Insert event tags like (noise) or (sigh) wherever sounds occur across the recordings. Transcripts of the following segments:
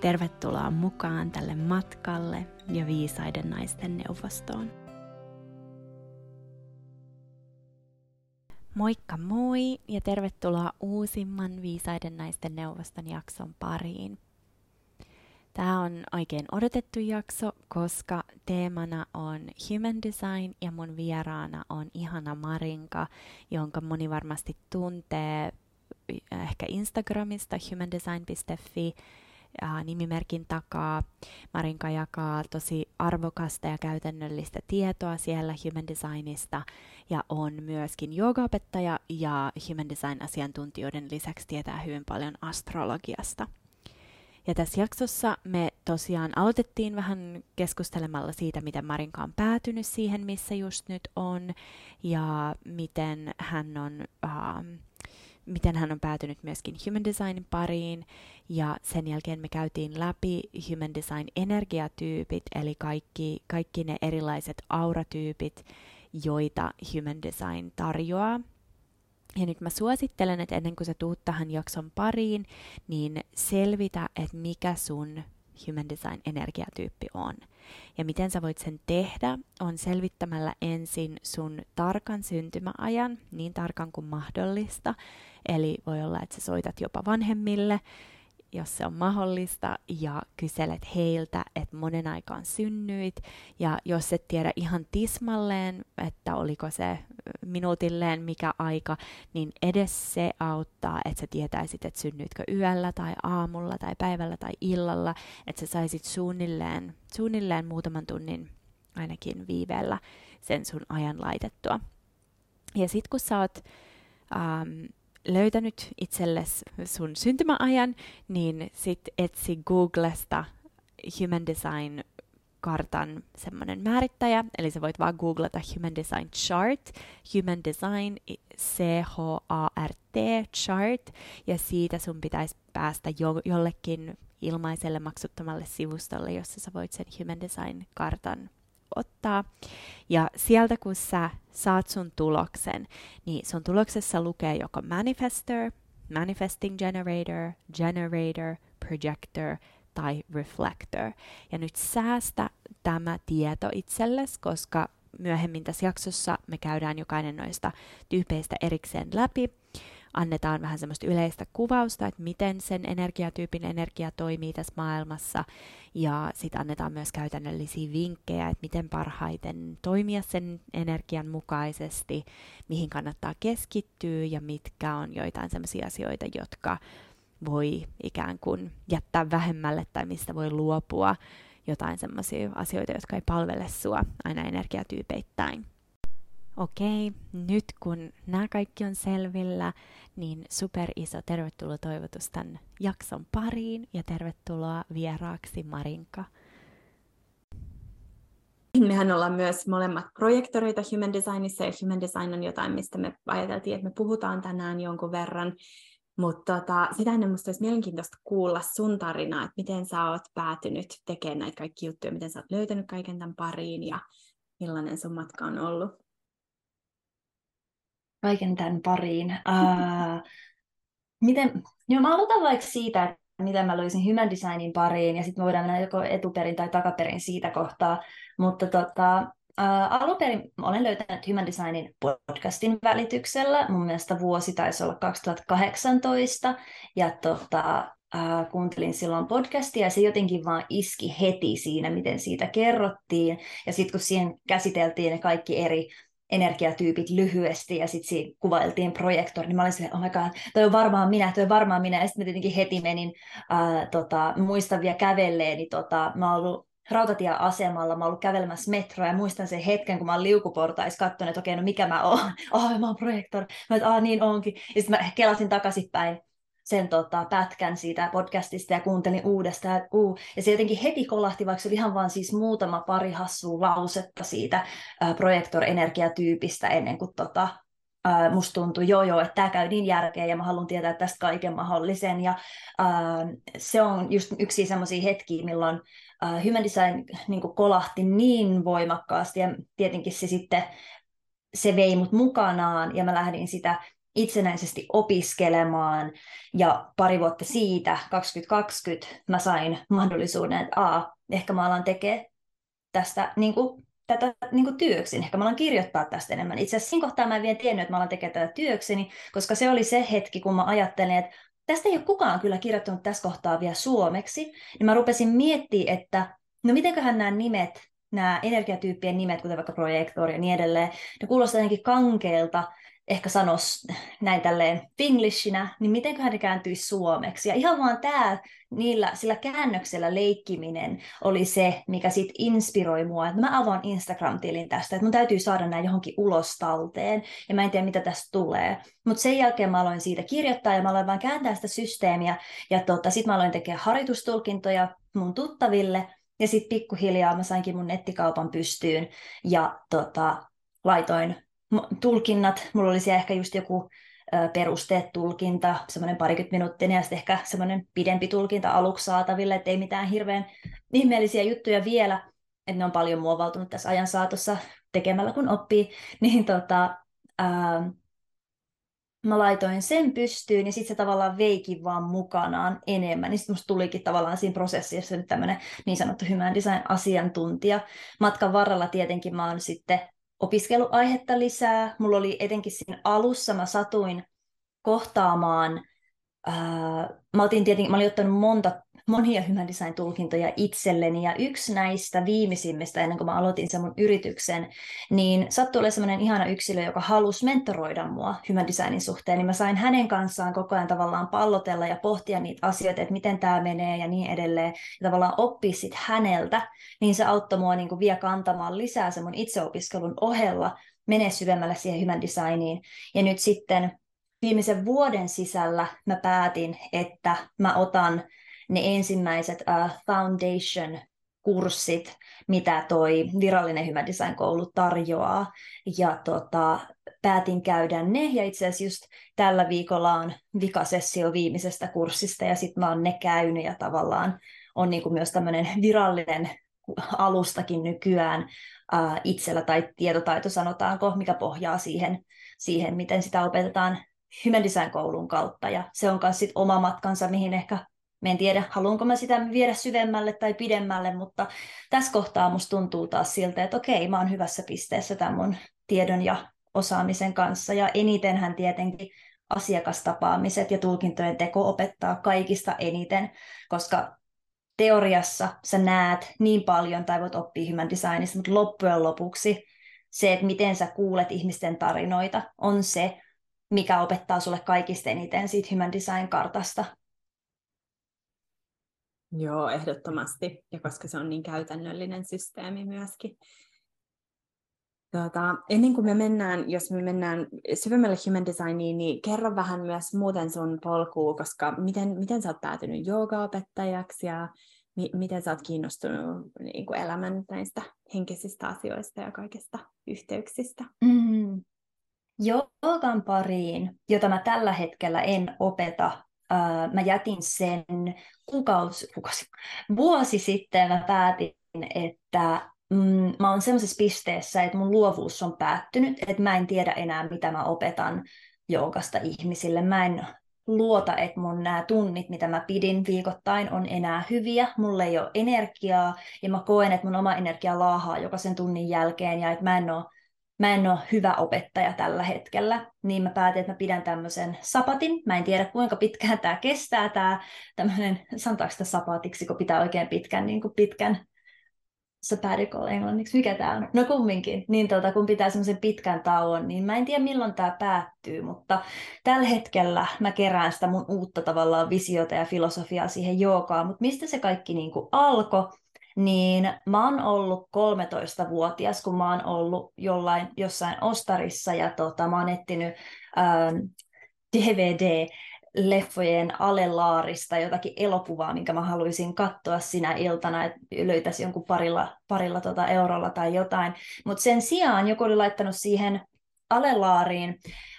Tervetuloa mukaan tälle matkalle ja viisaiden naisten neuvostoon. Moikka moi ja tervetuloa uusimman Viisaiden naisten neuvoston jakson pariin. Tämä on oikein odotettu jakso, koska teemana on human design ja mun vieraana on ihana Marinka, jonka moni varmasti tuntee ehkä Instagramista humandesign.fi nimimerkin takaa. Marinka jakaa tosi arvokasta ja käytännöllistä tietoa siellä human designista ja on myöskin joogaopettaja ja human design asiantuntijoiden lisäksi tietää hyvin paljon astrologiasta. Ja tässä jaksossa me tosiaan aloitettiin vähän keskustelemalla siitä, miten Marinka on päätynyt siihen, missä just nyt on, ja miten hän on, uh, miten hän on päätynyt myöskin human designin pariin, ja sen jälkeen me käytiin läpi human design energiatyypit, eli kaikki, kaikki ne erilaiset auratyypit, joita human design tarjoaa. Ja nyt mä suosittelen, että ennen kuin sä tuut tähän jakson pariin, niin selvitä, että mikä sun human design energiatyyppi on. Ja miten sä voit sen tehdä, on selvittämällä ensin sun tarkan syntymäajan, niin tarkan kuin mahdollista. Eli voi olla, että sä soitat jopa vanhemmille jos se on mahdollista, ja kyselet heiltä, että monen aikaan synnyit, ja jos et tiedä ihan tismalleen, että oliko se minuutilleen mikä aika, niin edes se auttaa, että sä tietäisit, että synnyitkö yöllä tai aamulla tai päivällä tai illalla, että sä saisit suunnilleen, suunnilleen muutaman tunnin ainakin viiveellä sen sun ajan laitettua. Ja sit kun sä oot ähm, löytänyt itsellesi sun syntymäajan, niin sit etsi Googlesta Human Design kartan semmoinen määrittäjä, eli sä voit vaan googlata Human Design Chart, Human Design C-H-A-R-T chart, ja siitä sun pitäisi päästä jo- jollekin ilmaiselle maksuttomalle sivustolle, jossa sä voit sen Human Design kartan ottaa. Ja sieltä kun sä saat sun tuloksen, niin sun tuloksessa lukee joko manifester, manifesting generator, generator, projector tai reflector. Ja nyt säästä tämä tieto itsellesi, koska myöhemmin tässä jaksossa me käydään jokainen noista tyypeistä erikseen läpi annetaan vähän semmoista yleistä kuvausta, että miten sen energiatyypin energia toimii tässä maailmassa, ja sitten annetaan myös käytännöllisiä vinkkejä, että miten parhaiten toimia sen energian mukaisesti, mihin kannattaa keskittyä ja mitkä on joitain sellaisia asioita, jotka voi ikään kuin jättää vähemmälle tai mistä voi luopua jotain sellaisia asioita, jotka ei palvele sua aina energiatyypeittäin. Okei, nyt kun nämä kaikki on selvillä, niin super iso tervetuloa toivotus tämän jakson pariin ja tervetuloa vieraaksi Marinka. Mehän ollaan myös molemmat projektoreita Human Designissa ja Human Design on jotain, mistä me ajateltiin, että me puhutaan tänään jonkun verran. Mutta tota, sitä ennen minusta olisi mielenkiintoista kuulla sun tarinaa, että miten sä oot päätynyt tekemään näitä kaikki juttuja, miten sä oot löytänyt kaiken tämän pariin ja millainen sun matka on ollut kaiken tämän pariin. Uh, miten, joo, mä aloitan vaikka siitä, että miten mä löysin Human Designin pariin, ja sitten voidaan mennä joko etuperin tai takaperin siitä kohtaa. Mutta tota, uh, alun perin olen löytänyt Human Designin podcastin välityksellä. Mun mielestä vuosi taisi olla 2018, ja tota, Uh, kuuntelin silloin podcastia ja se jotenkin vaan iski heti siinä, miten siitä kerrottiin. Ja sitten kun siihen käsiteltiin ne kaikki eri energiatyypit lyhyesti ja sitten siinä kuvailtiin projektori, niin mä olin silleen, oh my god, toi on varmaan minä, toi on varmaan minä. Ja sitten mä tietenkin heti menin, ää, tota, muistan vielä kävelleeni, tota, mä oon ollut rautatieasemalla, mä oon ollut kävelemässä metroa ja muistan sen hetken, kun mä oon liukuportais katsonut, että okei, okay, no mikä mä oon, (laughs) oh, mä oon projektori, mä ah, niin onkin. Ja sitten mä kelasin takaisinpäin sen tota, pätkän siitä podcastista ja kuuntelin uudestaan. Uh, ja se jotenkin heti kolahti, vaikka se oli ihan vaan siis muutama pari hassua lausetta siitä äh, projektor-energiatyypistä ennen kuin tota, äh, musta tuntui, joo joo, että tämä käy niin järkeä ja mä haluan tietää tästä kaiken mahdollisen. Ja äh, se on just yksi semmoisia hetkiä, milloin äh, human design niin kolahti niin voimakkaasti ja tietenkin se sitten se vei mut mukanaan ja mä lähdin sitä itsenäisesti opiskelemaan. Ja pari vuotta siitä, 2020, mä sain mahdollisuuden, että a, ehkä mä alan tekemään tästä niin kuin, tätä niin kuin työkseni, ehkä mä alan kirjoittaa tästä enemmän. Itse asiassa siinä kohtaa mä en vielä tiennyt, että mä alan tekemään tätä työkseni, koska se oli se hetki, kun mä ajattelin, että tästä ei ole kukaan kyllä kirjoittanut tässä kohtaa vielä suomeksi, niin mä rupesin miettimään, että no mitenköhän nämä nimet, nämä energiatyyppien nimet, kuten vaikka projektori ja niin edelleen, ne kuulostaa jotenkin kankeelta, ehkä sanoisi näin tälleen finglishinä, niin mitenköhän ne kääntyisi suomeksi. Ja ihan vaan tämä, niillä, sillä käännöksellä leikkiminen oli se, mikä sitten inspiroi mua, että mä avaan Instagram-tilin tästä, että mun täytyy saada nämä johonkin ulos talteen, ja mä en tiedä, mitä tästä tulee. Mutta sen jälkeen mä aloin siitä kirjoittaa, ja mä aloin vaan kääntää sitä systeemiä, ja tota, sitten mä aloin tekemään harjoitustulkintoja mun tuttaville, ja sitten pikkuhiljaa mä sainkin mun nettikaupan pystyyn, ja tota, laitoin tulkinnat, mulla olisi ehkä just joku perusteet tulkinta, semmoinen parikymmentä minuuttia ja sitten ehkä semmoinen pidempi tulkinta aluksi saataville, että ei mitään hirveän ihmeellisiä juttuja vielä, että ne on paljon muovautunut tässä ajan saatossa tekemällä kun oppii, (laughs) niin tota, ää, mä laitoin sen pystyyn ja sitten se tavallaan veikin vaan mukanaan enemmän. Niin sitten musta tulikin tavallaan siinä prosessissa nyt tämmöinen niin sanottu human design asiantuntija. Matkan varrella tietenkin mä oon sitten opiskeluaihetta lisää. Mulla oli etenkin siinä alussa, mä satuin kohtaamaan, ää, mä, olin tietenkin, mä olin ottanut monta, monia human design-tulkintoja itselleni, ja yksi näistä viimeisimmistä, ennen kuin mä aloitin sen mun yrityksen, niin sattui olemaan sellainen ihana yksilö, joka halusi mentoroida mua human designin suhteen, niin mä sain hänen kanssaan koko ajan tavallaan pallotella ja pohtia niitä asioita, että miten tämä menee ja niin edelleen, ja tavallaan oppia sitten häneltä, niin se auttoi mua niin kuin vielä kantamaan lisää sen mun itseopiskelun ohella, menee syvemmälle siihen human designiin, ja nyt sitten viimeisen vuoden sisällä mä päätin, että mä otan ne ensimmäiset uh, foundation kurssit, mitä toi virallinen hyvä design-koulu tarjoaa. Ja tota, päätin käydä ne, ja itse asiassa just tällä viikolla on vikasessio viimeisestä kurssista, ja sitten mä oon ne käynyt, ja tavallaan on niinku myös tämmöinen virallinen alustakin nykyään uh, itsellä, tai tietotaito sanotaanko, mikä pohjaa siihen, siihen miten sitä opetetaan Human Design-koulun kautta, ja se on myös oma matkansa, mihin ehkä Mä en tiedä, haluanko mä sitä viedä syvemmälle tai pidemmälle, mutta tässä kohtaa musta tuntuu taas siltä, että okei, mä oon hyvässä pisteessä tämän mun tiedon ja osaamisen kanssa. Ja enitenhän tietenkin asiakastapaamiset ja tulkintojen teko opettaa kaikista eniten, koska teoriassa sä näet niin paljon tai voit oppia human designista, mutta loppujen lopuksi se, että miten sä kuulet ihmisten tarinoita, on se, mikä opettaa sulle kaikista eniten siitä human design-kartasta. Joo, ehdottomasti. Ja koska se on niin käytännöllinen systeemi myöskin. Tuota, ennen kuin me mennään, jos me mennään syvemmälle human designiin, niin kerro vähän myös muuten sun polkua, koska miten, miten sä oot päätynyt joogaopettajaksi ja mi- miten sä oot kiinnostunut niin kuin elämän näistä henkisistä asioista ja kaikista yhteyksistä? Mm. Joogan pariin, jota mä tällä hetkellä en opeta Uh, mä jätin sen kuukausi, kuukausi, vuosi sitten mä päätin, että mm, mä oon semmoisessa pisteessä, että mun luovuus on päättynyt, että mä en tiedä enää, mitä mä opetan joogasta ihmisille. Mä en luota, että mun nämä tunnit, mitä mä pidin viikoittain, on enää hyviä. Mulla ei ole energiaa ja mä koen, että mun oma energia laahaa jokaisen tunnin jälkeen ja että mä en ole mä en ole hyvä opettaja tällä hetkellä, niin mä päätin, että mä pidän tämmöisen sapatin. Mä en tiedä, kuinka pitkään tämä kestää, tämä tämmöinen, sanotaanko sitä sapatiksi, kun pitää oikein pitkän, niin kuin pitkän sabbatical englanniksi, mikä tämä on? No kumminkin, niin tota, kun pitää semmoisen pitkän tauon, niin mä en tiedä milloin tämä päättyy, mutta tällä hetkellä mä kerään sitä mun uutta tavallaan visiota ja filosofiaa siihen joogaan, mutta mistä se kaikki niin kuin alkoi, niin mä oon ollut 13-vuotias, kun mä oon ollut jollain, jossain ostarissa ja tota, mä oon etsinyt ähm, DVD leffojen alelaarista jotakin elokuvaa, minkä mä haluaisin katsoa sinä iltana, että löytäisi jonkun parilla, parilla tota eurolla tai jotain. Mutta sen sijaan joku oli laittanut siihen alelaariin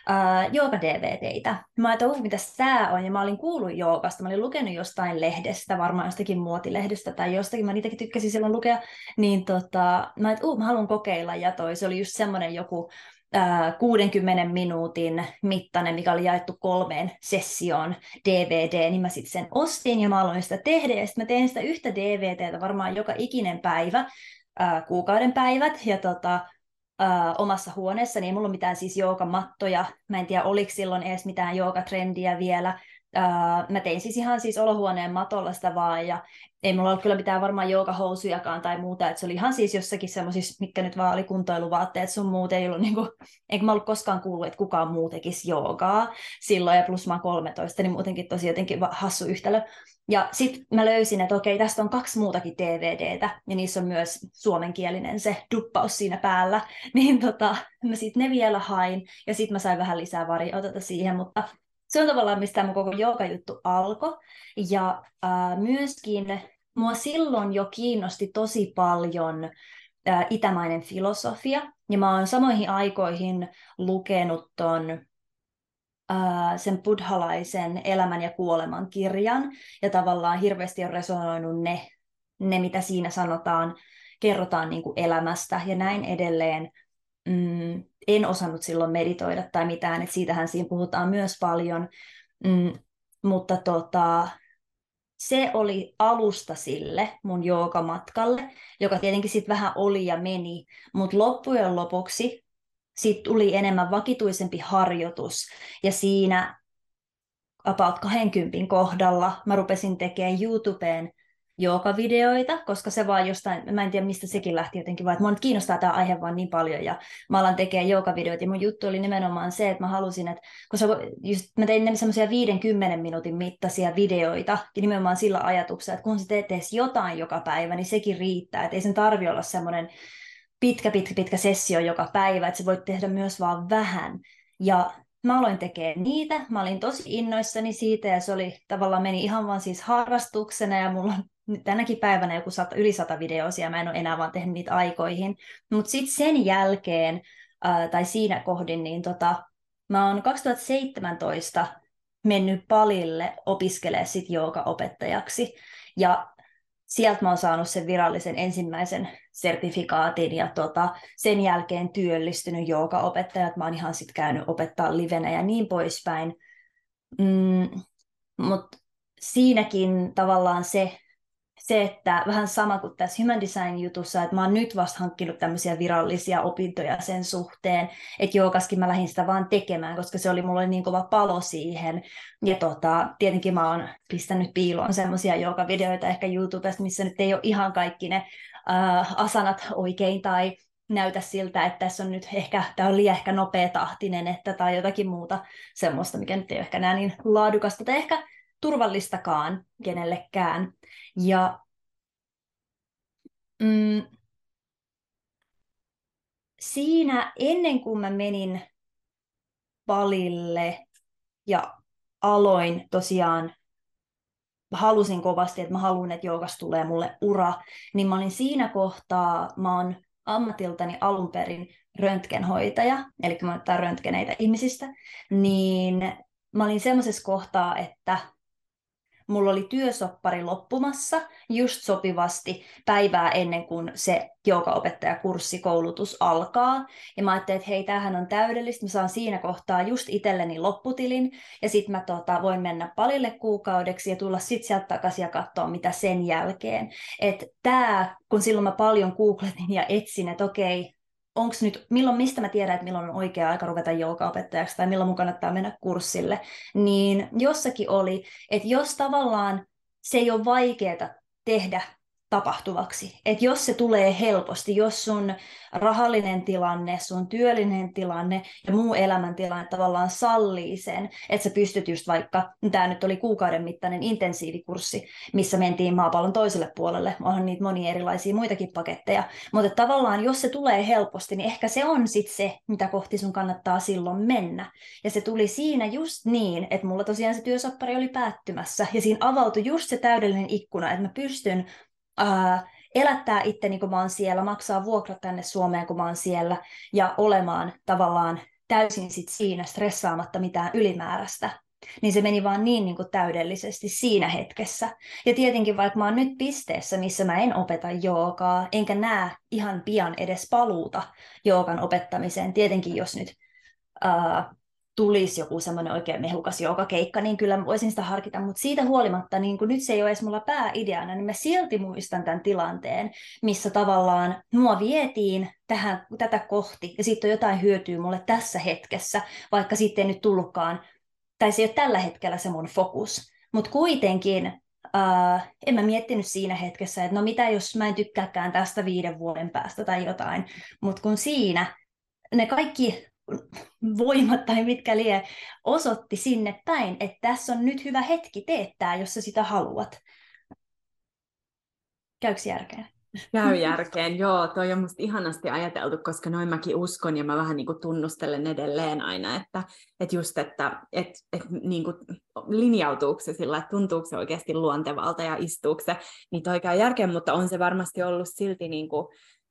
äh, jooga-DVDitä. Mä ajattelin, että mitä tämä on, ja mä olin kuullut joogasta, mä olin lukenut jostain lehdestä, varmaan jostakin muotilehdestä tai jostakin, mä niitäkin tykkäsin silloin lukea, niin tota, mä että mä haluan kokeilla, ja toi, se oli just semmoinen joku 60 minuutin mittainen, mikä oli jaettu kolmeen sessioon DVD, niin mä sitten sen ostin ja mä aloin sitä tehdä. Ja sitten mä teen sitä yhtä DVDtä varmaan joka ikinen päivä, kuukauden päivät. Ja tota, omassa huoneessa, niin ei mulla mitään siis joogamattoja, mä en tiedä oliko silloin edes mitään joogatrendiä vielä, Uh, mä tein siis ihan siis olohuoneen matolla sitä vaan, ja ei mulla ollut kyllä mitään varmaan joogahousujakaan tai muuta, että se oli ihan siis jossakin semmoisissa, mikä nyt vaan oli kuntoiluvaatteet sun muut, ei ollut niinku, eikä mä ollut koskaan kuullut, että kukaan muu tekisi joogaa silloin, ja plus mä oon 13, niin muutenkin tosi jotenkin hassu yhtälö. Ja sitten mä löysin, että okei, tästä on kaksi muutakin DVDtä, ja niissä on myös suomenkielinen se duppaus siinä päällä, (laughs) niin tota, mä sitten ne vielä hain, ja sitten mä sain vähän lisää variota siihen, mutta se on tavallaan, mistä mun koko juttu alkoi. Ja äh, myöskin mua silloin jo kiinnosti tosi paljon äh, itämainen filosofia. Ja mä oon samoihin aikoihin lukenut ton sen buddhalaisen elämän ja kuoleman kirjan. Ja tavallaan hirveästi on resonoinut ne, ne mitä siinä sanotaan, kerrotaan niin kuin elämästä ja näin edelleen mm, en osannut silloin meditoida tai mitään, että siitähän siinä puhutaan myös paljon, mm, mutta tota, se oli alusta sille mun joogamatkalle, joka tietenkin sitten vähän oli ja meni, mutta loppujen lopuksi siitä tuli enemmän vakituisempi harjoitus, ja siinä about 20 kohdalla mä rupesin tekemään YouTubeen videoita, koska se vaan jostain, mä en tiedä mistä sekin lähti jotenkin, vaan että mua kiinnostaa tämä aihe vaan niin paljon ja mä alan tekemään videoita ja mun juttu oli nimenomaan se, että mä halusin, että koska just, mä tein ne semmoisia 50 minuutin mittaisia videoita ja nimenomaan sillä ajatuksella, että kun sä teet edes jotain joka päivä, niin sekin riittää, että ei sen tarvi olla semmoinen pitkä, pitkä, pitkä sessio joka päivä, että sä voit tehdä myös vaan vähän. Ja mä aloin tekemään niitä, mä olin tosi innoissani siitä ja se oli tavallaan meni ihan vaan siis harrastuksena ja mulla on tänäkin päivänä joku sata, yli sata videosia, mä en ole enää vaan tehnyt niitä aikoihin. Mutta sitten sen jälkeen, ää, tai siinä kohdin, niin tota, mä oon 2017 mennyt palille opiskelemaan sit opettajaksi Ja sieltä mä oon saanut sen virallisen ensimmäisen sertifikaatin ja tota, sen jälkeen työllistynyt opettajat Mä oon ihan sitten käynyt opettaa livenä ja niin poispäin. Mm, Mutta siinäkin tavallaan se, se, että vähän sama kuin tässä Human Design-jutussa, että mä oon nyt vasta hankkinut tämmöisiä virallisia opintoja sen suhteen, että jookaskin mä lähdin sitä vaan tekemään, koska se oli mulle niin kova palo siihen. Ja tota, tietenkin mä oon pistänyt piiloon semmoisia videoita ehkä YouTubesta, missä nyt ei ole ihan kaikki ne uh, asanat oikein tai näytä siltä, että tässä on nyt ehkä, tämä on liian ehkä nopeatahtinen, että tai jotakin muuta semmoista, mikä nyt ei ole ehkä näin niin laadukasta tai ehkä turvallistakaan kenellekään. Ja mm, siinä ennen kuin mä menin palille ja aloin tosiaan, halusin kovasti, että mä haluan, että joogas tulee mulle ura, niin mä olin siinä kohtaa, mä oon ammatiltani alun perin röntgenhoitaja, eli mä oon röntgeneitä ihmisistä, niin mä olin semmoisessa kohtaa, että mulla oli työsoppari loppumassa just sopivasti päivää ennen kuin se joogaopettajakurssikoulutus alkaa. Ja mä ajattelin, että hei, tämähän on täydellistä, mä saan siinä kohtaa just itselleni lopputilin, ja sitten mä tota, voin mennä palille kuukaudeksi ja tulla sitten sieltä takaisin ja katsoa, mitä sen jälkeen. Että tämä, kun silloin mä paljon googletin ja etsin, että okei, onko nyt, milloin, mistä mä tiedän, että milloin on oikea aika ruveta joogaopettajaksi tai milloin mun kannattaa mennä kurssille, niin jossakin oli, että jos tavallaan se ei ole vaikeaa tehdä tapahtuvaksi. Että jos se tulee helposti, jos sun rahallinen tilanne, sun työllinen tilanne ja muu elämäntilanne tavallaan sallii sen, että sä pystyt just vaikka, tämä nyt oli kuukauden mittainen intensiivikurssi, missä mentiin maapallon toiselle puolelle, onhan niitä monia erilaisia muitakin paketteja, mutta tavallaan jos se tulee helposti, niin ehkä se on sitten se, mitä kohti sun kannattaa silloin mennä. Ja se tuli siinä just niin, että mulla tosiaan se työsoppari oli päättymässä ja siinä avautui just se täydellinen ikkuna, että mä pystyn uh, elättää itteni, kun mä oon siellä, maksaa vuokrat tänne Suomeen, kun mä oon siellä, ja olemaan tavallaan täysin sit siinä stressaamatta mitään ylimääräistä. Niin se meni vaan niin, niin kuin täydellisesti siinä hetkessä. Ja tietenkin vaikka mä oon nyt pisteessä, missä mä en opeta joogaa, enkä näe ihan pian edes paluuta joogan opettamiseen. Tietenkin jos nyt uh, tulisi joku semmoinen oikein mehukas keikka, niin kyllä voisin sitä harkita, mutta siitä huolimatta, niin kun nyt se ei ole edes mulla pääideana, niin mä silti muistan tämän tilanteen, missä tavallaan mua vietiin tähän, tätä kohti, ja siitä on jotain hyötyä mulle tässä hetkessä, vaikka sitten ei nyt tullutkaan, tai se ei ole tällä hetkellä se mun fokus, mutta kuitenkin Uh, en mä miettinyt siinä hetkessä, että no mitä jos mä en tykkääkään tästä viiden vuoden päästä tai jotain, mutta kun siinä ne kaikki voimat tai mitkä lie osoitti sinne päin, että tässä on nyt hyvä hetki teettää, jos sä sitä haluat. Käykö järkeen? Käy järkeen, joo. Toi on musta ihanasti ajateltu, koska noin mäkin uskon ja mä vähän niin kuin tunnustelen edelleen aina, että, että just, että et, et, niin kuin linjautuuko se sillä, että tuntuuko se oikeasti luontevalta ja istuuko se, niin toi käy järkeen, mutta on se varmasti ollut silti niin kuin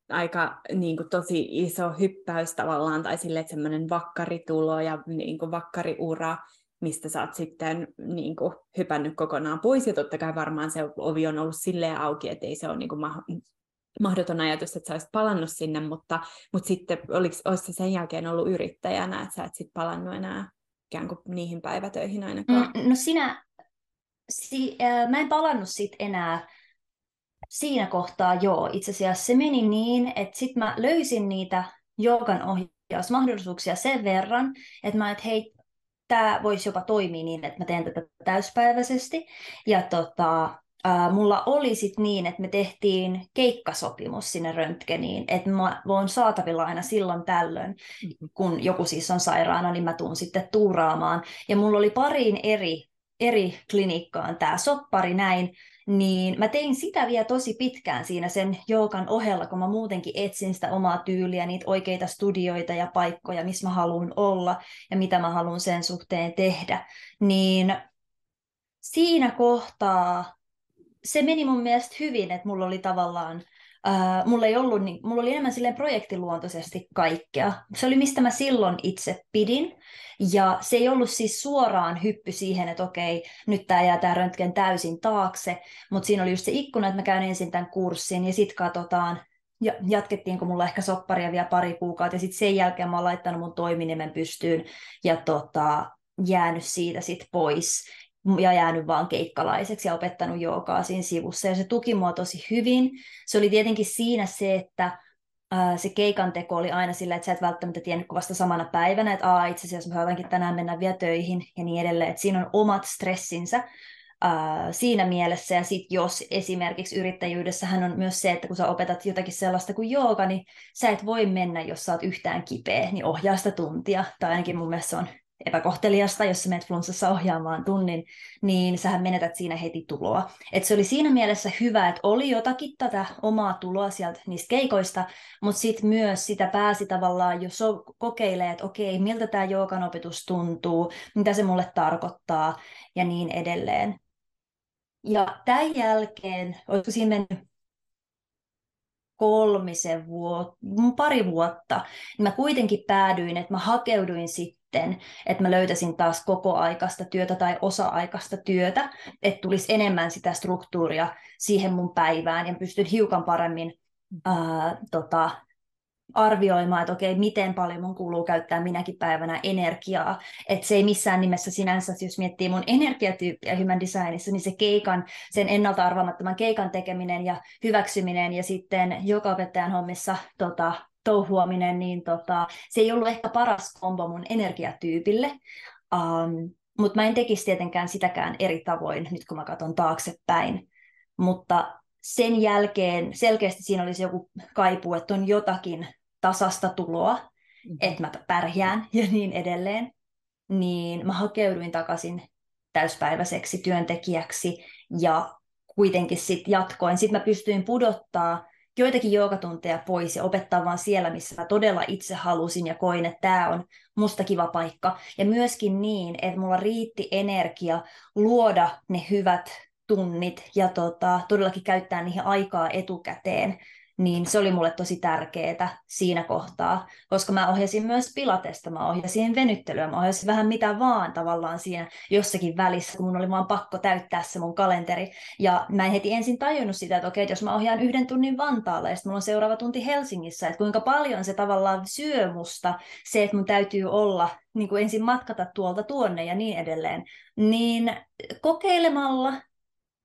aika niin kuin, tosi iso hyppäys tavallaan, tai sille, semmoinen vakkaritulo ja niin kuin, vakkariura, mistä sä oot sitten niin kuin, hypännyt kokonaan pois, ja totta kai varmaan se ovi on ollut silleen auki, että ei se ole niin kuin, ma- mahdoton ajatus, että sä olisit palannut sinne, mutta, mutta sitten oliko, olisi sen jälkeen ollut yrittäjänä, että sä et sitten palannut enää ikään kuin niihin päivätöihin ainakaan? Mm, no sinä, si, äh, mä en palannut sitten enää siinä kohtaa joo, itse asiassa se meni niin, että sitten mä löysin niitä joogan ohjausmahdollisuuksia sen verran, että mä että hei, tämä voisi jopa toimia niin, että mä teen tätä täyspäiväisesti. Ja tota, ää, mulla oli sitten niin, että me tehtiin keikkasopimus sinne röntgeniin, että mä voin saatavilla aina silloin tällöin, mm-hmm. kun joku siis on sairaana, niin mä tuun sitten tuuraamaan. Ja mulla oli pariin eri, eri klinikkaan tämä soppari näin, niin mä tein sitä vielä tosi pitkään siinä sen joukan ohella, kun mä muutenkin etsin sitä omaa tyyliä, niitä oikeita studioita ja paikkoja, missä mä haluan olla ja mitä mä haluan sen suhteen tehdä. Niin siinä kohtaa se meni mun mielestä hyvin, että mulla oli tavallaan Uh, mulla, ei ollut, niin, mulla oli enemmän silleen projektiluontoisesti kaikkea. Se oli mistä mä silloin itse pidin. Ja se ei ollut siis suoraan hyppy siihen, että okei, nyt tämä jää tämä röntgen täysin taakse, mutta siinä oli just se ikkuna, että mä käyn ensin tämän kurssin ja sitten katsotaan, ja jatkettiinko mulla ehkä sopparia vielä pari kuukautta, ja sitten sen jälkeen mä oon laittanut mun toiminimen pystyyn ja tota, jäänyt siitä sitten pois ja jäänyt vaan keikkalaiseksi ja opettanut joogaa siinä sivussa. Ja se tuki mua tosi hyvin. Se oli tietenkin siinä se, että se keikan teko oli aina sillä, että sä et välttämättä tiennyt vasta samana päivänä, että Aa, itse asiassa mä saatankin tänään mennä vielä töihin ja niin edelleen. Että siinä on omat stressinsä ää, siinä mielessä. Ja sitten jos esimerkiksi yrittäjyydessähän on myös se, että kun sä opetat jotakin sellaista kuin jooga, niin sä et voi mennä, jos sä oot yhtään kipeä, niin ohjaa sitä tuntia. Tai ainakin mun mielestä se on epäkohteliasta, jos sä menet flunssassa ohjaamaan tunnin, niin sähän menetät siinä heti tuloa. Et se oli siinä mielessä hyvä, että oli jotakin tätä omaa tuloa sieltä niistä keikoista, mutta sitten myös sitä pääsi tavallaan jo so- kokeilemaan, että okei, miltä tämä joogan opetus tuntuu, mitä se mulle tarkoittaa ja niin edelleen. Ja tämän jälkeen, olisiko siinä mennyt kolmisen vuotta, pari vuotta, niin mä kuitenkin päädyin, että mä hakeuduin sitten, että mä löytäisin taas koko-aikaista työtä tai osa-aikaista työtä, että tulisi enemmän sitä struktuuria siihen mun päivään ja pystyn hiukan paremmin ää, tota, arvioimaan, että okei, miten paljon mun kuuluu käyttää minäkin päivänä energiaa. Että se ei missään nimessä sinänsä, jos miettii mun energiatyyppiä human designissa, niin se keikan, sen ennalta arvaamattoman keikan tekeminen ja hyväksyminen ja sitten joka opettajan hommissa tota, touhuaminen, niin tota, se ei ollut ehkä paras kombo mun energiatyypille. Um, mutta mä en tekisi tietenkään sitäkään eri tavoin nyt kun mä katson taaksepäin. Mutta sen jälkeen selkeästi siinä olisi joku kaipu, että on jotakin tasasta tuloa, mm-hmm. että mä pärjään ja niin edelleen, niin mä hakeuduin takaisin täyspäiväiseksi työntekijäksi ja kuitenkin sitten jatkoin. Sitten mä pystyin pudottaa joitakin joogatunteja pois ja opettaa vaan siellä, missä mä todella itse halusin ja koin, että tämä on musta kiva paikka. Ja myöskin niin, että mulla riitti energia luoda ne hyvät tunnit ja tota, todellakin käyttää niihin aikaa etukäteen niin se oli mulle tosi tärkeää siinä kohtaa, koska mä ohjasin myös pilatesta, mä ohjasin venyttelyä, mä ohjasin vähän mitä vaan tavallaan siinä jossakin välissä, kun mun oli vaan pakko täyttää se mun kalenteri. Ja mä en heti ensin tajunnut sitä, että okei, että jos mä ohjaan yhden tunnin Vantaalle ja sitten mulla on seuraava tunti Helsingissä, että kuinka paljon se tavallaan syö musta se, että mun täytyy olla niin kuin ensin matkata tuolta tuonne ja niin edelleen, niin kokeilemalla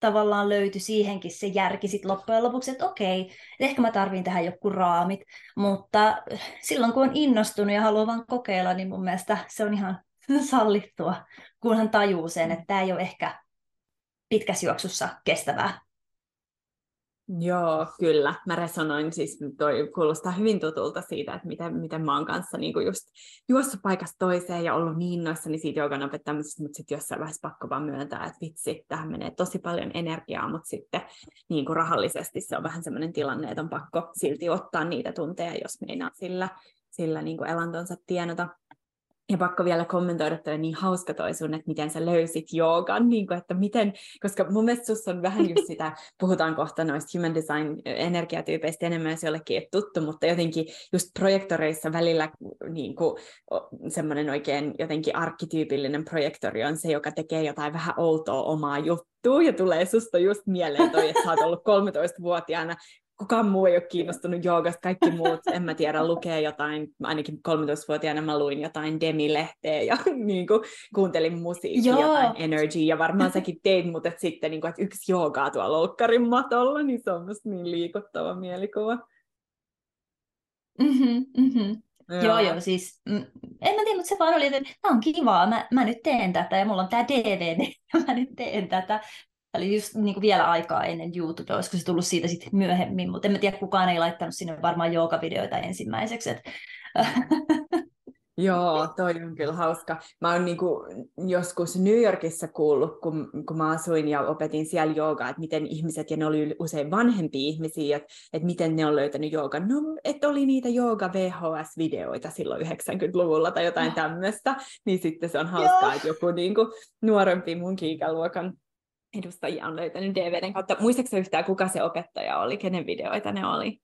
tavallaan löytyi siihenkin se järki sitten loppujen lopuksi, että okei, ehkä mä tarvin tähän joku raamit, mutta silloin kun on innostunut ja haluaa vaan kokeilla, niin mun mielestä se on ihan (laughs) sallittua, kunhan tajuu sen, että tämä ei ole ehkä pitkässä juoksussa kestävää. Joo, kyllä. Mä resonoin, siis toi kuulostaa hyvin tutulta siitä, että miten, miten mä oon kanssa niin just juossut paikasta toiseen ja ollut niin innoissani siitä joogan opettamisesta, mutta sitten jossain vaiheessa pakko vaan myöntää, että vitsi, tähän menee tosi paljon energiaa, mutta sitten niin kuin rahallisesti se on vähän semmoinen tilanne, että on pakko silti ottaa niitä tunteja, jos meinaa sillä, sillä niin kuin elantonsa tienata. Ja pakko vielä kommentoida, että niin hauska toi sun, että miten sä löysit joogan, niin kuin, että miten, koska mun mielestä sussa on vähän just sitä, (laughs) puhutaan kohta noista human design energiatyypeistä enemmän, jos jollekin ei tuttu, mutta jotenkin just projektoreissa välillä niin kuin, semmoinen oikein jotenkin arkkityypillinen projektori on se, joka tekee jotain vähän outoa omaa juttua, ja tulee susta just mieleen toi, että sä oot ollut 13-vuotiaana kukaan muu ei ole kiinnostunut joogasta, kaikki muut, en mä tiedä, lukee jotain, ainakin 13-vuotiaana mä luin jotain Demi-lehteä ja (laughs) niin kuin, kuuntelin musiikkia, Joo. jotain Energy, ja varmaan säkin teit, mutta et sitten niin kuin, että yksi joogaa tuolla olkkarin matolla, niin se on musta niin liikuttava mielikuva. Mm-hmm, mm-hmm. Joo. joo, joo, siis mm, en mä tiedä, mutta se vaan oli, että tämä on kivaa, mä, mä nyt teen tätä ja mulla on tämä DVD, ja (laughs) mä nyt teen tätä. Eli just niin kuin vielä aikaa ennen YouTube, olisiko se tullut siitä sitten myöhemmin, mutta en mä tiedä, kukaan ei laittanut sinne varmaan videoita ensimmäiseksi. Et... Joo, toi on kyllä hauska. Mä oon niinku joskus New Yorkissa kuullut, kun, kun mä asuin ja opetin siellä joogaa, että miten ihmiset, ja ne oli usein vanhempia ihmisiä, että, että miten ne on löytänyt joogan. No, että oli niitä jooga VHS-videoita silloin 90-luvulla tai jotain tämmöistä, niin sitten se on hauskaa, Joo. että joku niinku nuorempi mun ikäluokan edustajia on löytänyt DVDn kautta. Muistaakseni yhtään, kuka se opettaja oli, kenen videoita ne oli?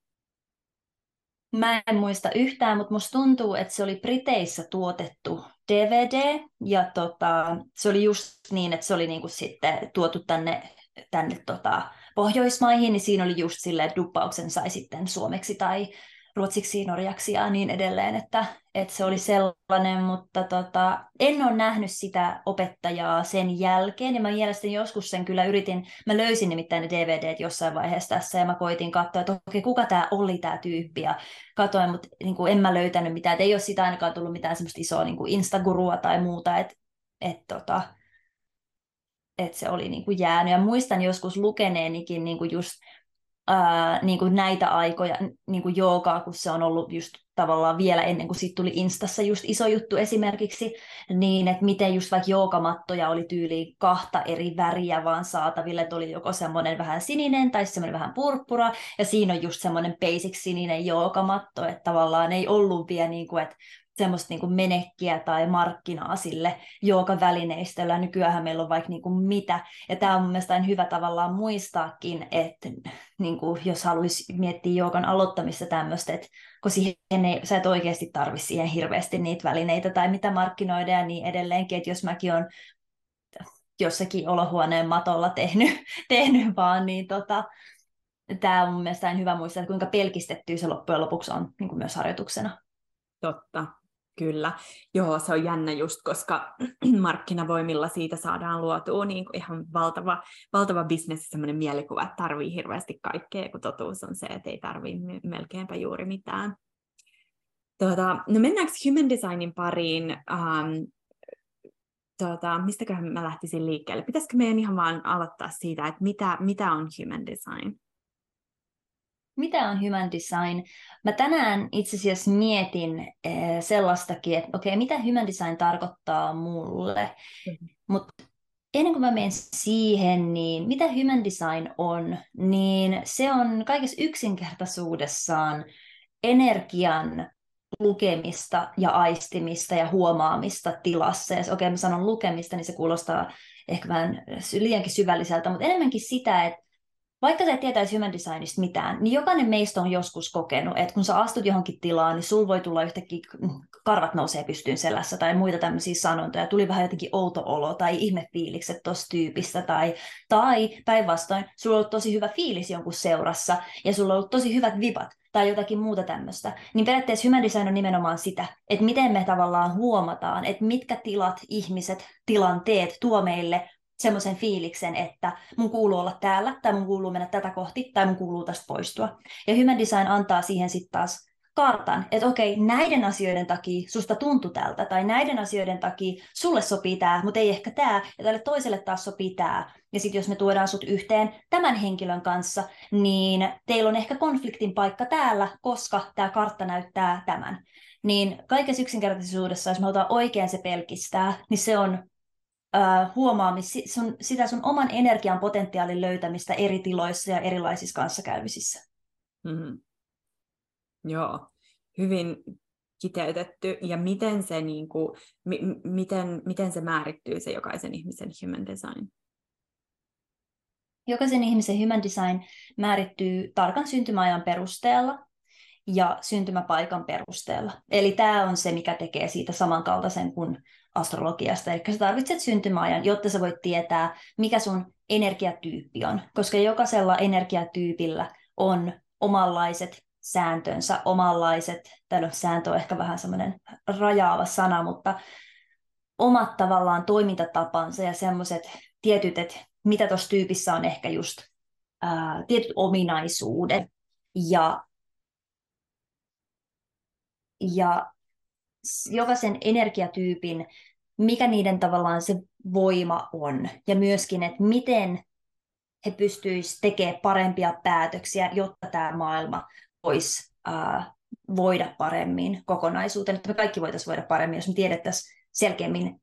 Mä en muista yhtään, mutta musta tuntuu, että se oli Briteissä tuotettu DVD, ja tota, se oli just niin, että se oli niinku sitten tuotu tänne, tänne tota, Pohjoismaihin, niin siinä oli just silleen, että duppauksen sai sitten suomeksi tai ruotsiksi, norjaksi ja niin edelleen, että, että se oli sellainen, mutta tota, en ole nähnyt sitä opettajaa sen jälkeen, ja mä mielestäni joskus sen kyllä yritin, mä löysin nimittäin ne DVDt jossain vaiheessa tässä, ja mä koitin katsoa, että okei, kuka tämä oli tämä tyyppi, ja katoin, mutta niin kuin, en mä löytänyt mitään, että ei ole sitä ainakaan tullut mitään semmoista isoa niin kuin Instagurua tai muuta, että et, tota, et se oli niin kuin jäänyt, ja muistan joskus lukeneenikin niin kuin just ää, niin kuin näitä aikoja niin kuin joogaa, kun se on ollut just tavallaan vielä ennen kuin siitä tuli Instassa just iso juttu esimerkiksi, niin että miten just vaikka joogamattoja oli tyyli kahta eri väriä vaan saataville, että oli joko semmoinen vähän sininen tai semmoinen vähän purppura, ja siinä on just semmoinen basic sininen joogamatto, että tavallaan ei ollut vielä niin kuin, että semmoista niin menekkiä tai markkinaa sille välineistöllä. Nykyään meillä on vaikka niin kuin mitä. Ja tämä on mun mielestä hyvä tavallaan muistaakin, että niin kuin jos haluaisi miettiä joogan aloittamista tämmöistä, että kun siihen ei, sä et oikeasti tarvi siihen hirveästi niitä välineitä tai mitä markkinoida ja niin edelleenkin, että jos mäkin on jossakin olohuoneen matolla tehnyt, (laughs) tehnyt vaan, niin tota, tämä on mun mielestä hyvä muistaa, että kuinka pelkistettyä se loppujen lopuksi on niin kuin myös harjoituksena. Totta, Kyllä, joo, se on jännä just, koska (clears throat) markkinavoimilla siitä saadaan luotua niin kuin ihan valtava, valtava bisnes, semmoinen mielikuva, että tarvii hirveästi kaikkea, kun totuus on se, että ei tarvii melkeinpä juuri mitään. Tuota, no mennäänkö human designin pariin? Um, tuota, mistäköhän mä lähtisin liikkeelle? Pitäisikö meidän ihan vaan aloittaa siitä, että mitä, mitä on human design? mitä on human design? Mä tänään itse asiassa mietin eh, sellaistakin, että okei, okay, mitä human design tarkoittaa mulle? Mm-hmm. Mutta ennen kuin mä menen siihen, niin mitä human design on, niin se on kaikessa yksinkertaisuudessaan energian lukemista ja aistimista ja huomaamista tilassa. Ja okei, mä sanon lukemista, niin se kuulostaa ehkä vähän liiankin syvälliseltä, mutta enemmänkin sitä, että vaikka sä et tietäisi human designista mitään, niin jokainen meistä on joskus kokenut, että kun sä astut johonkin tilaan, niin sul voi tulla yhtäkkiä karvat nousee pystyyn selässä tai muita tämmöisiä sanontoja, tuli vähän jotenkin outo olo tai ihmefiilikset tuosta tyypistä tai, tai päinvastoin, sulla on ollut tosi hyvä fiilis jonkun seurassa ja sulla on ollut tosi hyvät vipat tai jotakin muuta tämmöistä, niin periaatteessa human design on nimenomaan sitä, että miten me tavallaan huomataan, että mitkä tilat, ihmiset, tilanteet tuo meille semmoisen fiiliksen, että mun kuuluu olla täällä, tai mun kuuluu mennä tätä kohti, tai mun kuuluu tästä poistua. Ja Human Design antaa siihen sitten taas kartan, että okei, näiden asioiden takia susta tuntui tältä, tai näiden asioiden takia sulle sopii tämä, mutta ei ehkä tämä, ja tälle toiselle taas sopii tämä. Ja sitten jos me tuodaan sut yhteen tämän henkilön kanssa, niin teillä on ehkä konfliktin paikka täällä, koska tämä kartta näyttää tämän. Niin kaikessa yksinkertaisuudessa, jos me otetaan oikein se pelkistää, niin se on äh, huomaamis, sun, sitä sun oman energian potentiaalin löytämistä eri tiloissa ja erilaisissa kanssakäymisissä. Mm-hmm. Joo, hyvin kiteytetty. Ja miten se, niin kuin, mi- miten, miten se määrittyy se jokaisen ihmisen human design? Jokaisen ihmisen human design määrittyy tarkan syntymäajan perusteella ja syntymäpaikan perusteella. Eli tämä on se, mikä tekee siitä samankaltaisen kuin astrologiasta. Eli sä tarvitset syntymäajan, jotta sä voit tietää, mikä sun energiatyyppi on. Koska jokaisella energiatyypillä on omanlaiset sääntönsä, omanlaiset, tai no sääntö on ehkä vähän semmoinen rajaava sana, mutta omat tavallaan toimintatapansa ja semmoiset tietyt, että mitä tuossa tyypissä on ehkä just ää, tietyt ominaisuudet. Ja, ja jokaisen energiatyypin, mikä niiden tavallaan se voima on. Ja myöskin, että miten he pystyisivät tekemään parempia päätöksiä, jotta tämä maailma voisi äh, voida paremmin kokonaisuuteen, että me kaikki voitaisiin voida paremmin, jos me tiedettäisiin selkeämmin,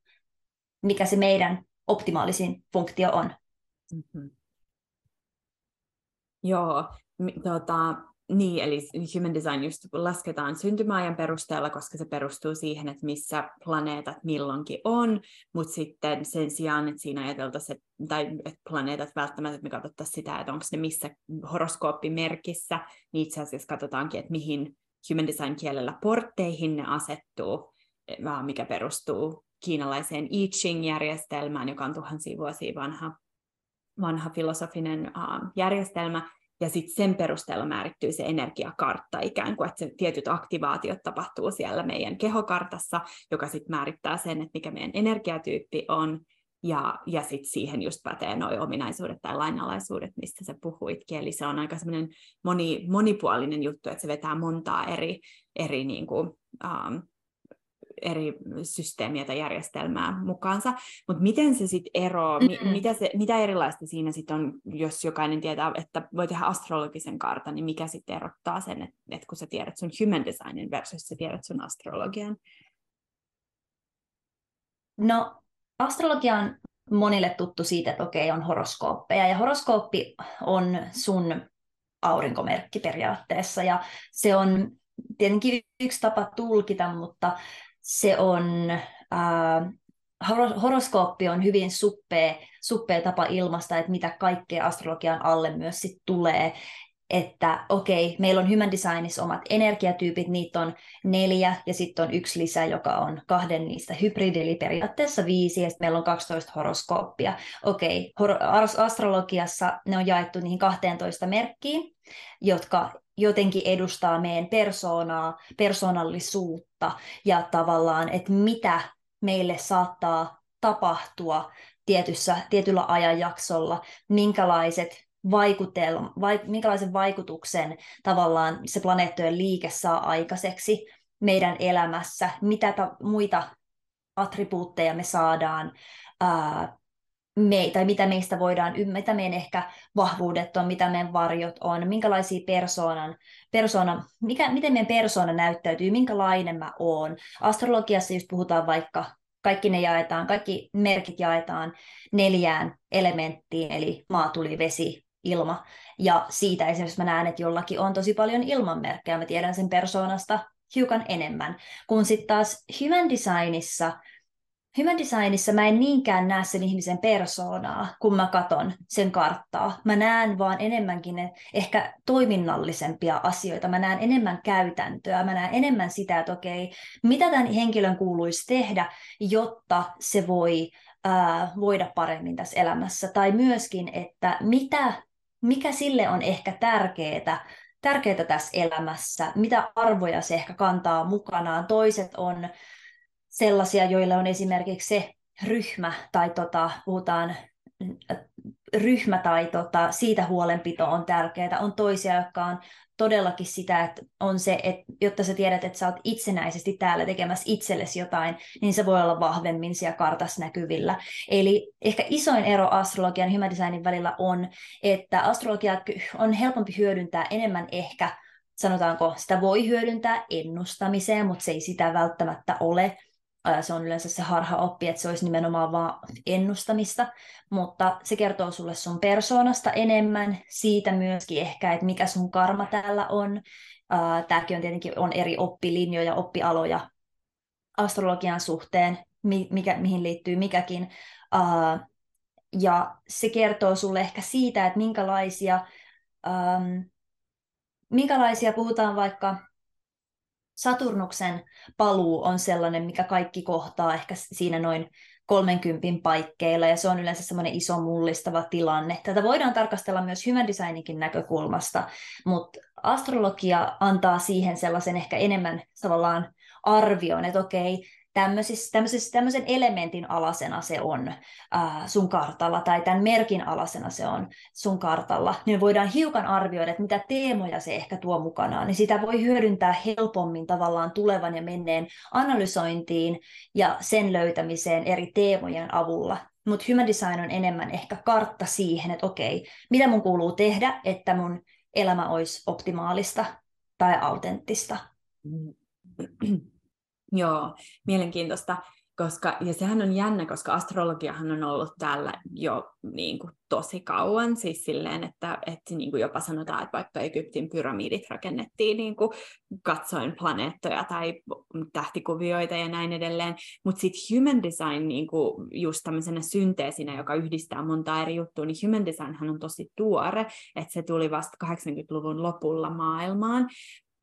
mikä se meidän optimaalisin funktio on. Mm-hmm. Joo, tota, niin, eli human design just lasketaan syntymäajan perusteella, koska se perustuu siihen, että missä planeetat milloinkin on, mutta sitten sen sijaan, että siinä ajateltaisiin, tai että planeetat välttämättä, että me katsottaisiin sitä, että onko ne missä horoskooppimerkissä, niin itse asiassa katsotaankin, että mihin human design kielellä portteihin ne asettuu, mikä perustuu kiinalaiseen I Ching-järjestelmään, joka on tuhansia vuosia vanha, vanha filosofinen uh, järjestelmä, ja sitten sen perusteella määrittyy se energiakartta ikään kuin, että se tietyt aktivaatiot tapahtuu siellä meidän kehokartassa, joka sitten määrittää sen, että mikä meidän energiatyyppi on, ja, ja sitten siihen just pätee nuo ominaisuudet tai lainalaisuudet, mistä sä puhuitkin. Eli se on aika semmoinen moni, monipuolinen juttu, että se vetää montaa eri, eri niin kuin, um, eri systeemiä tai järjestelmää mukaansa, mutta miten se sitten eroaa, mm-hmm. mitä, se, mitä erilaista siinä sitten on, jos jokainen tietää, että voi tehdä astrologisen kartan, niin mikä sitten erottaa sen, että, että kun sä tiedät sun human designin versus sä tiedät sun astrologian? No, astrologia on monille tuttu siitä, että okei, on horoskooppeja, ja horoskooppi on sun aurinkomerkki periaatteessa, ja se on tietenkin yksi tapa tulkita, mutta se on, äh, horoskooppi on hyvin suppea, suppea tapa ilmasta, että mitä kaikkea astrologian alle myös sit tulee, että okei, okay, meillä on Human Designissa omat energiatyypit, niitä on neljä, ja sitten on yksi lisä, joka on kahden niistä hybridi, eli periaatteessa viisi, ja meillä on 12 horoskooppia. Okei, okay, astrologiassa ne on jaettu niihin 12 merkkiin, jotka jotenkin edustaa meidän persoonaa, persoonallisuutta ja tavallaan, että mitä meille saattaa tapahtua tietyssä, tietyllä ajanjaksolla, minkälaiset vaikutelma, vai, minkälaisen vaikutuksen tavallaan se planeettojen liike saa aikaiseksi meidän elämässä, mitä ta, muita attribuutteja me saadaan ää, me, tai mitä meistä voidaan, mitä meidän ehkä vahvuudet on, mitä meidän varjot on, minkälaisia persoonan, persona, mikä, miten meidän persoona näyttäytyy, minkälainen mä oon. Astrologiassa just puhutaan vaikka, kaikki ne jaetaan, kaikki merkit jaetaan neljään elementtiin, eli maa, tuli, vesi, ilma. Ja siitä esimerkiksi mä näen, että jollakin on tosi paljon ilmanmerkkejä, mä tiedän sen persoonasta hiukan enemmän. Kun sitten taas human designissa – Human designissa mä en niinkään näe sen ihmisen persoonaa, kun mä katon sen karttaa. Mä näen vaan enemmänkin ne ehkä toiminnallisempia asioita. Mä näen enemmän käytäntöä. Mä näen enemmän sitä, että okei, mitä tämän henkilön kuuluisi tehdä, jotta se voi ää, voida paremmin tässä elämässä. Tai myöskin, että mitä, mikä sille on ehkä tärkeää tärkeää tässä elämässä, mitä arvoja se ehkä kantaa mukanaan. Toiset on sellaisia, joilla on esimerkiksi se ryhmä tai tota, puhutaan ryhmä tai tota, siitä huolenpito on tärkeää. On toisia, jotka on todellakin sitä, että on se, että jotta sä tiedät, että sä oot itsenäisesti täällä tekemässä itsellesi jotain, niin se voi olla vahvemmin siellä kartassa näkyvillä. Eli ehkä isoin ero astrologian ja human designin välillä on, että astrologia on helpompi hyödyntää enemmän ehkä sanotaanko, sitä voi hyödyntää ennustamiseen, mutta se ei sitä välttämättä ole se on yleensä se harha oppi, että se olisi nimenomaan vaan ennustamista, mutta se kertoo sulle sun persoonasta enemmän, siitä myöskin ehkä, että mikä sun karma täällä on. Tämäkin on tietenkin on eri oppilinjoja, oppialoja astrologian suhteen, mikä, mihin liittyy mikäkin. Ja se kertoo sulle ehkä siitä, että minkälaisia, minkälaisia puhutaan vaikka Saturnuksen paluu on sellainen, mikä kaikki kohtaa ehkä siinä noin 30 paikkeilla, ja se on yleensä semmoinen iso mullistava tilanne. Tätä voidaan tarkastella myös human designinkin näkökulmasta, mutta astrologia antaa siihen sellaisen ehkä enemmän tavallaan arvion, että okei, tämmöisen elementin alasena se on äh, sun kartalla tai tämän merkin alasena se on sun kartalla, niin voidaan hiukan arvioida, että mitä teemoja se ehkä tuo mukanaan, niin sitä voi hyödyntää helpommin tavallaan tulevan ja menneen analysointiin ja sen löytämiseen eri teemojen avulla. Mutta human design on enemmän ehkä kartta siihen, että okei, mitä mun kuuluu tehdä, että mun elämä olisi optimaalista tai autenttista. Joo, mielenkiintoista, koska, ja sehän on jännä, koska astrologiahan on ollut täällä jo niin kuin, tosi kauan, siis silleen, että, että niin kuin jopa sanotaan, että vaikka Egyptin pyramidit rakennettiin niin kuin, katsoen planeettoja tai tähtikuvioita ja näin edelleen, mutta sitten human design niin kuin, just tämmöisenä synteesinä, joka yhdistää monta eri juttua, niin human designhan on tosi tuore, että se tuli vasta 80-luvun lopulla maailmaan,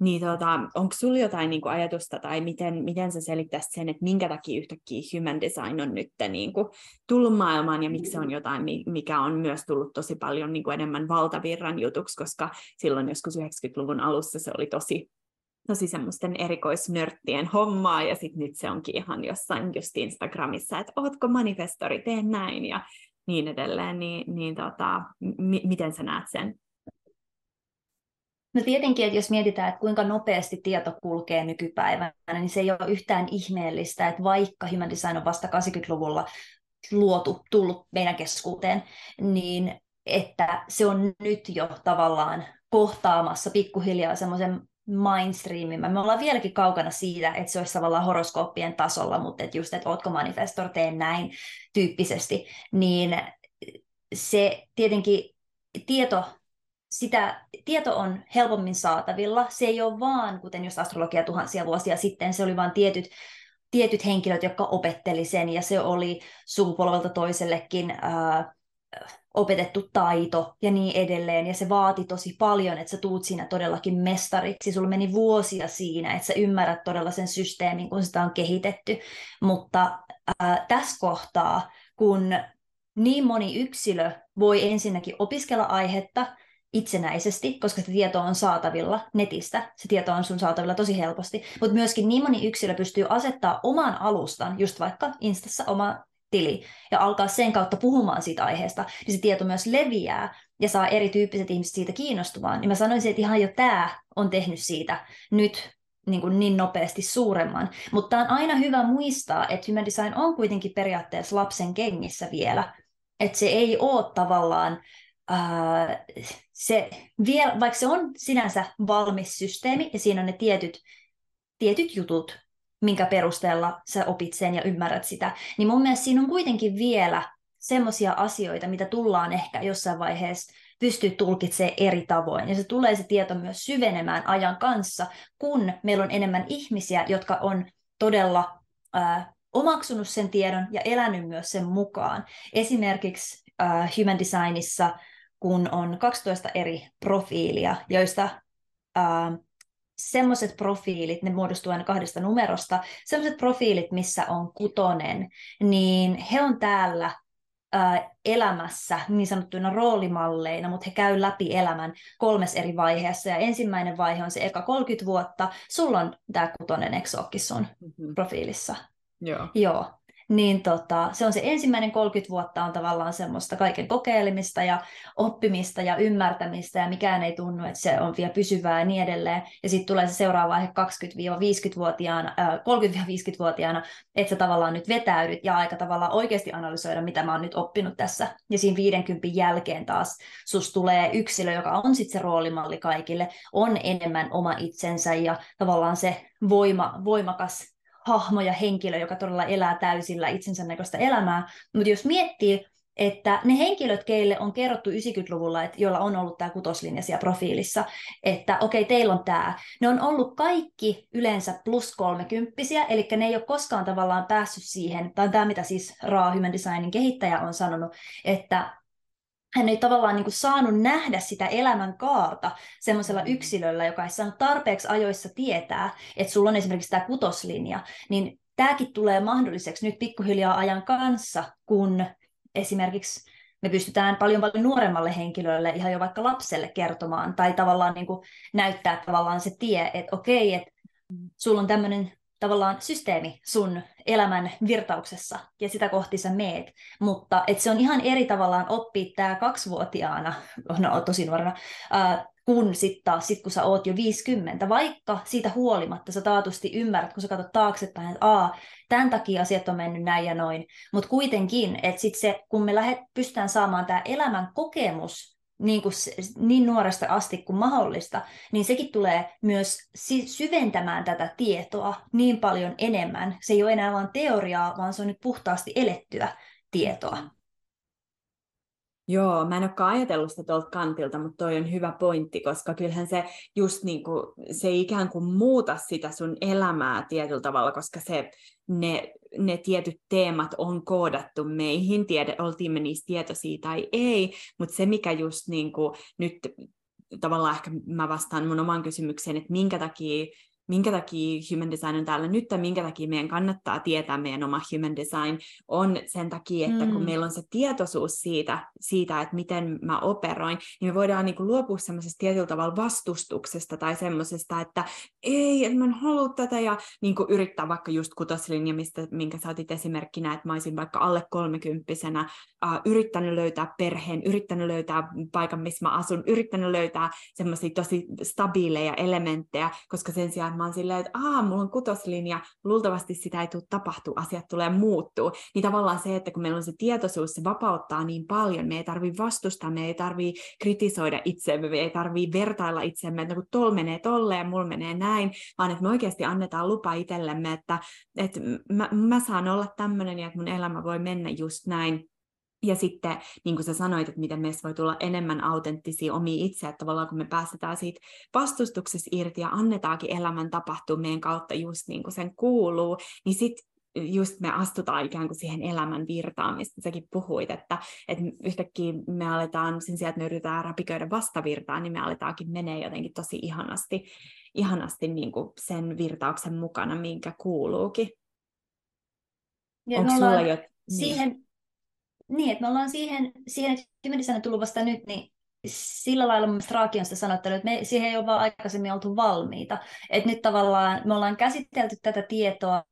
niin tota, onko sinulla jotain niin kuin ajatusta tai miten, miten sä selittäisit sen, että minkä takia yhtäkkiä human design on nyt niin kuin, tullut maailmaan ja miksi se on jotain, mikä on myös tullut tosi paljon niin kuin enemmän valtavirran jutuksi, koska silloin joskus 90-luvun alussa se oli tosi tosi semmoisten erikoisnörttien hommaa, ja sitten nyt se onkin ihan jossain just Instagramissa, että ootko manifestori, tee näin, ja niin edelleen, niin, niin tota, m- miten sä näet sen? No tietenkin, että jos mietitään, että kuinka nopeasti tieto kulkee nykypäivänä, niin se ei ole yhtään ihmeellistä, että vaikka Human Design on vasta 80-luvulla luotu, tullut meidän keskuuteen, niin että se on nyt jo tavallaan kohtaamassa pikkuhiljaa semmoisen mainstreamin. Me ollaan vieläkin kaukana siitä, että se olisi tavallaan horoskooppien tasolla, mutta että just, että ootko manifestor, tee näin tyyppisesti, niin se tietenkin tieto sitä tieto on helpommin saatavilla. Se ei ole vaan, kuten just astrologia tuhansia vuosia sitten, se oli vain tietyt, tietyt henkilöt, jotka opetteli sen, ja se oli sukupolvelta toisellekin ää, opetettu taito ja niin edelleen. Ja se vaati tosi paljon, että sä tuut siinä todellakin mestariksi. Sulla meni vuosia siinä, että sä ymmärrät todella sen systeemin, kun sitä on kehitetty. Mutta ää, tässä kohtaa, kun niin moni yksilö voi ensinnäkin opiskella aihetta, itsenäisesti, koska se tieto on saatavilla netistä. Se tieto on sun saatavilla tosi helposti. Mutta myöskin niin moni yksilö pystyy asettaa oman alustan, just vaikka Instassa oma tili, ja alkaa sen kautta puhumaan siitä aiheesta, niin se tieto myös leviää ja saa erityyppiset ihmiset siitä kiinnostumaan. Niin mä sanoisin, että ihan jo tämä on tehnyt siitä nyt niin, kuin niin nopeasti suuremman. Mutta on aina hyvä muistaa, että human design on kuitenkin periaatteessa lapsen kengissä vielä, että se ei ole tavallaan, ää, se, vielä, vaikka se on sinänsä valmis systeemi ja siinä on ne tietyt, tietyt jutut, minkä perusteella sä opit sen ja ymmärrät sitä, niin mun mielestä siinä on kuitenkin vielä semmoisia asioita, mitä tullaan ehkä jossain vaiheessa pystyy tulkitsemaan eri tavoin. Ja se tulee se tieto myös syvenemään ajan kanssa, kun meillä on enemmän ihmisiä, jotka on todella äh, omaksunut sen tiedon ja elänyt myös sen mukaan. Esimerkiksi äh, Human Designissa, kun on 12 eri profiilia, joista äh, semmoiset profiilit, ne muodostuu aina kahdesta numerosta, semmoiset profiilit, missä on kutonen, niin he on täällä elämässä niin sanottuina roolimalleina, mutta he käy läpi elämän kolmes eri vaiheessa. Ja ensimmäinen vaihe on se eka 30 vuotta. Sulla on tämä kutonen, eikö sun mm-hmm. profiilissa? Joo. Joo niin tota, se on se ensimmäinen 30 vuotta on tavallaan semmoista kaiken kokeilemista ja oppimista ja ymmärtämistä ja mikään ei tunnu, että se on vielä pysyvää ja niin edelleen. Ja sitten tulee se seuraava vaihe 20-50-vuotiaana, äh, 30-50-vuotiaana, että sä tavallaan nyt vetäydyt ja aika tavallaan oikeasti analysoida, mitä mä oon nyt oppinut tässä. Ja siinä 50 jälkeen taas sus tulee yksilö, joka on sitten se roolimalli kaikille, on enemmän oma itsensä ja tavallaan se voima, voimakas hahmo ja henkilö, joka todella elää täysillä itsensä näköistä elämää. Mutta jos miettii, että ne henkilöt, keille on kerrottu 90-luvulla, että joilla on ollut tämä kutoslinja siellä profiilissa, että okei, okay, teillä on tämä. Ne on ollut kaikki yleensä plus kolmekymppisiä, eli ne ei ole koskaan tavallaan päässyt siihen, tai tämä mitä siis Raw Human Designin kehittäjä on sanonut, että hän ei tavallaan niin kuin saanut nähdä sitä elämän kaarta semmoisella yksilöllä, joka ei saanut tarpeeksi ajoissa tietää, että sulla on esimerkiksi tämä kutoslinja, niin tämäkin tulee mahdolliseksi nyt pikkuhiljaa ajan kanssa, kun esimerkiksi me pystytään paljon paljon nuoremmalle henkilölle, ihan jo vaikka lapselle kertomaan, tai tavallaan niin kuin näyttää tavallaan se tie, että okei, että sulla on tämmöinen tavallaan systeemi sun elämän virtauksessa ja sitä kohti sä meet. Mutta et se on ihan eri tavallaan oppia tämä kaksivuotiaana, (laughs) no tosi nuorena, äh, kun sitten taas, sit kun sä oot jo 50, vaikka siitä huolimatta sä taatusti ymmärrät, kun sä katsot taaksepäin, että aa, tämän takia asiat on mennyt näin ja noin, mutta kuitenkin, että sit se, kun me lähet, pystytään saamaan tämä elämän kokemus niin, kuin, niin nuoresta asti kuin mahdollista, niin sekin tulee myös syventämään tätä tietoa niin paljon enemmän. Se ei ole enää vain teoriaa, vaan se on nyt puhtaasti elettyä tietoa. Joo, mä en olekaan ajatellut sitä tuolta kantilta, mutta toi on hyvä pointti, koska kyllähän se just niin kuin, se ikään kuin muuta sitä sun elämää tietyllä tavalla, koska se, ne, ne tietyt teemat on koodattu meihin, tiedä, oltiin me niistä tietoisia tai ei, mutta se mikä just niin kuin, nyt tavallaan ehkä mä vastaan mun omaan kysymykseen, että minkä takia minkä takia human design on täällä nyt, tai minkä takia meidän kannattaa tietää meidän oma human design, on sen takia, että mm. kun meillä on se tietoisuus siitä, siitä, että miten mä operoin, niin me voidaan niin kuin luopua semmoisesta tietyllä tavalla vastustuksesta tai semmoisesta, että ei, että mä en halua tätä, ja niin kuin yrittää vaikka just kutoslinja, mistä, minkä sä otit esimerkkinä, että mä olisin vaikka alle kolmekymppisenä uh, yrittänyt löytää perheen, yrittänyt löytää paikan, missä mä asun, yrittänyt löytää semmoisia tosi stabiileja elementtejä, koska sen sijaan oon silleen, että aah, mulla on kutoslinja, luultavasti sitä ei tule tapahtua, asiat tulee muuttuu. Niin tavallaan se, että kun meillä on se tietoisuus, se vapauttaa niin paljon, me ei tarvi vastustaa, me ei tarvi kritisoida itseämme, me ei tarvi vertailla itseämme, että kun tol menee tolleen, mulla menee näin, vaan että me oikeasti annetaan lupa itsellemme, että, että mä, mä saan olla tämmöinen ja että mun elämä voi mennä just näin ja sitten, niin kuin sä sanoit, että miten meistä voi tulla enemmän autenttisia omia itse, että tavallaan kun me päästetään siitä vastustuksessa irti ja annetaankin elämän tapahtua meidän kautta just niin kuin sen kuuluu, niin sitten just me astutaan ikään kuin siihen elämän virtaan, mistä säkin puhuit, että, että yhtäkkiä me aletaan, sen sijaan, että me yritetään rapiköidä vastavirtaan, niin me aletaankin menee jotenkin tosi ihanasti, ihanasti niin kuin sen virtauksen mukana, minkä kuuluukin. Ja Onko sulla jo... Siihen, niin että me ollaan siihen, siihen että kymmenissä tullut vasta nyt, niin sillä lailla mun Raaki on sitä sanottanut, että me siihen ei ole vaan aikaisemmin oltu valmiita. Että nyt tavallaan me ollaan käsitelty tätä tietoa,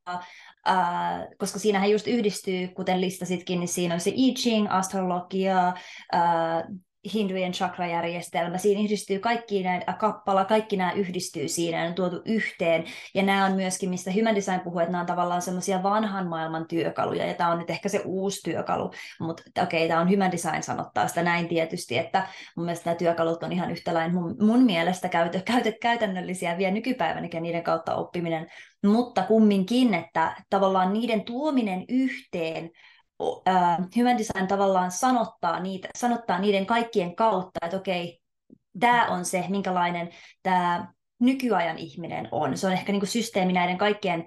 ää, koska siinähän just yhdistyy, kuten listasitkin, niin siinä on se I Ching, astrologia, ää, hindujen chakrajärjestelmä. Siinä yhdistyy kaikki nämä kappala, kaikki nämä yhdistyy siinä ja on tuotu yhteen. Ja nämä on myöskin, mistä Human Design puhuu, että nämä on tavallaan semmoisia vanhan maailman työkaluja, ja tämä on nyt ehkä se uusi työkalu, mutta okei, okay, tämä on Human Design sanottaa sitä näin tietysti, että mun mielestä nämä työkalut on ihan yhtä lailla mun, mun mielestä käytö, käytö, käytännöllisiä vielä nykypäivänä ja niiden kautta oppiminen, mutta kumminkin, että tavallaan niiden tuominen yhteen uh, Human Design tavallaan sanottaa, niitä, sanottaa niiden kaikkien kautta, että okei, tämä on se, minkälainen tämä nykyajan ihminen on. Se on ehkä niin kuin systeemi näiden kaikkien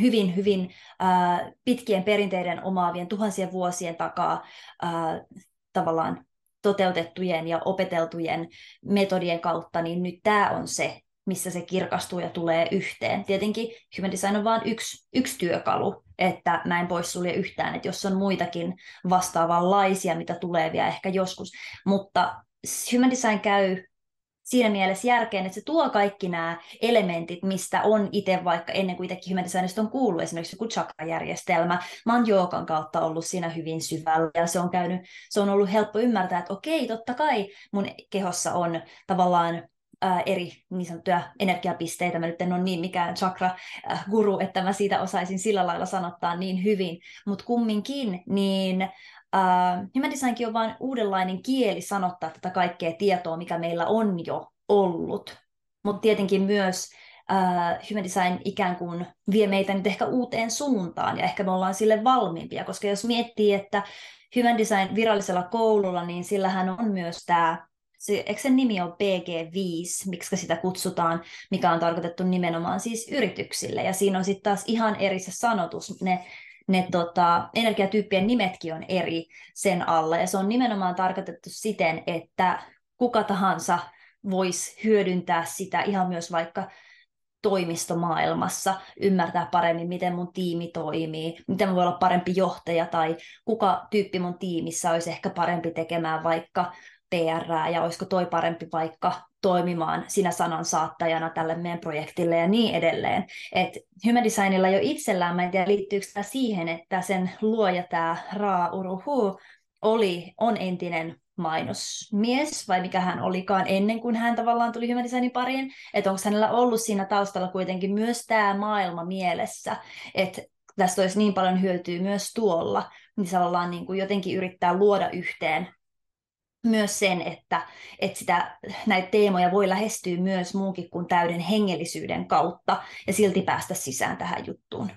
hyvin, hyvin uh, pitkien perinteiden omaavien tuhansien vuosien takaa uh, tavallaan toteutettujen ja opeteltujen metodien kautta, niin nyt tämä on se, missä se kirkastuu ja tulee yhteen. Tietenkin Human Design on vain yksi, yksi työkalu, että mä en poissulje yhtään, että jos on muitakin vastaavanlaisia, mitä tulee vielä ehkä joskus, mutta Human Design käy siinä mielessä järkeen, että se tuo kaikki nämä elementit, mistä on itse vaikka ennen kuin itsekin Human Designista on kuullut, esimerkiksi joku chakra-järjestelmä. Mä oon jookan kautta ollut siinä hyvin syvällä ja se on, käynyt, se on ollut helppo ymmärtää, että okei, totta kai mun kehossa on tavallaan ää, eri niin sanottuja energiapisteitä. Mä nyt en ole niin mikään chakra-guru, että mä siitä osaisin sillä lailla sanottaa niin hyvin, mutta kumminkin, niin Uh, Human Designkin on vain uudenlainen kieli sanottaa tätä kaikkea tietoa, mikä meillä on jo ollut. Mutta tietenkin myös uh, Human Design ikään kuin vie meitä nyt ehkä uuteen suuntaan, ja ehkä me ollaan sille valmiimpia, koska jos miettii, että Human Design virallisella koululla, niin sillähän on myös tämä se, eikö sen nimi ole BG5, miksi sitä kutsutaan, mikä on tarkoitettu nimenomaan siis yrityksille. Ja siinä on sitten taas ihan eri se sanotus. Ne, ne tota, energiatyyppien nimetkin on eri sen alla. Ja se on nimenomaan tarkoitettu siten, että kuka tahansa voisi hyödyntää sitä ihan myös vaikka toimistomaailmassa, ymmärtää paremmin, miten mun tiimi toimii, miten mä voin olla parempi johtaja tai kuka tyyppi mun tiimissä olisi ehkä parempi tekemään vaikka PR ja olisiko toi parempi paikka toimimaan sinä sanan saattajana tälle meidän projektille ja niin edelleen. Et Human Designilla jo itsellään, mä en tiedä liittyykö tämä siihen, että sen luoja tämä Ra Uruhu oli, on entinen mainosmies, vai mikä hän olikaan ennen kuin hän tavallaan tuli Human Designin pariin, että onko hänellä ollut siinä taustalla kuitenkin myös tämä maailma mielessä, että tästä olisi niin paljon hyötyä myös tuolla, niin tavallaan niin kuin jotenkin yrittää luoda yhteen myös sen, että, että sitä, näitä teemoja voi lähestyä myös muunkin kuin täyden hengellisyyden kautta ja silti päästä sisään tähän juttuun.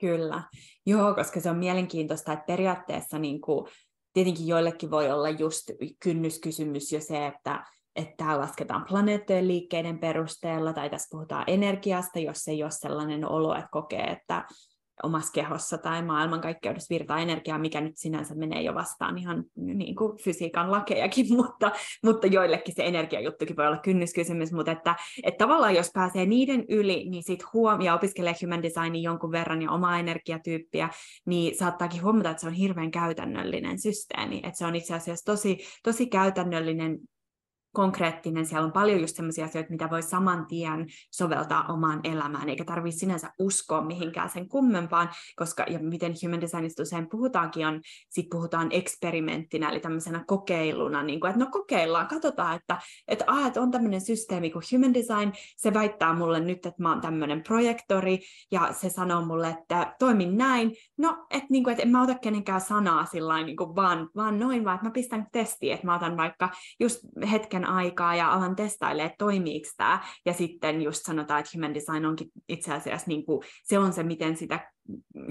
Kyllä, joo, koska se on mielenkiintoista, että periaatteessa niin kuin, tietenkin joillekin voi olla just kynnyskysymys jo se, että että tämä lasketaan planeettojen liikkeiden perusteella, tai tässä puhutaan energiasta, jos ei ole sellainen olo, että kokee, että omassa kehossa tai maailmankaikkeudessa virtaa energiaa, mikä nyt sinänsä menee jo vastaan ihan niin kuin fysiikan lakejakin, (laughs) mutta, mutta joillekin se energiajuttukin voi olla kynnyskysymys, mutta että, että tavallaan jos pääsee niiden yli, niin sit huom- ja opiskelee human designin jonkun verran ja omaa energiatyyppiä, niin saattaakin huomata, että se on hirveän käytännöllinen systeemi, että se on itse asiassa tosi, tosi käytännöllinen konkreettinen, siellä on paljon just sellaisia asioita, mitä voi saman tien soveltaa omaan elämään, eikä tarvitse sinänsä uskoa mihinkään sen kummempaan, koska ja miten human designista usein puhutaankin, on, sit puhutaan eksperimenttinä, eli tämmöisenä kokeiluna, niin kuin, että no kokeillaan, katsotaan, että, että, ah, että on tämmöinen systeemi kuin human design, se väittää mulle nyt, että mä oon tämmöinen projektori, ja se sanoo mulle, että toimin näin, no, että, niin kuin, että en mä ota kenenkään sanaa sillä niin kuin vaan, vaan noin, vaan että mä pistän testiin, että mä otan vaikka just hetken aikaa ja alan testailemaan, että toimiiko tämä. Ja sitten just sanotaan, että human design onkin itse asiassa, niin kuin, se on se, miten sitä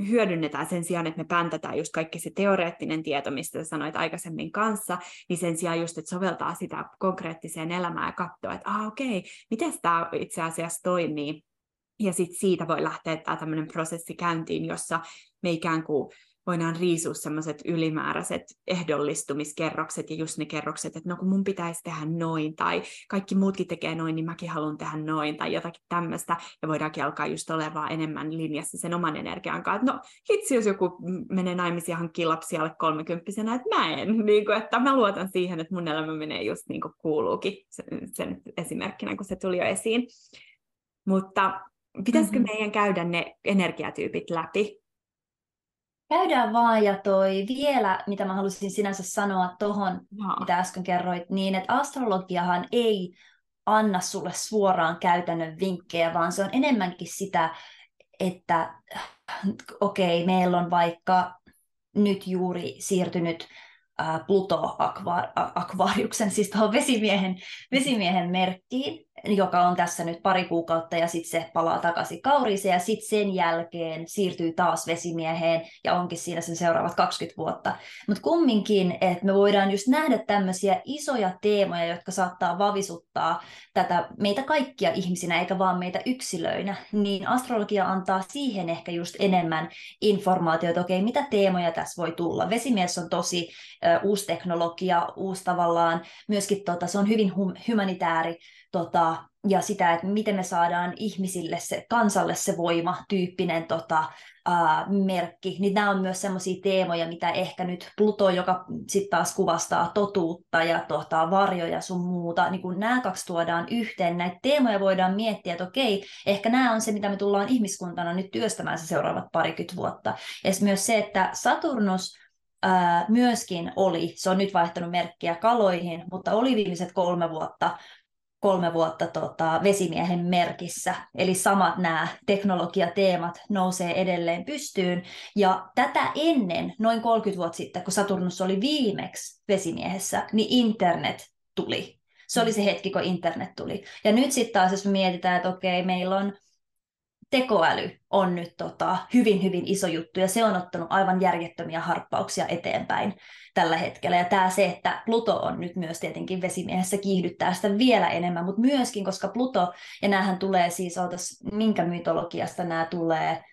hyödynnetään sen sijaan, että me päntätään just kaikki se teoreettinen tieto, mistä sanoit aikaisemmin kanssa, niin sen sijaan just, että soveltaa sitä konkreettiseen elämään ja katsoa, että ah, okei, okay, miten tämä itse asiassa toimii. Ja sitten siitä voi lähteä tämä tämmöinen prosessi käyntiin, jossa me ikään kuin voidaan riisua semmoiset ylimääräiset ehdollistumiskerrokset ja just ne kerrokset, että no kun mun pitäisi tehdä noin tai kaikki muutkin tekee noin, niin mäkin haluan tehdä noin tai jotakin tämmöistä ja voidaankin alkaa just olemaan enemmän linjassa sen oman energian kanssa. No hitsi, jos joku menee naimisiin ja hankkii lapsia alle kolmekymppisenä, että mä en, (laughs) niin kuin, että mä luotan siihen, että mun elämä menee just niin kuin kuuluukin sen, sen esimerkkinä, kun se tuli jo esiin. Mutta pitäisikö mm-hmm. meidän käydä ne energiatyypit läpi? Käydään vaan ja toi vielä, mitä mä halusin sinänsä sanoa tuohon, mitä äsken kerroit, niin että astrologiahan ei anna sulle suoraan käytännön vinkkejä, vaan se on enemmänkin sitä, että okei, okay, meillä on vaikka nyt juuri siirtynyt Pluto-akvaariuksen, siis tuohon vesimiehen, vesimiehen merkkiin, joka on tässä nyt pari kuukautta ja sitten se palaa takaisin kauriiseen ja sitten sen jälkeen siirtyy taas vesimieheen ja onkin siinä sen seuraavat 20 vuotta. Mutta kumminkin, että me voidaan just nähdä tämmöisiä isoja teemoja, jotka saattaa vavisuttaa tätä meitä kaikkia ihmisinä eikä vaan meitä yksilöinä, niin astrologia antaa siihen ehkä just enemmän informaatiota, okei, okay, mitä teemoja tässä voi tulla. Vesimies on tosi uh, uusi teknologia, uusi tavallaan, myöskin tota, se on hyvin hum- humanitääri, tota, ja sitä, että miten me saadaan ihmisille se, kansalle se voima tyyppinen tota, ää, merkki, niin nämä on myös sellaisia teemoja, mitä ehkä nyt Pluto, joka sitten taas kuvastaa totuutta ja tota, varjoja sun muuta, niin kun nämä kaksi tuodaan yhteen, näitä teemoja voidaan miettiä, että okei, ehkä nämä on se, mitä me tullaan ihmiskuntana nyt työstämään se seuraavat parikymmentä vuotta. Ja myös se, että Saturnus ää, myöskin oli, se on nyt vaihtanut merkkiä kaloihin, mutta oli viimeiset kolme vuotta kolme vuotta tota, vesimiehen merkissä. Eli samat nämä teknologiateemat nousee edelleen pystyyn. Ja tätä ennen, noin 30 vuotta sitten, kun Saturnus oli viimeksi vesimiehessä, niin internet tuli. Se oli se hetki, kun internet tuli. Ja nyt sitten taas, jos me mietitään, että okei, meillä on tekoäly on nyt tota, hyvin, hyvin iso juttu, ja se on ottanut aivan järjettömiä harppauksia eteenpäin tällä hetkellä. Ja tämä se, että Pluto on nyt myös tietenkin vesimiehessä kiihdyttää sitä vielä enemmän, mutta myöskin, koska Pluto, ja näähän tulee siis, ootas, minkä mytologiasta nämä tulee,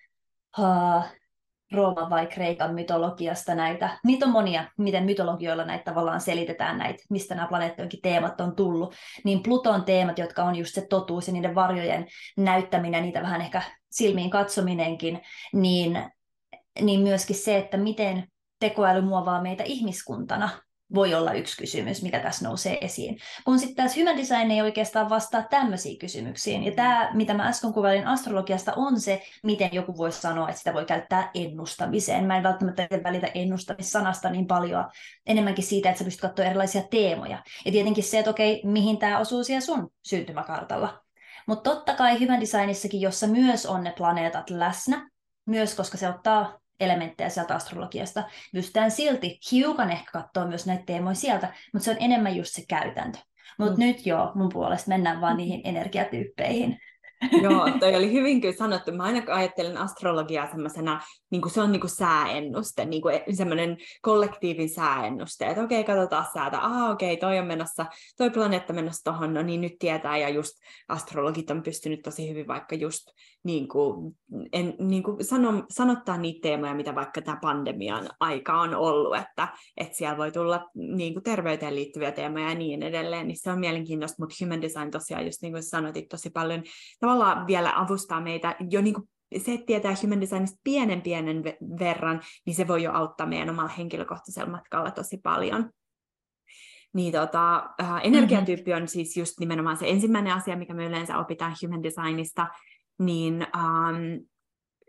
Rooman vai Kreikan mytologiasta näitä. Niitä on monia, miten mytologioilla näitä tavallaan selitetään näitä, mistä nämä planeettojenkin teemat on tullut. Niin Pluton teemat, jotka on just se totuus ja niiden varjojen näyttäminen, niitä vähän ehkä silmiin katsominenkin, niin, niin myöskin se, että miten tekoäly muovaa meitä ihmiskuntana voi olla yksi kysymys, mikä tässä nousee esiin. Kun sitten taas human design ei oikeastaan vastaa tämmöisiin kysymyksiin. Ja tämä, mitä mä äsken kuvailin astrologiasta, on se, miten joku voisi sanoa, että sitä voi käyttää ennustamiseen. Mä en välttämättä välitä ennustamissanasta niin paljon, enemmänkin siitä, että sä pystyt katsoa erilaisia teemoja. Ja tietenkin se, että okei, mihin tämä osuu siellä sun syntymäkartalla. Mutta totta kai hyvän designissakin, jossa myös on ne planeetat läsnä, myös koska se ottaa elementtejä sieltä astrologiasta. Pystytään silti hiukan ehkä katsoa myös näitä teemoja sieltä, mutta se on enemmän just se käytäntö. Mutta mm. nyt joo, mun puolesta mennään vaan (laughs) niihin energiatyyppeihin. Joo, toi oli hyvin kyllä sanottu. Mä aina ajattelen astrologiaa semmoisena, niin kuin se on niin kuin sääennuste, niin kuin semmoinen kollektiivin sääennuste, että okei, okay, katsotaan säätä, ah okei, okay, toi on menossa, toi planeetta menossa tohon, no niin nyt tietää, ja just astrologit on pystynyt tosi hyvin vaikka just niin kuin, en, niin kuin sano, sanottaa niitä teemoja, mitä vaikka tämä pandemian aika on ollut, että, että siellä voi tulla niin kuin terveyteen liittyviä teemoja ja niin edelleen, niin se on mielenkiintoista, mutta human design tosiaan, just niin kuin sanoit, tosi paljon tavallaan vielä avustaa meitä jo niin kuin se, että tietää human designista pienen pienen verran, niin se voi jo auttaa meidän omalla henkilökohtaisella matkalla tosi paljon. Niin tota, äh, energiatyyppi mm-hmm. on siis just nimenomaan se ensimmäinen asia, mikä me yleensä opitaan human designista, niin ähm,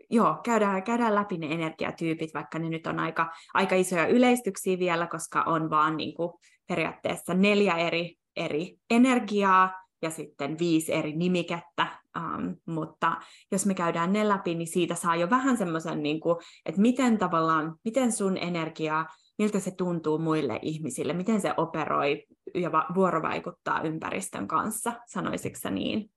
joo, käydään, käydään läpi ne energiatyypit, vaikka ne nyt on aika, aika isoja yleistyksiä vielä, koska on vaan niin kuin, periaatteessa neljä eri, eri energiaa ja sitten viisi eri nimikettä, um, mutta jos me käydään ne läpi, niin siitä saa jo vähän semmoisen, niin kuin, että miten tavallaan, miten sun energiaa, miltä se tuntuu muille ihmisille, miten se operoi ja vuorovaikuttaa ympäristön kanssa, sanoisitko niin?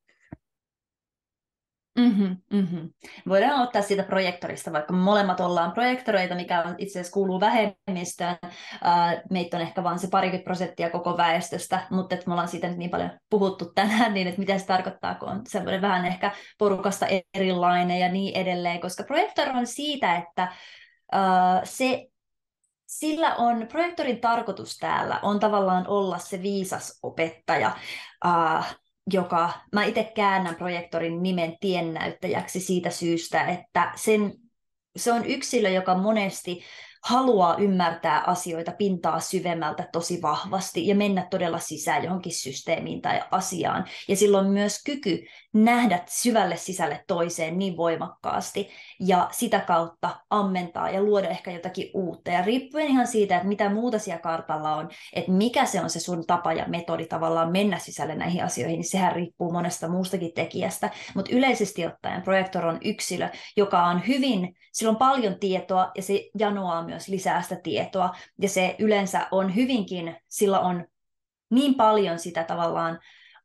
Mm-hmm, mm-hmm. Voidaan ottaa siitä projektorista, vaikka me molemmat ollaan projektoreita, mikä itse asiassa kuuluu vähemmistöön. Meitä on ehkä vain se parikymmentä prosenttia koko väestöstä, mutta että me ollaan siitä nyt niin paljon puhuttu tänään, niin että mitä se tarkoittaa, kun on semmoinen vähän ehkä porukasta erilainen ja niin edelleen, koska projektor on siitä, että se sillä on, projektorin tarkoitus täällä on tavallaan olla se viisas opettaja, joka, mä itse käännän projektorin nimen tiennäyttäjäksi siitä syystä, että sen, se on yksilö, joka monesti haluaa ymmärtää asioita pintaa syvemmältä tosi vahvasti ja mennä todella sisään johonkin systeemiin tai asiaan. Ja silloin myös kyky nähdä syvälle sisälle toiseen niin voimakkaasti ja sitä kautta ammentaa ja luoda ehkä jotakin uutta. Ja riippuen ihan siitä, että mitä muuta siellä kartalla on, että mikä se on se sun tapa ja metodi tavallaan mennä sisälle näihin asioihin, niin sehän riippuu monesta muustakin tekijästä. Mutta yleisesti ottaen projektor on yksilö, joka on hyvin, sillä on paljon tietoa ja se janoaa myös lisää sitä tietoa. Ja se yleensä on hyvinkin, sillä on niin paljon sitä tavallaan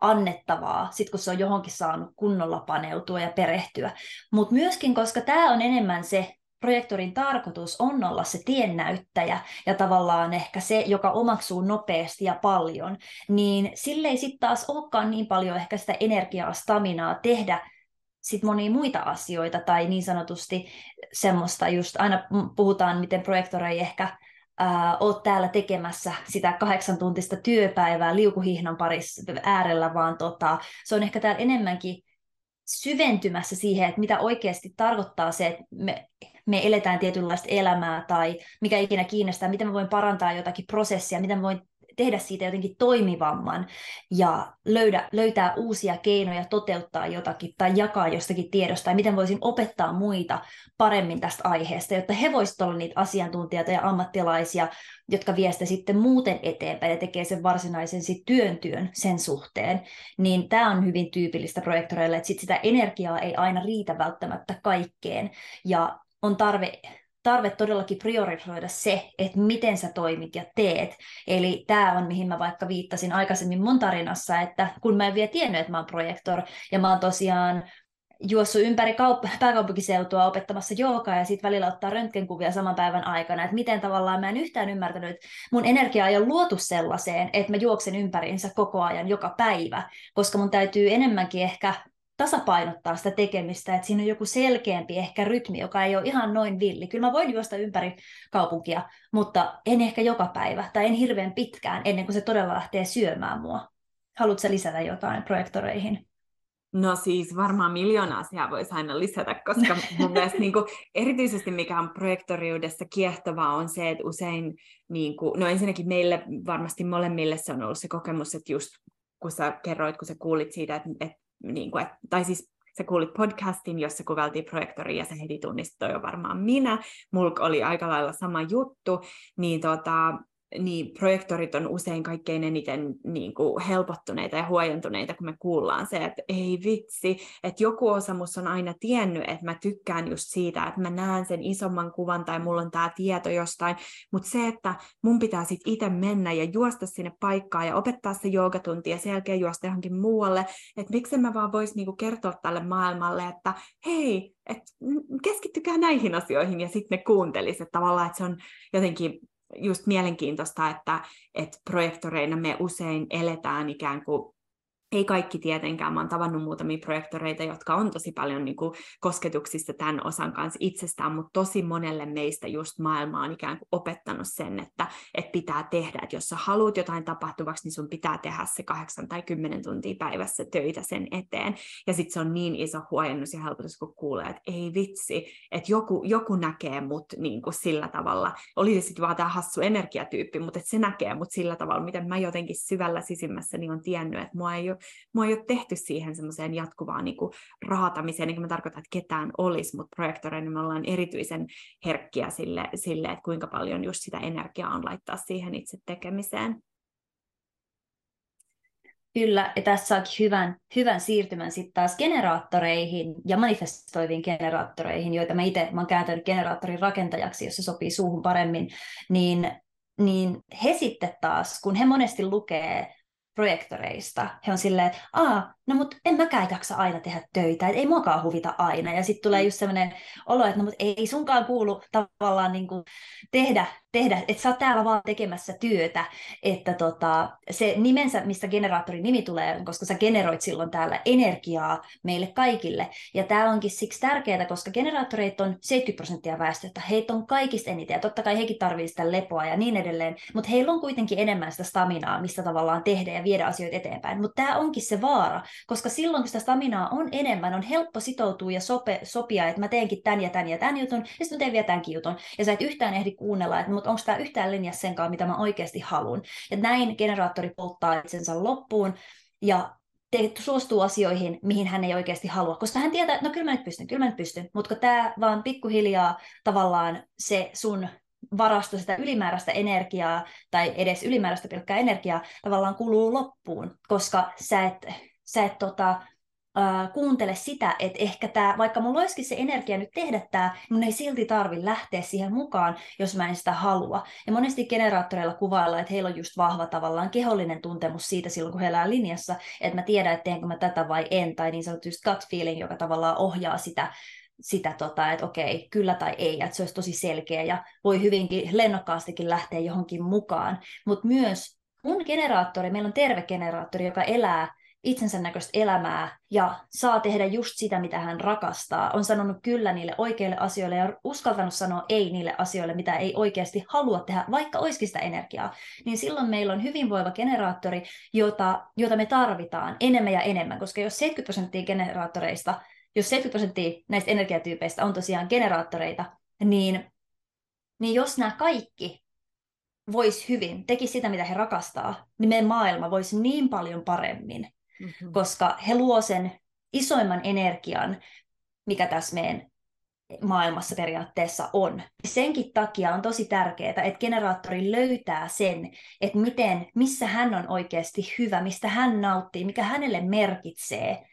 annettavaa, sit kun se on johonkin saanut kunnolla paneutua ja perehtyä. Mutta myöskin, koska tämä on enemmän se projektorin tarkoitus on olla se tiennäyttäjä ja tavallaan ehkä se, joka omaksuu nopeasti ja paljon, niin sille ei sitten taas olekaan niin paljon ehkä sitä energiaa, staminaa tehdä sit monia muita asioita tai niin sanotusti semmoista just aina puhutaan, miten projektori ei ehkä äh, oot täällä tekemässä sitä kahdeksan tuntista työpäivää liukuhihnan parissa äärellä, vaan tota, se on ehkä täällä enemmänkin syventymässä siihen, että mitä oikeasti tarkoittaa se, että me, me eletään tietynlaista elämää tai mikä ikinä kiinnostaa, miten mä voin parantaa jotakin prosessia, miten mä voin tehdä siitä jotenkin toimivamman ja löydä, löytää uusia keinoja toteuttaa jotakin tai jakaa jostakin tiedosta ja miten voisin opettaa muita paremmin tästä aiheesta, jotta he voisivat olla niitä asiantuntijoita ja ammattilaisia, jotka vie sitä sitten muuten eteenpäin ja tekee sen varsinaisen sit työn työn sen suhteen, niin tämä on hyvin tyypillistä projektoreille, että sit sitä energiaa ei aina riitä välttämättä kaikkeen. Ja on tarve tarve todellakin priorisoida se, että miten sä toimit ja teet. Eli tämä on, mihin mä vaikka viittasin aikaisemmin mun tarinassa, että kun mä en vielä tiennyt, että mä oon projektor, ja mä oon tosiaan juossut ympäri kaup- (laughs) pääkaupunkiseutua opettamassa joogaa ja sitten välillä ottaa röntgenkuvia saman päivän aikana, että miten tavallaan mä en yhtään ymmärtänyt, että mun energia ei ole luotu sellaiseen, että mä juoksen ympäriinsä koko ajan joka päivä, koska mun täytyy enemmänkin ehkä tasapainottaa sitä tekemistä, että siinä on joku selkeämpi ehkä rytmi, joka ei ole ihan noin villi. Kyllä mä voin juosta ympäri kaupunkia, mutta en ehkä joka päivä tai en hirveän pitkään ennen kuin se todella lähtee syömään mua. Haluatko lisätä jotain projektoreihin? No siis varmaan miljoona asiaa voisi aina lisätä, koska (laughs) mun mielestä niin kuin, erityisesti mikä on projektoriudessa kiehtovaa on se, että usein, niin kuin, no ensinnäkin meille varmasti molemmille se on ollut se kokemus, että just kun sä kerroit, kun sä kuulit siitä, että, että niin kuin, tai siis sä kuulit podcastin, jossa kuveltiin projektoria ja se heti tunnisti, toi on varmaan minä. Mulk oli aika lailla sama juttu, niin tota, niin projektorit on usein kaikkein eniten niin kuin helpottuneita ja huojentuneita, kun me kuullaan se, että ei vitsi, että joku osa musta on aina tiennyt, että mä tykkään just siitä, että mä näen sen isomman kuvan tai mulla on tämä tieto jostain, mutta se, että mun pitää sitten itse mennä ja juosta sinne paikkaan ja opettaa se joogatunti ja sen jälkeen juosta johonkin muualle, että miksi mä vaan vois niinku kertoa tälle maailmalle, että hei, et keskittykää näihin asioihin ja sitten ne kuuntelis, että tavallaan että se on jotenkin just mielenkiintoista, että, että projektoreina me usein eletään ikään kuin ei kaikki tietenkään, mä oon tavannut muutamia projektoreita, jotka on tosi paljon niin kuin, kosketuksissa tämän osan kanssa itsestään, mutta tosi monelle meistä just maailma on ikään kuin opettanut sen, että, että pitää tehdä, että jos sä haluat jotain tapahtuvaksi, niin sun pitää tehdä se kahdeksan tai kymmenen tuntia päivässä töitä sen eteen. Ja sitten se on niin iso huojennus ja helpotus, kun kuulee, että ei vitsi, että joku, joku näkee mut niin kuin sillä tavalla. Oli se sitten vaan tämä hassu energiatyyppi, mutta että se näkee mut sillä tavalla, miten mä jotenkin syvällä sisimmässä niin on tiennyt, että mua ei ole mua ei ole tehty siihen semmoiseen jatkuvaan niin kuin raatamiseen, niin kuin mä tarkoitan, että ketään olisi, mutta projektoreina me ollaan erityisen herkkiä sille, sille, että kuinka paljon just sitä energiaa on laittaa siihen itse tekemiseen. Kyllä, ja tässä saakin hyvän, hyvän siirtymän sitten taas generaattoreihin ja manifestoiviin generaattoreihin, joita mä itse oon kääntänyt generaattorin rakentajaksi, jos se sopii suuhun paremmin, niin, niin he sitten taas, kun he monesti lukee projektoreista. He on silleen, että Aa, no mut en mäkään jaksa aina tehdä töitä, että ei muakaan huvita aina. Ja sitten tulee mm. just sellainen olo, että no mut ei sunkaan kuulu tavallaan niin kuin tehdä, tehdä, että sä oot täällä vaan tekemässä työtä. Että tota, se nimensä, mistä generaattorin nimi tulee, koska sä generoit silloin täällä energiaa meille kaikille. Ja tämä onkin siksi tärkeää, koska generaattoreita on 70 prosenttia väestöstä. Heitä on kaikista eniten, ja totta kai hekin tarvitsevat sitä lepoa ja niin edelleen, mutta heillä on kuitenkin enemmän sitä staminaa, mistä tavallaan tehdä viedä asioita eteenpäin. Mutta tämä onkin se vaara, koska silloin kun sitä staminaa on enemmän, on helppo sitoutua ja sope, sopia, että mä teenkin tämän ja tämän ja tämän jutun, ja sitten mä teen vielä tämänkin jutun. Ja sä et yhtään ehdi kuunnella, että mutta onko tämä yhtään linjassa senkaan, mitä mä oikeasti haluan. Ja näin generaattori polttaa itsensä loppuun, ja te, suostuu asioihin, mihin hän ei oikeasti halua, koska hän tietää, että no kyllä mä nyt pystyn, kyllä mä nyt pystyn, mutta tämä vaan pikkuhiljaa tavallaan se sun varasto sitä ylimääräistä energiaa tai edes ylimääräistä pelkkää energiaa tavallaan kuluu loppuun, koska sä et, sä et tota, äh, kuuntele sitä, että ehkä tämä, vaikka mulla olisikin se energia nyt tehdä tämä, mun ei silti tarvi lähteä siihen mukaan, jos mä en sitä halua. Ja monesti generaattoreilla kuvaillaan, että heillä on just vahva tavallaan kehollinen tuntemus siitä silloin, kun he elää linjassa, että mä tiedän, että teenkö mä tätä vai en, tai niin sanottu just gut feeling, joka tavallaan ohjaa sitä sitä, tota, että okei, kyllä tai ei, että se olisi tosi selkeä ja voi hyvinkin lennokkaastikin lähteä johonkin mukaan. Mutta myös mun generaattori, meillä on terve generaattori, joka elää itsensä näköistä elämää ja saa tehdä just sitä, mitä hän rakastaa. On sanonut kyllä niille oikeille asioille ja uskaltanut sanoa ei niille asioille, mitä ei oikeasti halua tehdä, vaikka olisikin sitä energiaa. Niin silloin meillä on hyvinvoiva generaattori, jota, jota me tarvitaan enemmän ja enemmän, koska jos 70 prosenttia generaattoreista, jos 70 prosenttia näistä energiatyypeistä on tosiaan generaattoreita, niin, niin jos nämä kaikki vois hyvin, teki sitä, mitä he rakastaa, niin meidän maailma voisi niin paljon paremmin mm-hmm. koska he luo sen isoimman energian, mikä tässä meidän maailmassa periaatteessa on. Senkin takia on tosi tärkeää, että generaattori löytää sen, että miten, missä hän on oikeasti hyvä, mistä hän nauttii, mikä hänelle merkitsee,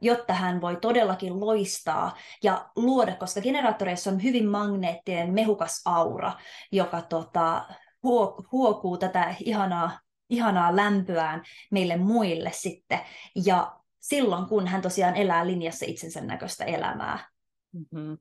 jotta hän voi todellakin loistaa ja luoda, koska generaattoreissa on hyvin magneettinen, mehukas aura, joka tota, huokuu tätä ihanaa ihanaa lämpöään meille muille sitten. Ja silloin, kun hän tosiaan elää linjassa itsensä näköistä elämää. Mm-hmm.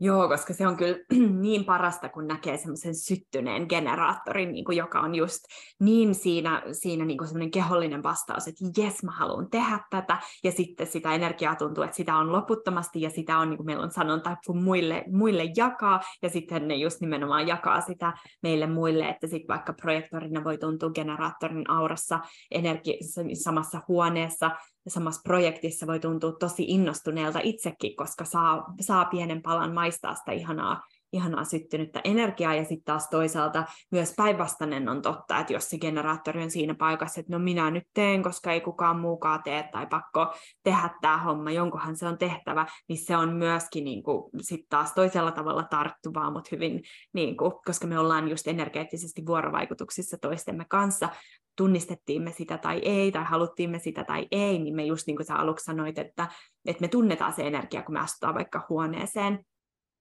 Joo, koska se on kyllä (clears throat) niin parasta, kun näkee semmoisen syttyneen generaattorin, niin kuin, joka on just niin siinä, siinä niin kuin semmoinen kehollinen vastaus, että jes, mä haluan tehdä tätä, ja sitten sitä energiaa tuntuu, että sitä on loputtomasti, ja sitä on, niin kuin meillä on sanonta, kun muille, muille jakaa, ja sitten ne just nimenomaan jakaa sitä meille muille, että sitten vaikka projektorina voi tuntua generaattorin aurassa energi- samassa huoneessa, samassa projektissa voi tuntua tosi innostuneelta itsekin, koska saa, saa pienen palan maistaa sitä ihanaa, ihanaa syttynyttä energiaa, ja sitten taas toisaalta myös päinvastainen on totta, että jos se generaattori on siinä paikassa, että no minä nyt teen, koska ei kukaan muukaan tee, tai pakko tehdä tämä homma, jonkunhan se on tehtävä, niin se on myöskin niin kuin, sit taas toisella tavalla tarttuvaa, mutta hyvin, niin kuin, koska me ollaan just energeettisesti vuorovaikutuksissa toistemme kanssa, tunnistettiin me sitä tai ei, tai haluttiin me sitä tai ei, niin me just niin kuin sä aluksi sanoit, että, että me tunnetaan se energia, kun me astutaan vaikka huoneeseen,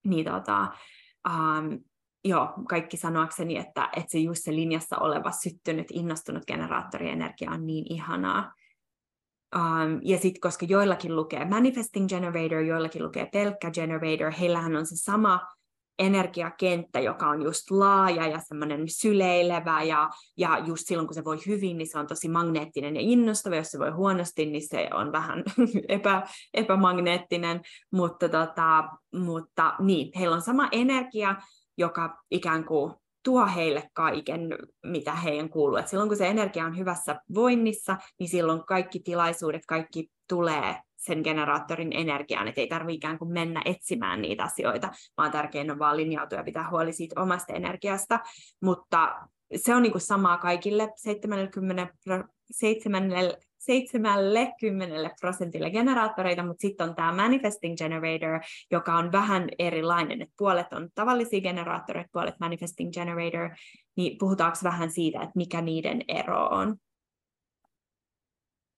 niin tota, um, joo, kaikki sanoakseni, että, että se just se linjassa oleva syttynyt, innostunut generaattorienergia on niin ihanaa. Um, ja sitten koska joillakin lukee manifesting generator, joillakin lukee pelkkä generator, heillähän on se sama energiakenttä, joka on just laaja ja semmoinen syleilevä ja, ja just silloin kun se voi hyvin, niin se on tosi magneettinen ja innostava, jos se voi huonosti, niin se on vähän (laughs) epä, epämagneettinen, mutta, tota, mutta niin, heillä on sama energia, joka ikään kuin tuo heille kaiken, mitä heidän kuuluu. Et silloin kun se energia on hyvässä voinnissa, niin silloin kaikki tilaisuudet, kaikki tulee sen generaattorin energiaan, että ei tarvitse ikään kuin mennä etsimään niitä asioita, vaan tärkein on vaan linjautua ja pitää huoli siitä omasta energiasta, mutta se on niin kuin samaa kaikille 70, 70, 70 prosentille generaattoreita, mutta sitten on tämä manifesting generator, joka on vähän erilainen, että puolet on tavallisia generaattoreita, puolet manifesting generator, niin puhutaanko vähän siitä, että mikä niiden ero on?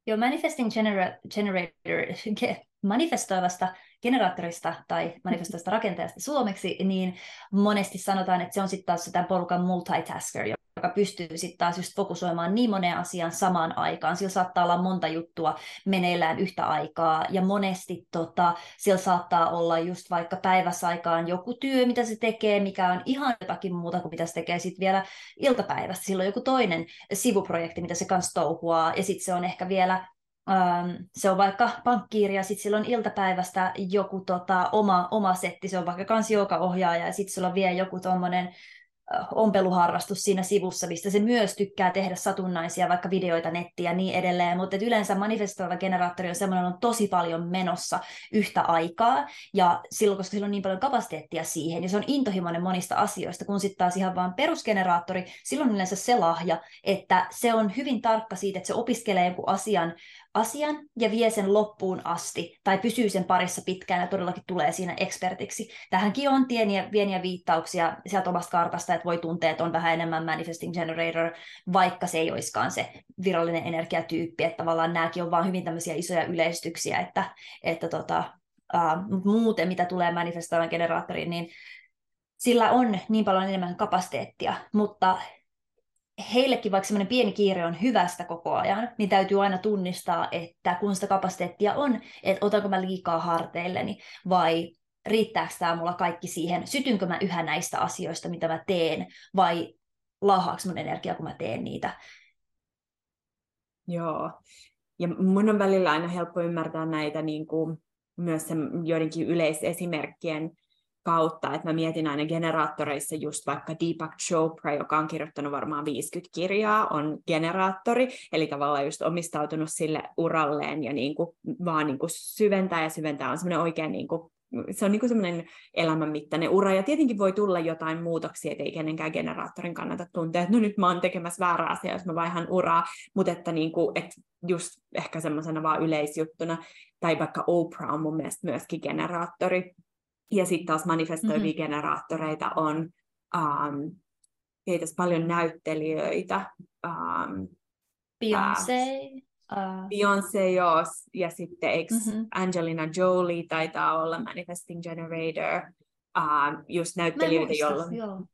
Joo, manifesting genera- generator, (laughs) manifestoivasta generaattorista tai manifestoivasta rakenteesta suomeksi, niin monesti sanotaan, että se on sitten taas tämän porukan multitasker, joka pystyy sitten taas just fokusoimaan niin moneen asiaan samaan aikaan. Sillä saattaa olla monta juttua meneillään yhtä aikaa, ja monesti tota, sillä saattaa olla just vaikka päivässä aikaan joku työ, mitä se tekee, mikä on ihan jotakin muuta kuin mitä se tekee sitten vielä iltapäivästä. Silloin joku toinen sivuprojekti, mitä se kanssa touhuaa, ja sitten se on ehkä vielä Um, se on vaikka pankkiiri ja sitten silloin iltapäivästä joku tota, oma, oma setti, se on vaikka kans ohjaaja ja sitten sulla on vielä joku tuommoinen ompeluharrastus siinä sivussa, mistä se myös tykkää tehdä satunnaisia vaikka videoita nettiä ja niin edelleen, mutta yleensä manifestoiva generaattori on semmoinen, on tosi paljon menossa yhtä aikaa, ja silloin, koska sillä on niin paljon kapasiteettia siihen, ja se on intohimoinen monista asioista, kun sitten taas ihan vaan perusgeneraattori, silloin yleensä se lahja, että se on hyvin tarkka siitä, että se opiskelee joku asian asian ja vie sen loppuun asti, tai pysyy sen parissa pitkään ja todellakin tulee siinä ekspertiksi. Tähänkin on pieniä, pieniä viittauksia sieltä omasta kartasta, että voi tuntea, että on vähän enemmän manifesting generator, vaikka se ei olisikaan se virallinen energiatyyppi, että tavallaan nämäkin on vaan hyvin tämmöisiä isoja yleistyksiä, että, että tota, uh, muuten mitä tulee manifestoivan generaattoriin, niin sillä on niin paljon enemmän kapasiteettia, mutta heillekin vaikka semmoinen pieni kiire on hyvästä koko ajan, niin täytyy aina tunnistaa, että kun sitä kapasiteettia on, että otanko mä liikaa harteilleni vai riittääkö tämä mulla kaikki siihen, sytynkö mä yhä näistä asioista, mitä mä teen, vai laahaako mun energia, kun mä teen niitä. Joo, ja mun on välillä aina helppo ymmärtää näitä niin kuin, myös sen joidenkin yleisesimerkkien kautta, että mä mietin aina generaattoreissa just vaikka Deepak Chopra, joka on kirjoittanut varmaan 50 kirjaa, on generaattori, eli tavallaan just omistautunut sille uralleen ja niin kuin, vaan niin kuin syventää ja syventää. On semmoinen oikein niin kuin se on niin semmoinen elämänmittainen ura, ja tietenkin voi tulla jotain muutoksia, että ei kenenkään generaattorin kannata tuntea, että no nyt mä oon tekemässä väärää asiaa, jos mä vaihan uraa, mutta että, niin kuin, että just ehkä semmoisena vaan yleisjuttuna, tai vaikka Oprah on mun mielestä myöskin generaattori, ja sitten taas manifestoivia mm-hmm. generaattoreita on, um, keitäs paljon näyttelijöitä. Um, Beyoncé. Uh... Beyoncé, joo. Ja sitten eikö mm-hmm. Angelina Jolie taitaa olla Manifesting Generator. Uh, just näyttelijöitä, joilla... Joo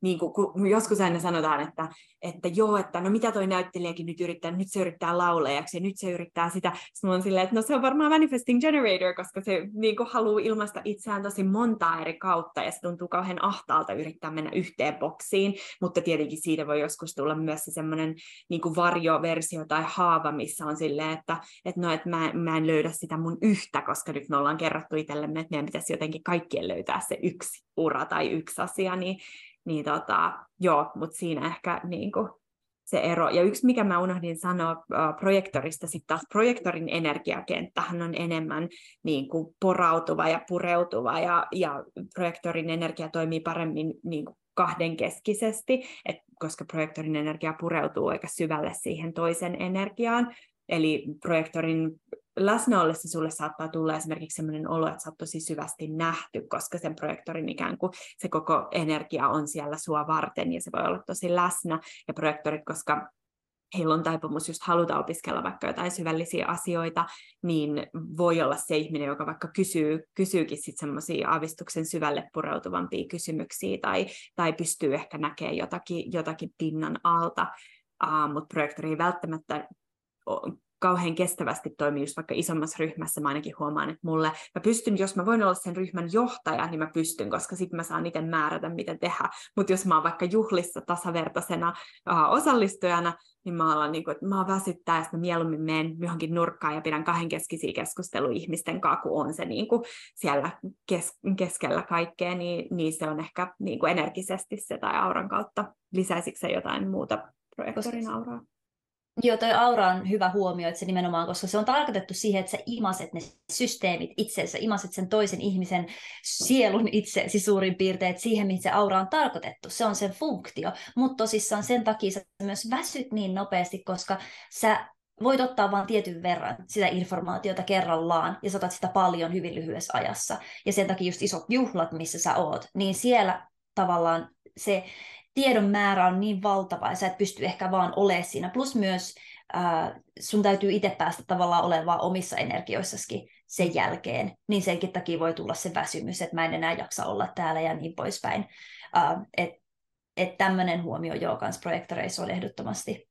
niin kuin, kun joskus aina sanotaan, että, että joo, että no mitä toi näyttelijäkin nyt yrittää, nyt se yrittää laulajaksi ja nyt se yrittää sitä. Sitten on silleen, että no se on varmaan manifesting generator, koska se niin kuin, haluaa ilmaista itseään tosi montaa eri kautta ja se tuntuu kauhean ahtaalta yrittää mennä yhteen boksiin, mutta tietenkin siitä voi joskus tulla myös se semmoinen niin varjoversio tai haava, missä on silleen, että, että no, että mä, mä en löydä sitä mun yhtä, koska nyt me ollaan kerrottu itsellemme, että meidän pitäisi jotenkin kaikkien löytää se yksi ura tai yksi asia, niin niin tota, joo, mutta siinä ehkä niin kuin, se ero. Ja yksi, mikä mä unohdin sanoa projektorista, sitten taas projektorin energiakenttähän on enemmän niin kuin porautuva ja pureutuva, ja, ja projektorin energia toimii paremmin niin kuin kahdenkeskisesti, et koska projektorin energia pureutuu aika syvälle siihen toisen energiaan. Eli projektorin läsnä ollessa sulle saattaa tulla esimerkiksi sellainen olo, että sä oot tosi syvästi nähty, koska sen projektorin ikään kuin se koko energia on siellä sua varten ja se voi olla tosi läsnä. Ja projektorit, koska heillä on taipumus just haluta opiskella vaikka jotain syvällisiä asioita, niin voi olla se ihminen, joka vaikka kysyy, kysyykin sitten semmoisia aavistuksen syvälle pureutuvampia kysymyksiä tai, tai pystyy ehkä näkemään jotakin, jotakin pinnan alta, uh, mutta projektori ei välttämättä kauhean kestävästi toimii just vaikka isommassa ryhmässä, mä ainakin huomaan, että mulle, mä pystyn, jos mä voin olla sen ryhmän johtaja, niin mä pystyn, koska sitten mä saan itse määrätä, mitä tehdä. Mutta jos mä oon vaikka juhlissa tasavertaisena uh, osallistujana, niin mä alan, niin kuin, että mä väsyttää, että mä mieluummin menen johonkin nurkkaan ja pidän kahdenkeskisiä keskusteluja ihmisten kanssa, kun on se niin kuin siellä kes- keskellä kaikkea, niin, niin se on ehkä niin kuin energisesti se tai auran kautta. Lisäisikö se jotain muuta projektorin auraa? Joo, toi aura on hyvä huomio, että se nimenomaan, koska se on tarkoitettu siihen, että sä imaset ne systeemit itsensä, imaset sen toisen ihmisen sielun itse, suurin piirtein, siihen, mihin se aura on tarkoitettu. Se on sen funktio, mutta tosissaan sen takia sä myös väsyt niin nopeasti, koska sä voit ottaa vain tietyn verran sitä informaatiota kerrallaan ja saatat sitä paljon hyvin lyhyessä ajassa. Ja sen takia just isot juhlat, missä sä oot, niin siellä tavallaan se tiedon määrä on niin valtava ja sä et pysty ehkä vaan olemaan siinä. Plus myös äh, sun täytyy itse päästä tavallaan olemaan omissa energioissasikin sen jälkeen. Niin senkin takia voi tulla se väsymys, että mä en enää jaksa olla täällä ja niin poispäin. Äh, että et tämmöinen huomio joo kans projektoreissa on ehdottomasti.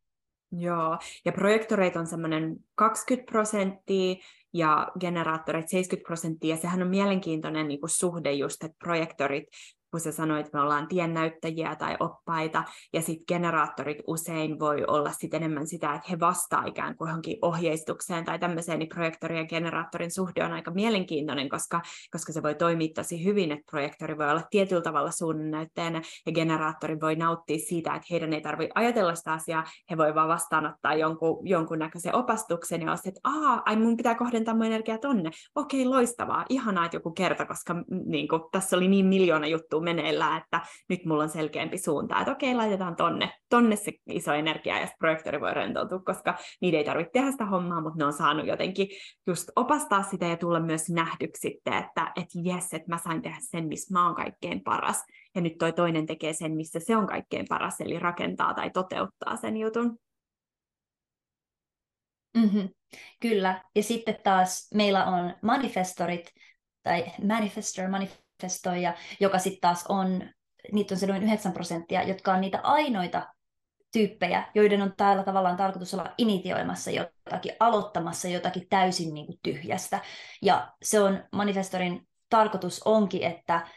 Joo, ja projektoreit on semmoinen 20 prosenttia ja generaattoreita 70 prosenttia, ja sehän on mielenkiintoinen niin kuin suhde just, että projektorit kun sä sanoit, että me ollaan tiennäyttäjiä tai oppaita, ja sitten generaattorit usein voi olla sit enemmän sitä, että he vastaa ikään kuin johonkin ohjeistukseen tai tämmöiseen, niin projektorin ja generaattorin suhde on aika mielenkiintoinen, koska, koska se voi toimia tosi hyvin, että projektori voi olla tietyllä tavalla suunnannäyttäjänä, ja generaattori voi nauttia siitä, että heidän ei tarvitse ajatella sitä asiaa, he voi vaan vastaanottaa jonkun, jonkunnäköisen opastuksen, ja olla että Aa, ai mun pitää kohdentaa mun energiaa tonne, okei, loistavaa, ihanaa, että joku kerta, koska niin kuin, tässä oli niin miljoona juttua, juttua meneillään, että nyt mulla on selkeämpi suunta, että okei, laitetaan tonne, tonne se iso energia ja projektori voi rentoutua, koska niiden ei tarvitse tehdä sitä hommaa, mutta ne on saanut jotenkin just opastaa sitä ja tulla myös nähdyksi sitten, että et jes, että mä sain tehdä sen, missä mä oon kaikkein paras. Ja nyt toi toinen tekee sen, missä se on kaikkein paras, eli rakentaa tai toteuttaa sen jutun. Mm-hmm. Kyllä. Ja sitten taas meillä on manifestorit, tai manifestor, manifestoija, joka sitten taas on, niitä on se noin 9 prosenttia, jotka on niitä ainoita tyyppejä, joiden on täällä tavallaan tarkoitus olla initioimassa jotakin, aloittamassa jotakin täysin niin kuin tyhjästä. Ja se on manifestorin tarkoitus onkin, että,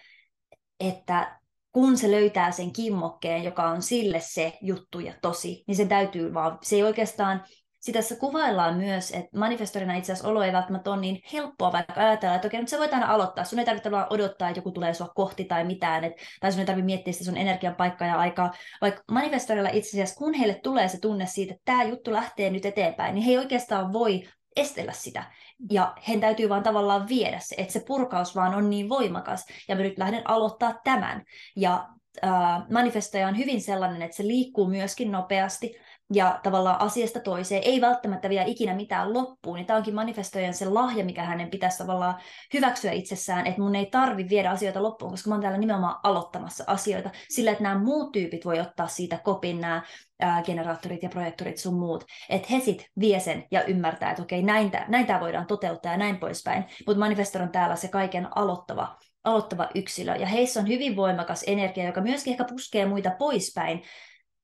että kun se löytää sen kimmokkeen, joka on sille se juttu ja tosi, niin sen täytyy vaan, se ei oikeastaan, sitä tässä kuvaillaan myös, että manifestorina itse asiassa olo ei välttämättä ole niin helppoa vaikka ajatella, että okei, mutta sä voit aina aloittaa. Sun ei tarvitse odottaa, että joku tulee sua kohti tai mitään, et, tai sun ei tarvitse miettiä sitä sun energian paikkaa ja aikaa. Vaikka manifestorilla itse asiassa, kun heille tulee se tunne siitä, että tämä juttu lähtee nyt eteenpäin, niin he ei oikeastaan voi estellä sitä. Ja hen täytyy vaan tavallaan viedä se, että se purkaus vaan on niin voimakas. Ja mä nyt lähden aloittaa tämän. Ja äh, manifestoja on hyvin sellainen, että se liikkuu myöskin nopeasti ja tavallaan asiasta toiseen, ei välttämättä vielä ikinä mitään loppuun, niin tämä onkin manifestoijan se lahja, mikä hänen pitäisi tavallaan hyväksyä itsessään, että mun ei tarvi viedä asioita loppuun, koska mä oon täällä nimenomaan aloittamassa asioita, sillä että nämä muut tyypit voi ottaa siitä kopin, nämä ää, generaattorit ja projektorit sun muut, että he sit vie sen ja ymmärtää, että okei, näin, näin tämä voidaan toteuttaa ja näin poispäin, mutta manifestor on täällä se kaiken aloittava aloittava yksilö, ja heissä on hyvin voimakas energia, joka myöskin ehkä puskee muita poispäin,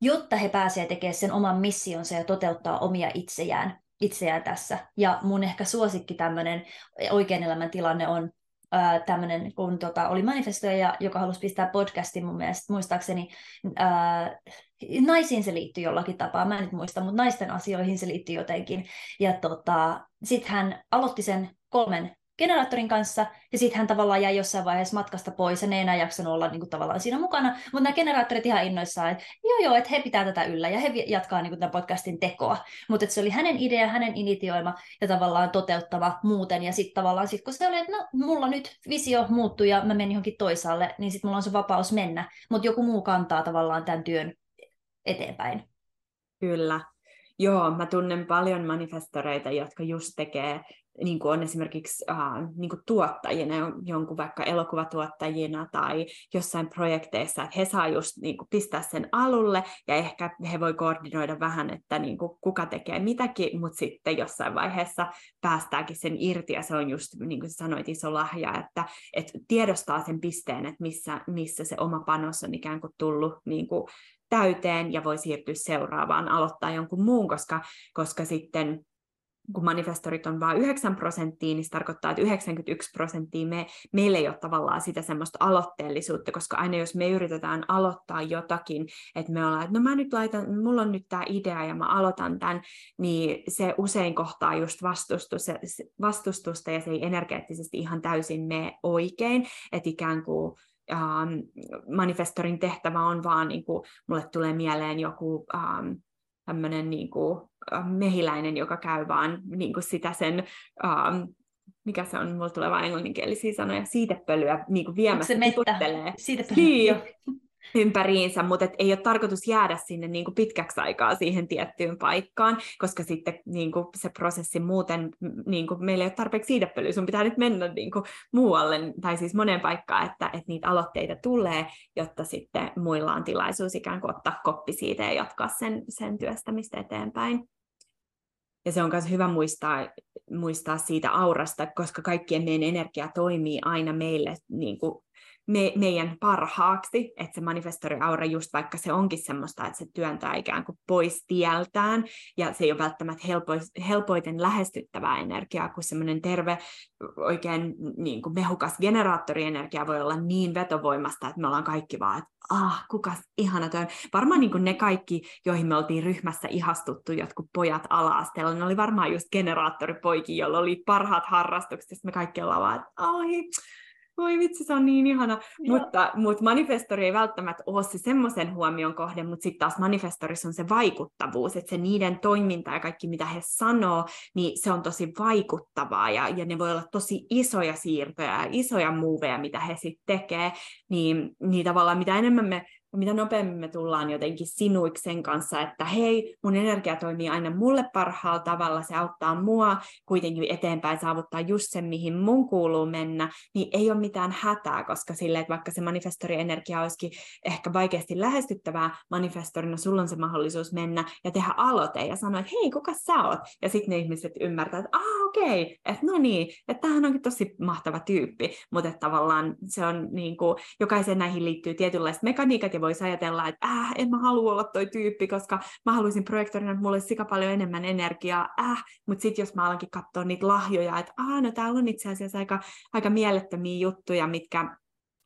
jotta he pääsevät tekemään sen oman missionsa ja toteuttaa omia itseään, itseään tässä. Ja mun ehkä suosikki tämmöinen oikean elämän tilanne on tämmöinen, kun tota, oli manifestoija, joka halusi pistää podcastin mun mielestä, muistaakseni, ää, naisiin se liittyy jollakin tapaa, mä en nyt muista, mutta naisten asioihin se liittyy jotenkin. Ja tota, sitten hän aloitti sen kolmen generaattorin kanssa, ja sitten hän tavallaan jäi jossain vaiheessa matkasta pois, ja ne ei enää jaksanut olla niin kuin, tavallaan siinä mukana, mutta nämä generaattorit ihan innoissaan, että joo joo, että he pitää tätä yllä, ja he jatkaa niin kuin, tämän podcastin tekoa, mutta se oli hänen idea, hänen initioima, ja tavallaan toteuttava muuten, ja sitten tavallaan, sit, kun se oli, että no, mulla nyt visio muuttui, ja mä menin johonkin toisaalle, niin sitten mulla on se vapaus mennä, mutta joku muu kantaa tavallaan tämän työn eteenpäin. Kyllä. Joo, mä tunnen paljon manifestoreita, jotka just tekee niin kuin on esimerkiksi äh, niin kuin tuottajina, jonkun vaikka elokuvatuottajina tai jossain projekteissa, että he saa just niin kuin pistää sen alulle ja ehkä he voi koordinoida vähän, että niin kuin kuka tekee mitäkin, mutta sitten jossain vaiheessa päästääkin sen irti ja se on just niin kuin sanoit iso lahja, että, että tiedostaa sen pisteen, että missä, missä se oma panos on ikään kuin tullut niin kuin täyteen ja voi siirtyä seuraavaan, aloittaa jonkun muun, koska, koska sitten kun manifestorit on vain 9 prosenttia, niin se tarkoittaa, että 91 prosenttia me, meillä ei ole tavallaan sitä semmoista aloitteellisuutta, koska aina jos me yritetään aloittaa jotakin, että me ollaan, että no mä nyt laitan, mulla on nyt tämä idea ja mä aloitan tämän, niin se usein kohtaa just vastustus, vastustusta ja se ei energeettisesti ihan täysin mene oikein, että ikään kuin um, manifestorin tehtävä on vaan, niin kuin, mulle tulee mieleen joku um, tämmöinen niin kuin, äh, mehiläinen, joka käy vaan niin kuin sitä sen, ähm, mikä se on, mulla tulee vain englanninkielisiä sanoja, siitepölyä niin kuin viemässä, se mettä? Siitepölyä, niin (laughs) ympäriinsä, mutta et ei ole tarkoitus jäädä sinne niin kuin pitkäksi aikaa siihen tiettyyn paikkaan, koska sitten niin kuin se prosessi muuten, niin kuin meillä ei ole tarpeeksi siidepölyä, sun pitää nyt mennä niin kuin muualle, tai siis moneen paikkaan, että, että niitä aloitteita tulee, jotta sitten muilla on tilaisuus ikään kuin ottaa koppi siitä ja jatkaa sen, sen työstämistä eteenpäin. Ja se on myös hyvä muistaa, muistaa siitä aurasta, koska kaikkien meidän energia toimii aina meille niin kuin me, meidän parhaaksi, että se manifestoriaura just vaikka se onkin semmoista, että se työntää ikään kuin pois tieltään ja se ei ole välttämättä helpoiten lähestyttävää energiaa, kun semmoinen terve, oikein niin kuin mehukas generaattorienergia voi olla niin vetovoimasta, että me ollaan kaikki vaan, että ah, kukas ihana toi Varmaan niin kuin ne kaikki, joihin me oltiin ryhmässä ihastuttu, jotkut pojat ala-asteella, ne oli varmaan just generaattoripoikia, joilla oli parhaat harrastukset, ja me kaikki ollaan vaan, että voi vitsi, se on niin ihana. Mutta, mutta manifestori ei välttämättä ole se semmoisen huomion kohde, mutta sitten taas manifestorissa on se vaikuttavuus, että se niiden toiminta ja kaikki mitä he sanoo, niin se on tosi vaikuttavaa ja, ja ne voi olla tosi isoja siirtoja ja isoja muuveja, mitä he sitten tekee, niin, niin tavallaan mitä enemmän me mitä nopeammin me tullaan jotenkin sinuiksi sen kanssa, että hei, mun energia toimii aina mulle parhaalla tavalla, se auttaa mua kuitenkin eteenpäin saavuttaa just sen, mihin mun kuuluu mennä, niin ei ole mitään hätää, koska sille, että vaikka se manifestorienergia olisikin ehkä vaikeasti lähestyttävää manifestorina, sulla on se mahdollisuus mennä ja tehdä aloite ja sanoa, että hei, kuka sä oot? Ja sitten ne ihmiset ymmärtää, että ah, okei, okay, että no niin, että tämähän onkin tosi mahtava tyyppi, mutta tavallaan se on niin kuin, jokaisen näihin liittyy tietynlaiset mekaniikat ja voisi ajatella, että äh, en mä halua olla toi tyyppi, koska mä haluaisin projektorina, että mulla olisi sika paljon enemmän energiaa, äh, mutta sitten jos mä alankin katsoa niitä lahjoja, että ah, no täällä on itse asiassa aika, aika mielettömiä juttuja, mitkä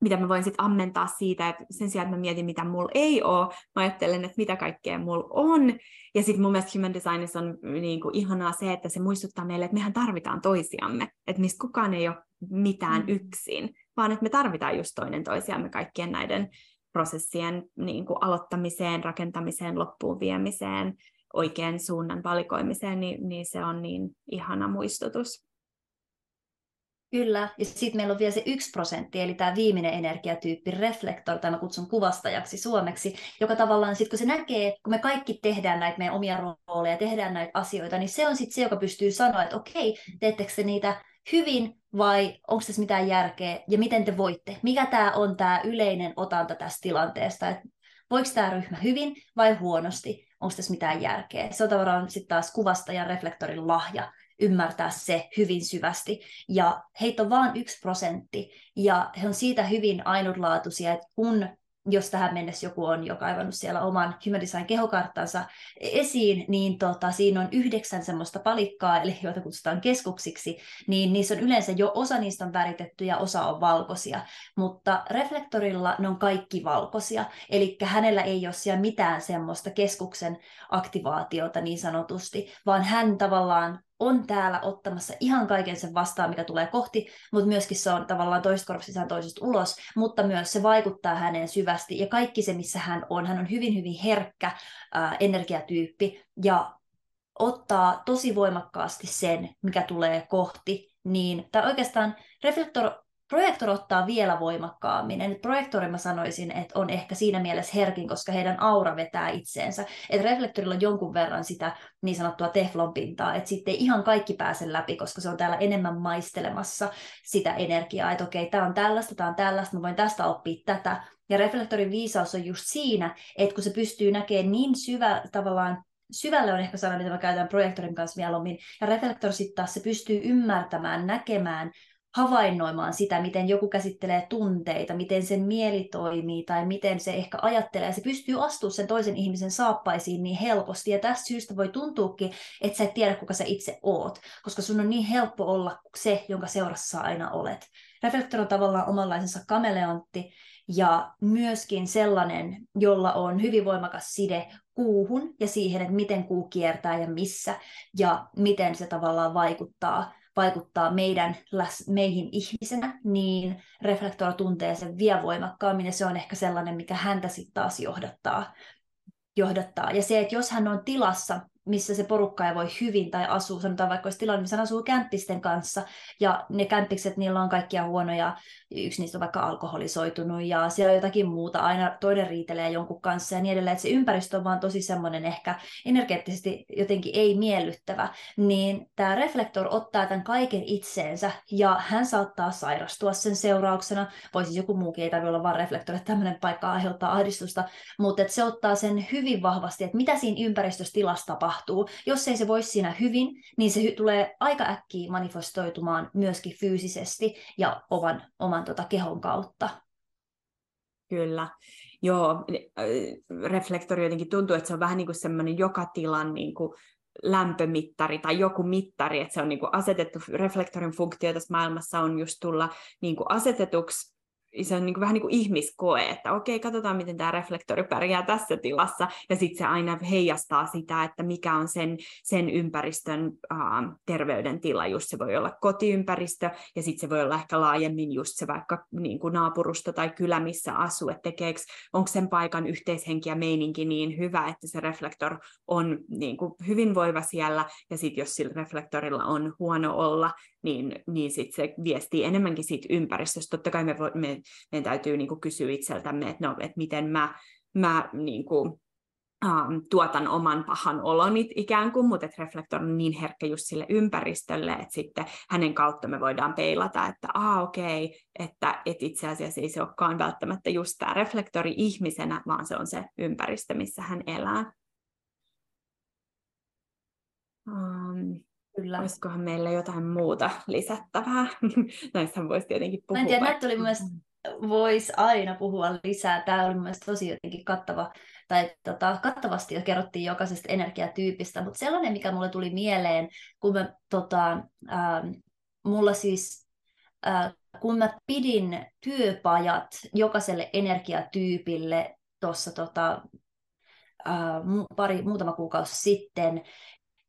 mitä mä voin sitten ammentaa siitä, että sen sijaan, että mä mietin, mitä mulla ei ole, mä ajattelen, että mitä kaikkea mulla on. Ja sitten mun mielestä human designissa on niin kuin ihanaa se, että se muistuttaa meille, että mehän tarvitaan toisiamme, että mistä kukaan ei ole mitään mm. yksin, vaan että me tarvitaan just toinen toisiamme kaikkien näiden prosessien niin kuin aloittamiseen, rakentamiseen, loppuun viemiseen, oikean suunnan valikoimiseen, niin, niin se on niin ihana muistutus. Kyllä, ja sitten meillä on vielä se yksi prosentti, eli tämä viimeinen energiatyyppi, reflektor, tai mä kutsun kuvastajaksi suomeksi, joka tavallaan sitten kun se näkee, kun me kaikki tehdään näitä meidän omia rooleja, tehdään näitä asioita, niin se on sitten se, joka pystyy sanoa, että okei, teettekö se niitä hyvin vai onko tässä mitään järkeä ja miten te voitte? Mikä tämä on tämä yleinen otanta tästä tilanteesta? Et voiko tämä ryhmä hyvin vai huonosti? Onko tässä mitään järkeä? Se on tavallaan sitten taas kuvasta ja reflektorin lahja ymmärtää se hyvin syvästi. Ja heitä on vain yksi prosentti, ja he on siitä hyvin ainutlaatuisia, että kun jos tähän mennessä joku on jo kaivannut siellä oman Human Design kehokarttansa esiin, niin tota, siinä on yhdeksän semmoista palikkaa, eli joita kutsutaan keskuksiksi, niin niissä on yleensä jo osa niistä on väritetty ja osa on valkoisia, mutta reflektorilla ne on kaikki valkoisia, eli hänellä ei ole siellä mitään semmoista keskuksen aktivaatiota niin sanotusti, vaan hän tavallaan on täällä ottamassa ihan kaiken sen vastaan, mikä tulee kohti, mutta myöskin se on tavallaan toista korvasta toisesta ulos, mutta myös se vaikuttaa häneen syvästi ja kaikki se, missä hän on. Hän on hyvin, hyvin herkkä ää, energiatyyppi ja ottaa tosi voimakkaasti sen, mikä tulee kohti, niin, tai oikeastaan reflektor Projektor ottaa vielä voimakkaammin. Eli projektori mä sanoisin, että on ehkä siinä mielessä herkin, koska heidän aura vetää itseensä. Että reflektorilla on jonkun verran sitä niin sanottua teflonpintaa, että sitten ei ihan kaikki pääse läpi, koska se on täällä enemmän maistelemassa sitä energiaa, että okei, tämä on tällaista, tämä on tällaista, mä voin tästä oppia tätä. Ja reflektorin viisaus on just siinä, että kun se pystyy näkemään niin syvä tavallaan syvälle on ehkä sana, mitä mä käytän projektorin kanssa mieluummin, ja reflektor sitten taas se pystyy ymmärtämään, näkemään havainnoimaan sitä, miten joku käsittelee tunteita, miten sen mieli toimii tai miten se ehkä ajattelee. Se pystyy astumaan sen toisen ihmisen saappaisiin niin helposti ja tästä syystä voi tuntuukin, että sä et tiedä, kuka sä itse oot, koska sun on niin helppo olla se, jonka seurassa aina olet. Reflektor on tavallaan omanlaisensa kameleontti ja myöskin sellainen, jolla on hyvin voimakas side kuuhun ja siihen, että miten kuu kiertää ja missä ja miten se tavallaan vaikuttaa vaikuttaa meidän, meihin ihmisenä, niin reflektor tuntee sen vielä voimakkaammin ja se on ehkä sellainen, mikä häntä sitten taas johdattaa. johdattaa. Ja se, että jos hän on tilassa, missä se porukka ei voi hyvin tai asuu, sanotaan vaikka olisi tilanne, missä asuu kämppisten kanssa, ja ne kämppikset, niillä on kaikkia huonoja, yksi niistä on vaikka alkoholisoitunut, ja siellä on jotakin muuta, aina toinen riitelee jonkun kanssa ja niin edelleen, että se ympäristö on vaan tosi semmoinen ehkä energeettisesti jotenkin ei miellyttävä, niin tämä reflektor ottaa tämän kaiken itseensä, ja hän saattaa sairastua sen seurauksena, voi siis joku muukin, ei tarvitse olla vaan reflektori, että tämmöinen paikka aiheuttaa ahdistusta, mutta se ottaa sen hyvin vahvasti, että mitä siinä ympäristössä tilassa tapahtuu, tapahtuu. Jos ei se voi siinä hyvin, niin se tulee aika äkkiä manifestoitumaan myöskin fyysisesti ja oman, oman tota kehon kautta. Kyllä. Joo, reflektori jotenkin tuntuu, että se on vähän niin kuin semmoinen joka tilan niin kuin lämpömittari tai joku mittari, että se on niin kuin asetettu, reflektorin funktio tässä maailmassa on just tulla niin kuin asetetuksi se on niin kuin, vähän niin kuin ihmiskoe, että okei, katsotaan, miten tämä reflektori pärjää tässä tilassa, ja sitten se aina heijastaa sitä, että mikä on sen, sen ympäristön äh, terveydentila, just se voi olla kotiympäristö, ja sitten se voi olla ehkä laajemmin just se vaikka niin kuin naapurusto tai kylä, missä asuu, että tekeekö, onko sen paikan yhteishenki ja meininki niin hyvä, että se reflektor on niin kuin hyvinvoiva siellä, ja sitten jos sillä reflektorilla on huono olla, niin, niin sit se viestii enemmänkin siitä ympäristöstä. Totta kai me, vo, me meidän täytyy niin kuin kysyä itseltämme, että, no, että miten mä, mä niin kuin, um, tuotan oman pahan oloni ikään kuin, mutta että reflektor on niin herkkä just sille ympäristölle, että sitten hänen kautta me voidaan peilata, että ah okei, okay, että, että itse asiassa ei se olekaan välttämättä just tämä reflektori ihmisenä, vaan se on se ympäristö, missä hän elää. Um, Kyllä. Olisikohan meillä jotain muuta lisättävää? (laughs) Näissä voisi tietenkin puhua. Mä en tiedä, näitä tuli mielestäni voisi aina puhua lisää. Tämä oli mielestäni tosi jotenkin kattava, tai tota, kattavasti jo kerrottiin jokaisesta energiatyypistä, mutta sellainen, mikä mulle tuli mieleen, kun mä, tota, äh, mulla siis, äh, kun mä pidin työpajat jokaiselle energiatyypille tuossa tota, äh, pari, muutama kuukausi sitten,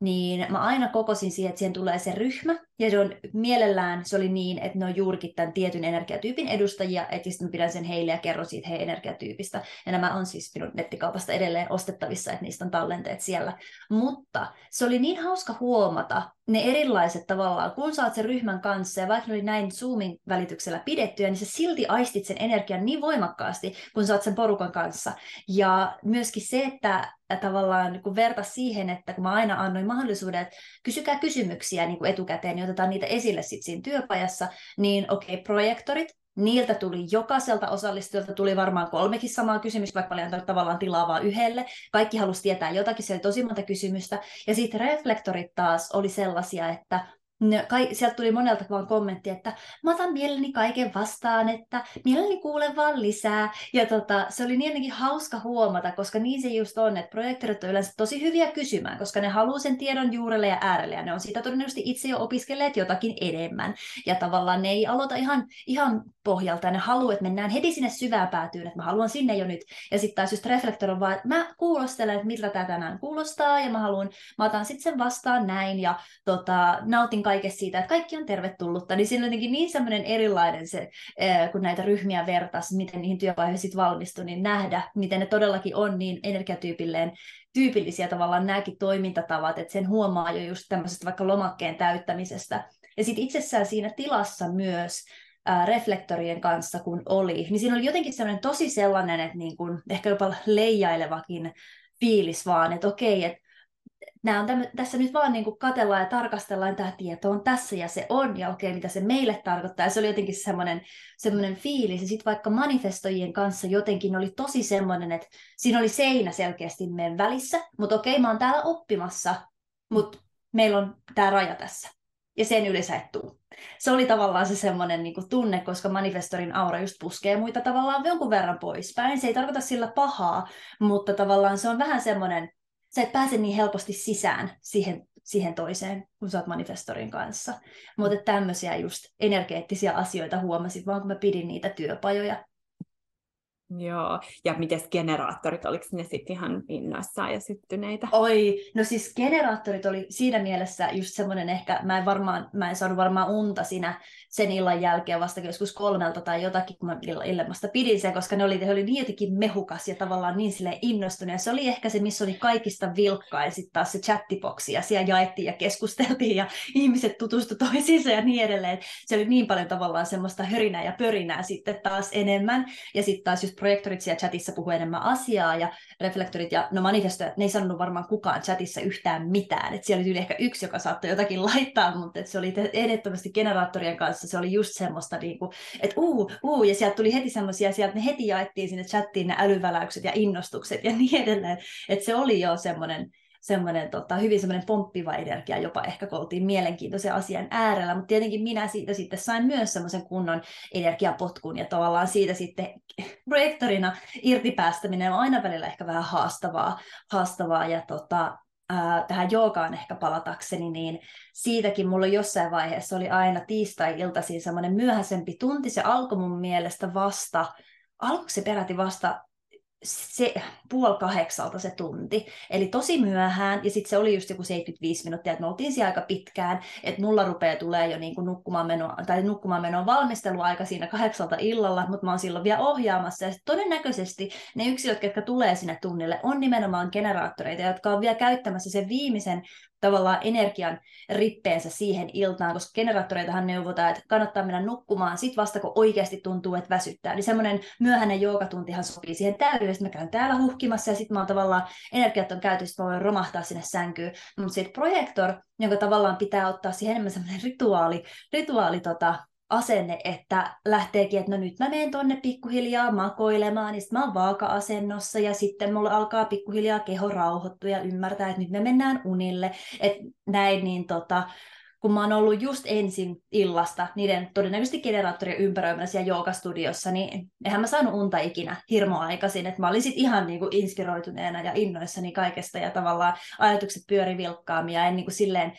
niin mä aina kokosin siihen, että siihen tulee se ryhmä, ja se on mielellään, se oli niin, että ne on juurikin tämän tietyn energiatyypin edustajia, että sitten pidän sen heille ja kerron siitä heidän energiatyypistä. Ja nämä on siis minun nettikaupasta edelleen ostettavissa, että niistä on tallenteet siellä. Mutta se oli niin hauska huomata ne erilaiset tavallaan, kun saat sen ryhmän kanssa, ja vaikka ne oli näin Zoomin välityksellä pidettyä, niin sä silti aistit sen energian niin voimakkaasti, kun saat sen porukan kanssa. Ja myöskin se, että tavallaan kun verta siihen, että kun mä aina annoin mahdollisuuden, että kysykää kysymyksiä niin kuin etukäteen, niin otetaan niitä esille sitten siinä työpajassa, niin okei, okay, projektorit, Niiltä tuli jokaiselta osallistujalta tuli varmaan kolmekin samaa kysymystä, vaikka oli tavallaan tilaa vaan yhdelle. Kaikki halusi tietää jotakin, se oli tosi monta kysymystä. Ja sitten reflektorit taas oli sellaisia, että ne, kai, sieltä tuli monelta vaan kommentti, että mä otan mielelläni kaiken vastaan, että mielelläni kuulen vaan lisää. Ja tota, se oli niin hauska huomata, koska niin se just on, että projektorit on yleensä tosi hyviä kysymään, koska ne haluaa sen tiedon juurelle ja äärelle, ja ne on siitä todennäköisesti itse jo opiskelleet jotakin enemmän. Ja tavallaan ne ei aloita ihan, ihan pohjalta, ja ne haluaa, että mennään heti sinne syvään päätyyn, että mä haluan sinne jo nyt. Ja sitten taas just reflektor on vaan, että mä kuulostelen, että miltä tämä tänään kuulostaa, ja mä haluan, mä otan sitten sen vastaan näin, ja tota, nautin kaikesta siitä, että kaikki on tervetullutta, niin siinä on jotenkin niin semmoinen erilainen se, kun näitä ryhmiä vertas, miten niihin työpaikoihin sitten valmistui, niin nähdä, miten ne todellakin on niin energiatyypilleen tyypillisiä tavallaan nämäkin toimintatavat, että sen huomaa jo just tämmöisestä vaikka lomakkeen täyttämisestä. Ja sitten itsessään siinä tilassa myös ää, reflektorien kanssa, kun oli, niin siinä oli jotenkin semmoinen tosi sellainen, että niin kun, ehkä jopa leijailevakin fiilis vaan, että okei, että nämä on tämmö, tässä nyt vaan niin kuin katellaan ja tarkastellaan, tämä tieto on tässä ja se on, ja okei, mitä se meille tarkoittaa. Ja se oli jotenkin semmoinen, semmoinen fiilis. Ja sitten vaikka manifestoijien kanssa jotenkin oli tosi semmoinen, että siinä oli seinä selkeästi meidän välissä, mutta okei, mä oon täällä oppimassa, mutta meillä on tämä raja tässä. Ja sen yli sä et tuu. Se oli tavallaan se semmoinen niin kuin tunne, koska manifestorin aura just puskee muita tavallaan jonkun verran poispäin. Se ei tarkoita sillä pahaa, mutta tavallaan se on vähän semmoinen, sä et pääse niin helposti sisään siihen, siihen toiseen, kun sä oot manifestorin kanssa. Mutta tämmöisiä just energeettisiä asioita huomasin, vaan kun mä pidin niitä työpajoja. Joo, ja miten generaattorit, oliko ne sitten ihan innoissaan ja syttyneitä? Oi, no siis generaattorit oli siinä mielessä just semmoinen ehkä, mä en, varmaan, mä en saanut varmaan unta siinä sen illan jälkeen vasta joskus kolmelta tai jotakin, kun mä ilmasta pidin sen, koska ne oli, ne oli niin jotenkin mehukas ja tavallaan niin sille innostunut. Ja se oli ehkä se, missä oli kaikista vilkkain sitten taas se chattiboksi ja siellä jaettiin ja keskusteltiin ja (laughs) ihmiset tutustu toisiinsa ja niin edelleen. Se oli niin paljon tavallaan semmoista hörinää ja pörinää sitten taas enemmän. Ja sitten taas just projektorit siellä chatissa puhuu enemmän asiaa ja reflektorit ja no manifestoja, ne ei sanonut varmaan kukaan chatissa yhtään mitään. Et siellä oli ehkä yksi, joka saattoi jotakin (laughs) laittaa, mutta et se oli ehdottomasti generaattorien kanssa, se oli just semmoista, niinku, että uu, uu, ja sieltä tuli heti semmoisia, sieltä ne heti jaettiin sinne chattiin ne älyväläykset ja innostukset ja (laughs) niin edelleen. Että se oli jo semmoinen, semmoinen tota, hyvin semmoinen pomppiva energia, jopa ehkä kun oltiin mielenkiintoisen asian äärellä, mutta tietenkin minä siitä sitten sain myös semmoisen kunnon energiapotkun ja tavallaan siitä sitten projektorina irtipäästäminen on aina välillä ehkä vähän haastavaa, haastavaa ja tota, tähän joogaan ehkä palatakseni, niin siitäkin mulla jossain vaiheessa oli aina tiistai-iltaisin semmoinen myöhäisempi tunti. Se alkoi mun mielestä vasta, alkoi se peräti vasta se puoli kahdeksalta se tunti, eli tosi myöhään, ja sitten se oli just joku 75 minuuttia, että me oltiin siellä aika pitkään, että mulla rupeaa tulee jo niin nukkumaan meno, tai nukkumaan menon valmisteluaika siinä kahdeksalta illalla, mutta mä oon silloin vielä ohjaamassa, ja todennäköisesti ne yksilöt, jotka tulee sinne tunnille, on nimenomaan generaattoreita, jotka on vielä käyttämässä sen viimeisen tavallaan energian rippeensä siihen iltaan, koska generaattoreitahan neuvotaan, että kannattaa mennä nukkumaan sit vasta, kun oikeasti tuntuu, että väsyttää. Niin semmoinen myöhäinen joogatuntihan sopii siihen täydellisesti. Mä käyn täällä huhkimassa ja sitten mä oon tavallaan energiat on käytössä, mä voin romahtaa sinne sänkyyn. Mutta sitten projektor, jonka tavallaan pitää ottaa siihen enemmän semmoinen rituaali, rituaali tota, asenne, että lähteekin, että no nyt mä menen tonne pikkuhiljaa makoilemaan, niin sitten mä oon vaaka-asennossa ja sitten mulla alkaa pikkuhiljaa keho rauhoittua ja ymmärtää, että nyt me mennään unille, että näin, niin tota, kun mä oon ollut just ensin illasta niiden todennäköisesti generaattorien ympäröimänä siellä joogastudiossa, niin eihän mä saanut unta ikinä hirmoaikaisin, että mä olin sit ihan niinku inspiroituneena ja innoissani kaikesta ja tavallaan ajatukset pyöri vilkkaamia ja en niinku silleen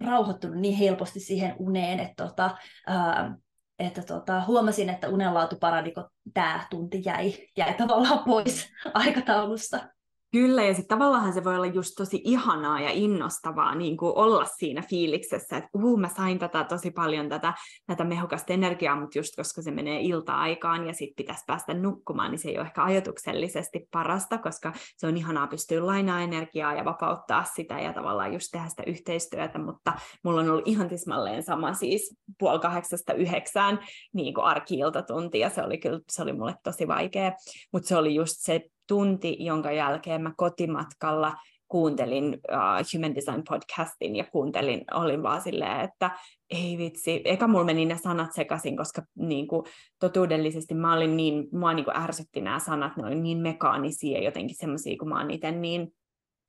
rauhoittunut niin helposti siihen uneen, että, tota, ää, että tota, huomasin, että unenlaatu parani, kun tämä tunti jäi, jäi tavallaan pois (laughs) aikataulusta. Kyllä, ja sitten tavallaan se voi olla just tosi ihanaa ja innostavaa niin kuin olla siinä fiiliksessä, että uu, mä sain tätä tosi paljon, tätä, tätä mehukasta energiaa, mutta just koska se menee ilta-aikaan ja sitten pitäisi päästä nukkumaan, niin se ei ole ehkä ajatuksellisesti parasta, koska se on ihanaa pystyä lainaa energiaa ja vapauttaa sitä ja tavallaan just tehdä sitä yhteistyötä, mutta mulla on ollut ihan tismalleen sama siis puoli kahdeksasta yhdeksään niin kuin arki-iltatunti, ja se oli kyllä, se oli mulle tosi vaikea, mutta se oli just se tunti, jonka jälkeen mä kotimatkalla kuuntelin uh, Human Design podcastin ja kuuntelin, olin vaan silleen, että ei vitsi, eka mulla meni ne sanat sekaisin, koska niin kuin, totuudellisesti mä olin niin, mua niin kuin ärsytti nämä sanat, ne oli niin mekaanisia jotenkin semmoisia, kun mä oon itse niin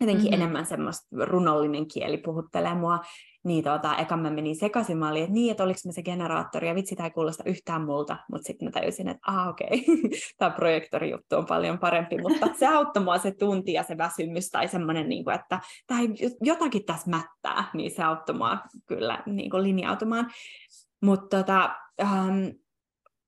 jotenkin mm-hmm. enemmän semmoista runollinen kieli puhuttelee mua, niin tota, eka mä menin sekaisin, mä olin, että niin, että oliko mä se generaattori, ja vitsi, tämä ei kuulosta yhtään multa, mutta sitten mä tajusin, että ah, okei, (laughs) okay. tämä projektorijuttu on paljon parempi, mutta se auttoi mua se tunti ja se väsymys, tai semmoinen, niin kuin, että tämä jotakin tässä mättää, niin se auttoi mua kyllä niin kuin linjautumaan. Mutta tota, um,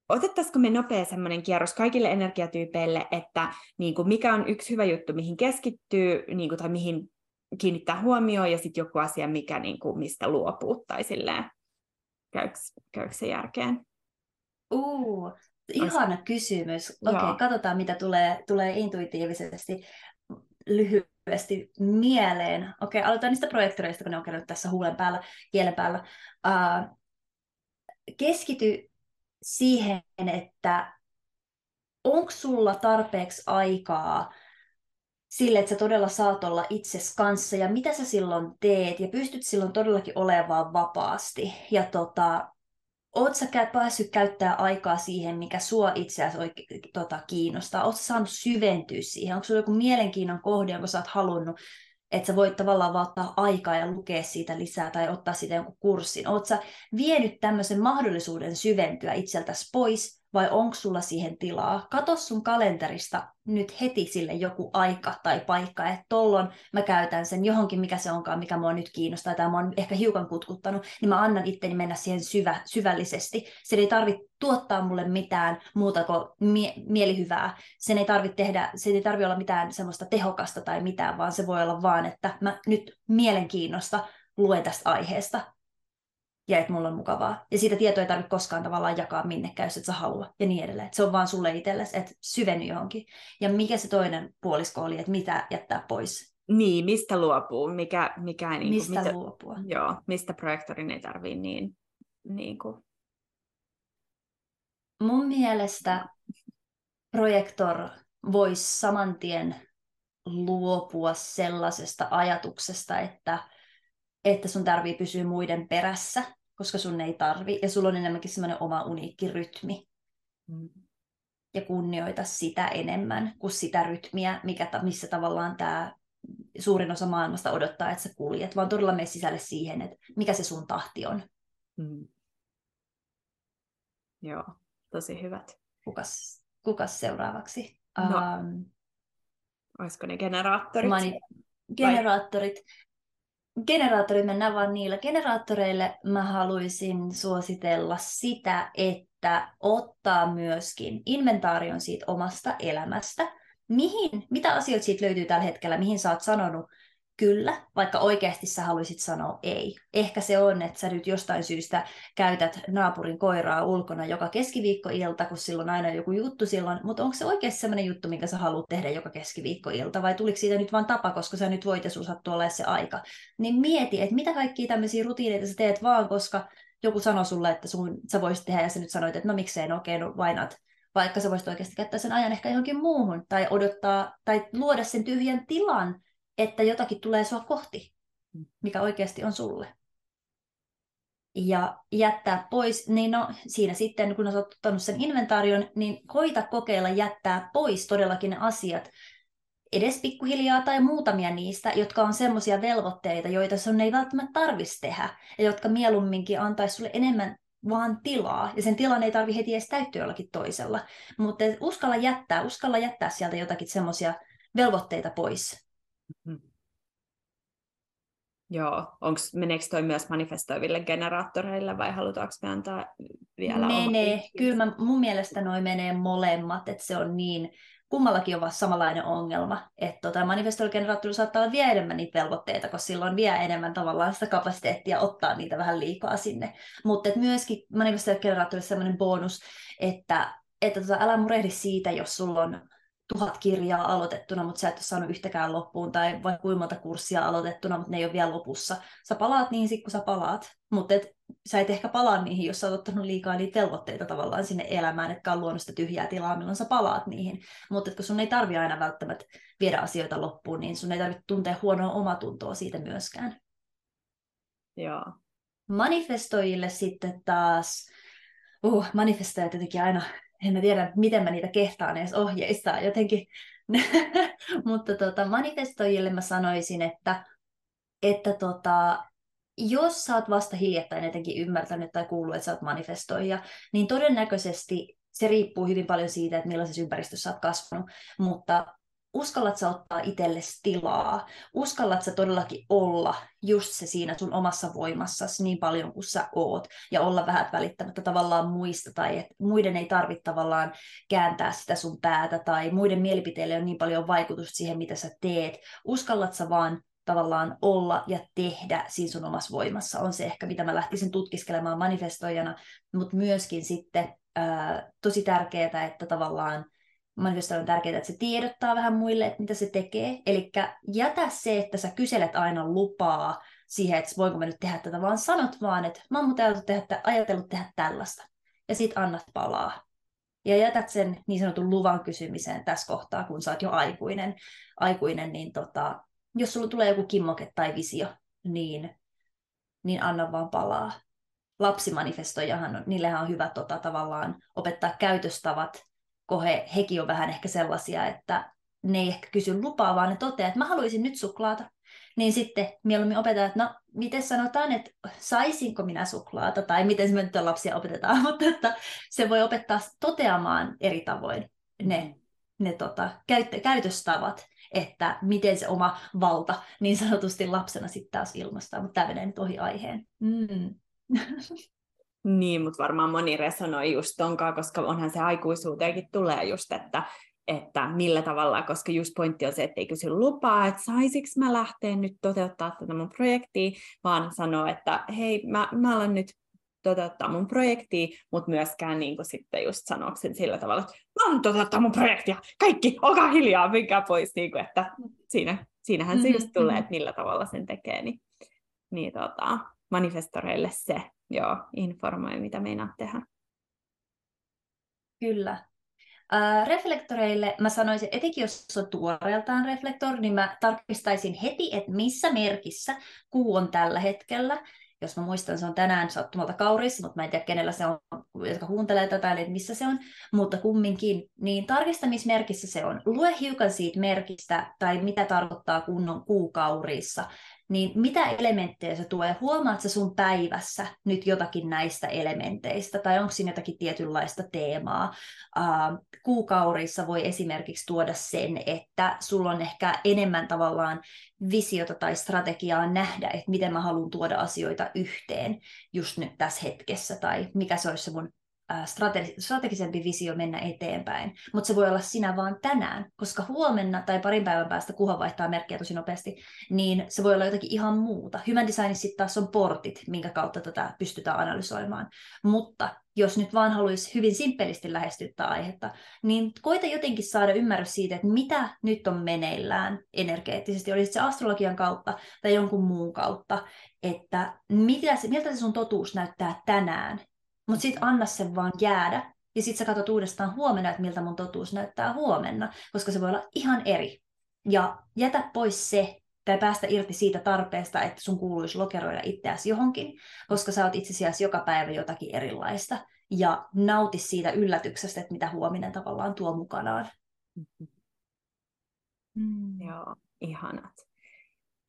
Otettaisiko me nopea semmoinen kierros kaikille energiatyypeille, että niin kuin mikä on yksi hyvä juttu, mihin keskittyy niin kuin, tai mihin kiinnittää huomioon, ja sitten joku asia, mikä, niin kuin, mistä luopuu, tai silleen, käykö, käykö se järkeen? Uh, ihana Ois... kysymys. Okei, okay, katsotaan mitä tulee, tulee intuitiivisesti lyhyesti mieleen. Okei, okay, aloitetaan niistä projektoreista, kun ne on käynyt tässä huulen päällä, kielen päällä. Uh, keskity siihen, että onko sulla tarpeeksi aikaa sille, että sä todella saat olla itses kanssa ja mitä sä silloin teet ja pystyt silloin todellakin olemaan vapaasti. Ja tota, oot sä päässyt käyttää aikaa siihen, mikä sua itseäsi oikein tota, kiinnostaa? Oot sä saanut syventyä siihen? Onko sulla joku mielenkiinnon kohde, jonka sä oot halunnut, että sä voit tavallaan vaan ottaa aikaa ja lukea siitä lisää tai ottaa siitä jonkun kurssin? Oot sä vienyt tämmöisen mahdollisuuden syventyä itseltäsi pois vai onko sulla siihen tilaa? Kato sun kalenterista nyt heti sille joku aika tai paikka, että tollon mä käytän sen johonkin, mikä se onkaan, mikä mua nyt kiinnostaa tai mua on ehkä hiukan kutkuttanut, niin mä annan itteni mennä siihen syvä, syvällisesti. Se ei tarvitse tuottaa mulle mitään muuta kuin mie- mielihyvää. Sen ei tarvitse tehdä, se ei tarvitse olla mitään semmoista tehokasta tai mitään, vaan se voi olla vaan, että mä nyt mielenkiinnosta luen tästä aiheesta ja että mulla on mukavaa. Ja siitä tietoa ei tarvitse koskaan tavallaan jakaa minnekään, jos et sä halua, ja niin edelleen. Et se on vaan sulle itsellesi, että syvenny johonkin. Ja mikä se toinen puolisko oli, että mitä jättää pois? Niin, mistä luopuu? Mikä, mikä, niin kuin, mistä mitä, luopua? Joo, mistä projektorin ei tarvii niin, niin kuin. Mun mielestä projektor voisi saman tien luopua sellaisesta ajatuksesta, että, että sun tarvii pysyä muiden perässä, koska sun ei tarvi, ja sulla on enemmänkin semmoinen oma uniikki rytmi. Mm. Ja kunnioita sitä enemmän kuin sitä rytmiä, mikä, missä tavallaan tämä suurin osa maailmasta odottaa, että sä kuljet, vaan todella mene sisälle siihen, että mikä se sun tahti on. Mm. Joo, tosi hyvät. Kukas, kukas seuraavaksi? No, um, olisiko ne generaattorit? Mani, generaattorit, generaattorit mennään vaan niillä. Generaattoreille mä haluaisin suositella sitä, että ottaa myöskin inventaarion siitä omasta elämästä. Mihin, mitä asioita siitä löytyy tällä hetkellä, mihin sä oot sanonut kyllä, vaikka oikeasti sä haluaisit sanoa ei. Ehkä se on, että sä nyt jostain syystä käytät naapurin koiraa ulkona joka keskiviikkoilta, kun silloin aina joku juttu silloin, mutta onko se oikeasti sellainen juttu, minkä sä haluat tehdä joka keskiviikkoilta, vai tuliko siitä nyt vain tapa, koska sä nyt voit ja olla se aika. Niin mieti, että mitä kaikkia tämmöisiä rutiineita sä teet vaan, koska joku sanoi sulle, että sun, sä voisit tehdä, ja sä nyt sanoit, että no miksei, no okei, okay, no? Vaikka sä voisit oikeasti käyttää sen ajan ehkä johonkin muuhun, tai odottaa, tai luoda sen tyhjän tilan, että jotakin tulee sua kohti, mikä oikeasti on sulle. Ja jättää pois, niin no siinä sitten, kun olet ottanut sen inventaarion, niin koita kokeilla jättää pois todellakin ne asiat, edes pikkuhiljaa tai muutamia niistä, jotka on semmoisia velvoitteita, joita sun ei välttämättä tarvitsisi tehdä, ja jotka mieluumminkin antaisi sulle enemmän vaan tilaa, ja sen tilan ei tarvi heti edes täyttyä jollakin toisella. Mutta uskalla jättää, uskalla jättää sieltä jotakin semmoisia velvoitteita pois, Mm. Joo, onks, meneekö toi myös manifestoiville generaattoreille vai halutaanko me antaa vielä Menee, kyllä mä, mun mielestä noin menee molemmat, että se on niin, kummallakin on vaan samanlainen ongelma, että tota, manifestoigeneraattorilla saattaa olla vielä enemmän niitä velvoitteita, koska silloin vielä enemmän tavallaan sitä kapasiteettia ottaa niitä vähän liikaa sinne. Mutta myöskin manifestoigeneraattorilla sellainen bonus, että, että tota, älä murehdi siitä, jos sulla on tuhat kirjaa aloitettuna, mutta sä et ole saanut yhtäkään loppuun, tai vaikka kuinka monta kurssia aloitettuna, mutta ne ei ole vielä lopussa. Sä palaat niihin sit, kun sä palaat, mutta et, sä et ehkä palaa niihin, jos sä oot ottanut liikaa niitä velvoitteita tavallaan sinne elämään, etkä on luonut sitä tyhjää tilaa, milloin sä palaat niihin. Mutta kun sun ei tarvi aina välttämättä viedä asioita loppuun, niin sun ei tarvitse tuntea huonoa omatuntoa siitä myöskään. Joo. Manifestoijille sitten taas, uh, manifestojat jotenkin aina en mä tiedä, miten mä niitä kehtaan edes ohjeistaa jotenkin. (laughs) Mutta tota, manifestoijille mä sanoisin, että, että tota, jos sä oot vasta hiljattain jotenkin ymmärtänyt tai kuullut, että sä oot manifestoija, niin todennäköisesti se riippuu hyvin paljon siitä, että millaisessa ympäristössä sä oot kasvanut, mutta uskallat ottaa itsellesi tilaa, uskallat todellakin olla just se siinä sun omassa voimassasi niin paljon kuin sä oot, ja olla vähän välittämättä tavallaan muista, tai että muiden ei tarvitse tavallaan kääntää sitä sun päätä, tai muiden mielipiteille on niin paljon vaikutusta siihen, mitä sä teet. Uskallat vaan tavallaan olla ja tehdä siinä sun omassa voimassa, on se ehkä, mitä mä lähtisin tutkiskelemaan manifestoijana, mutta myöskin sitten ää, tosi tärkeää, että tavallaan manifestointi on tärkeää, että se tiedottaa vähän muille, että mitä se tekee. Eli jätä se, että sä kyselet aina lupaa siihen, että voinko mä nyt tehdä tätä, vaan sanot vaan, että mä oon tehdä, ajatellut tehdä tällaista. Ja sit annat palaa. Ja jätät sen niin sanotun luvan kysymiseen tässä kohtaa, kun sä oot jo aikuinen, aikuinen niin tota, jos sulla tulee joku kimmoke tai visio, niin, niin anna vaan palaa. Lapsimanifestojahan, niillähän on hyvä tota, tavallaan opettaa käytöstavat kun he, hekin on vähän ehkä sellaisia, että ne ei ehkä kysy lupaa, vaan ne toteaa, että mä haluaisin nyt suklaata. Niin sitten mieluummin opetetaan, että no, miten sanotaan, että saisinko minä suklaata, tai miten se me nyt lapsia opetetaan, (laughs) mutta että se voi opettaa toteamaan eri tavoin ne, ne tota, käyt, käytöstavat, että miten se oma valta niin sanotusti lapsena sitten taas ilmastaa, mutta tämä menee nyt ohi aiheen. Mm. (laughs) Niin, mutta varmaan moni resonoi just tonkaan, koska onhan se aikuisuuteenkin tulee just, että, että millä tavalla, koska just pointti on se, että ei kysy lupaa, että saisiko mä lähteä nyt toteuttaa tätä mun projektia, vaan sanoo, että hei, mä, mä alan nyt toteuttaa mun projektia, mutta myöskään niin kuin sitten just sanoksen sillä tavalla, että mä alan toteuttaa mun projektia, kaikki, olkaa hiljaa, mikä pois, niin kuin, että siinä, siinähän se just tulee, että millä tavalla sen tekee, niin, niin tota, manifestoreille se, joo, informoi, mitä meinaat tehdä. Kyllä. Äh, reflektoreille mä sanoisin, etenkin jos on tuoreeltaan reflektori, niin mä tarkistaisin heti, että missä merkissä kuu on tällä hetkellä. Jos mä muistan, se on tänään sattumalta kaurissa, mutta mä en tiedä, kenellä se on, jotka kuuntelee tätä, eli missä se on, mutta kumminkin, niin tarkistamismerkissä se on. Lue hiukan siitä merkistä, tai mitä tarkoittaa kunnon kuukaurissa, niin mitä elementtejä se tulee? Huomaat sä sun päivässä nyt jotakin näistä elementeistä, tai onko siinä jotakin tietynlaista teemaa? Uh, kuukaurissa voi esimerkiksi tuoda sen, että sulla on ehkä enemmän tavallaan visiota tai strategiaa nähdä, että miten mä haluan tuoda asioita yhteen just nyt tässä hetkessä, tai mikä se olisi se mun strategisempi visio mennä eteenpäin, mutta se voi olla sinä vaan tänään, koska huomenna tai parin päivän päästä, kuha vaihtaa merkkiä tosi nopeasti, niin se voi olla jotakin ihan muuta. Human designissa sitten taas on portit, minkä kautta tätä pystytään analysoimaan. Mutta jos nyt vaan haluaisi hyvin simppelisti lähestyttää aihetta, niin koita jotenkin saada ymmärrys siitä, että mitä nyt on meneillään energeettisesti, olisi se astrologian kautta tai jonkun muun kautta, että mitä se, miltä se sun totuus näyttää tänään mutta sitten anna sen vaan jäädä. Ja sitten sä katsot uudestaan huomenna, että miltä mun totuus näyttää huomenna, koska se voi olla ihan eri. Ja jätä pois se, tai päästä irti siitä tarpeesta, että sun kuuluisi lokeroida itseäsi johonkin, koska sä oot itse asiassa joka päivä jotakin erilaista. Ja nauti siitä yllätyksestä, että mitä huominen tavallaan tuo mukanaan. Mm. Joo, ihanat.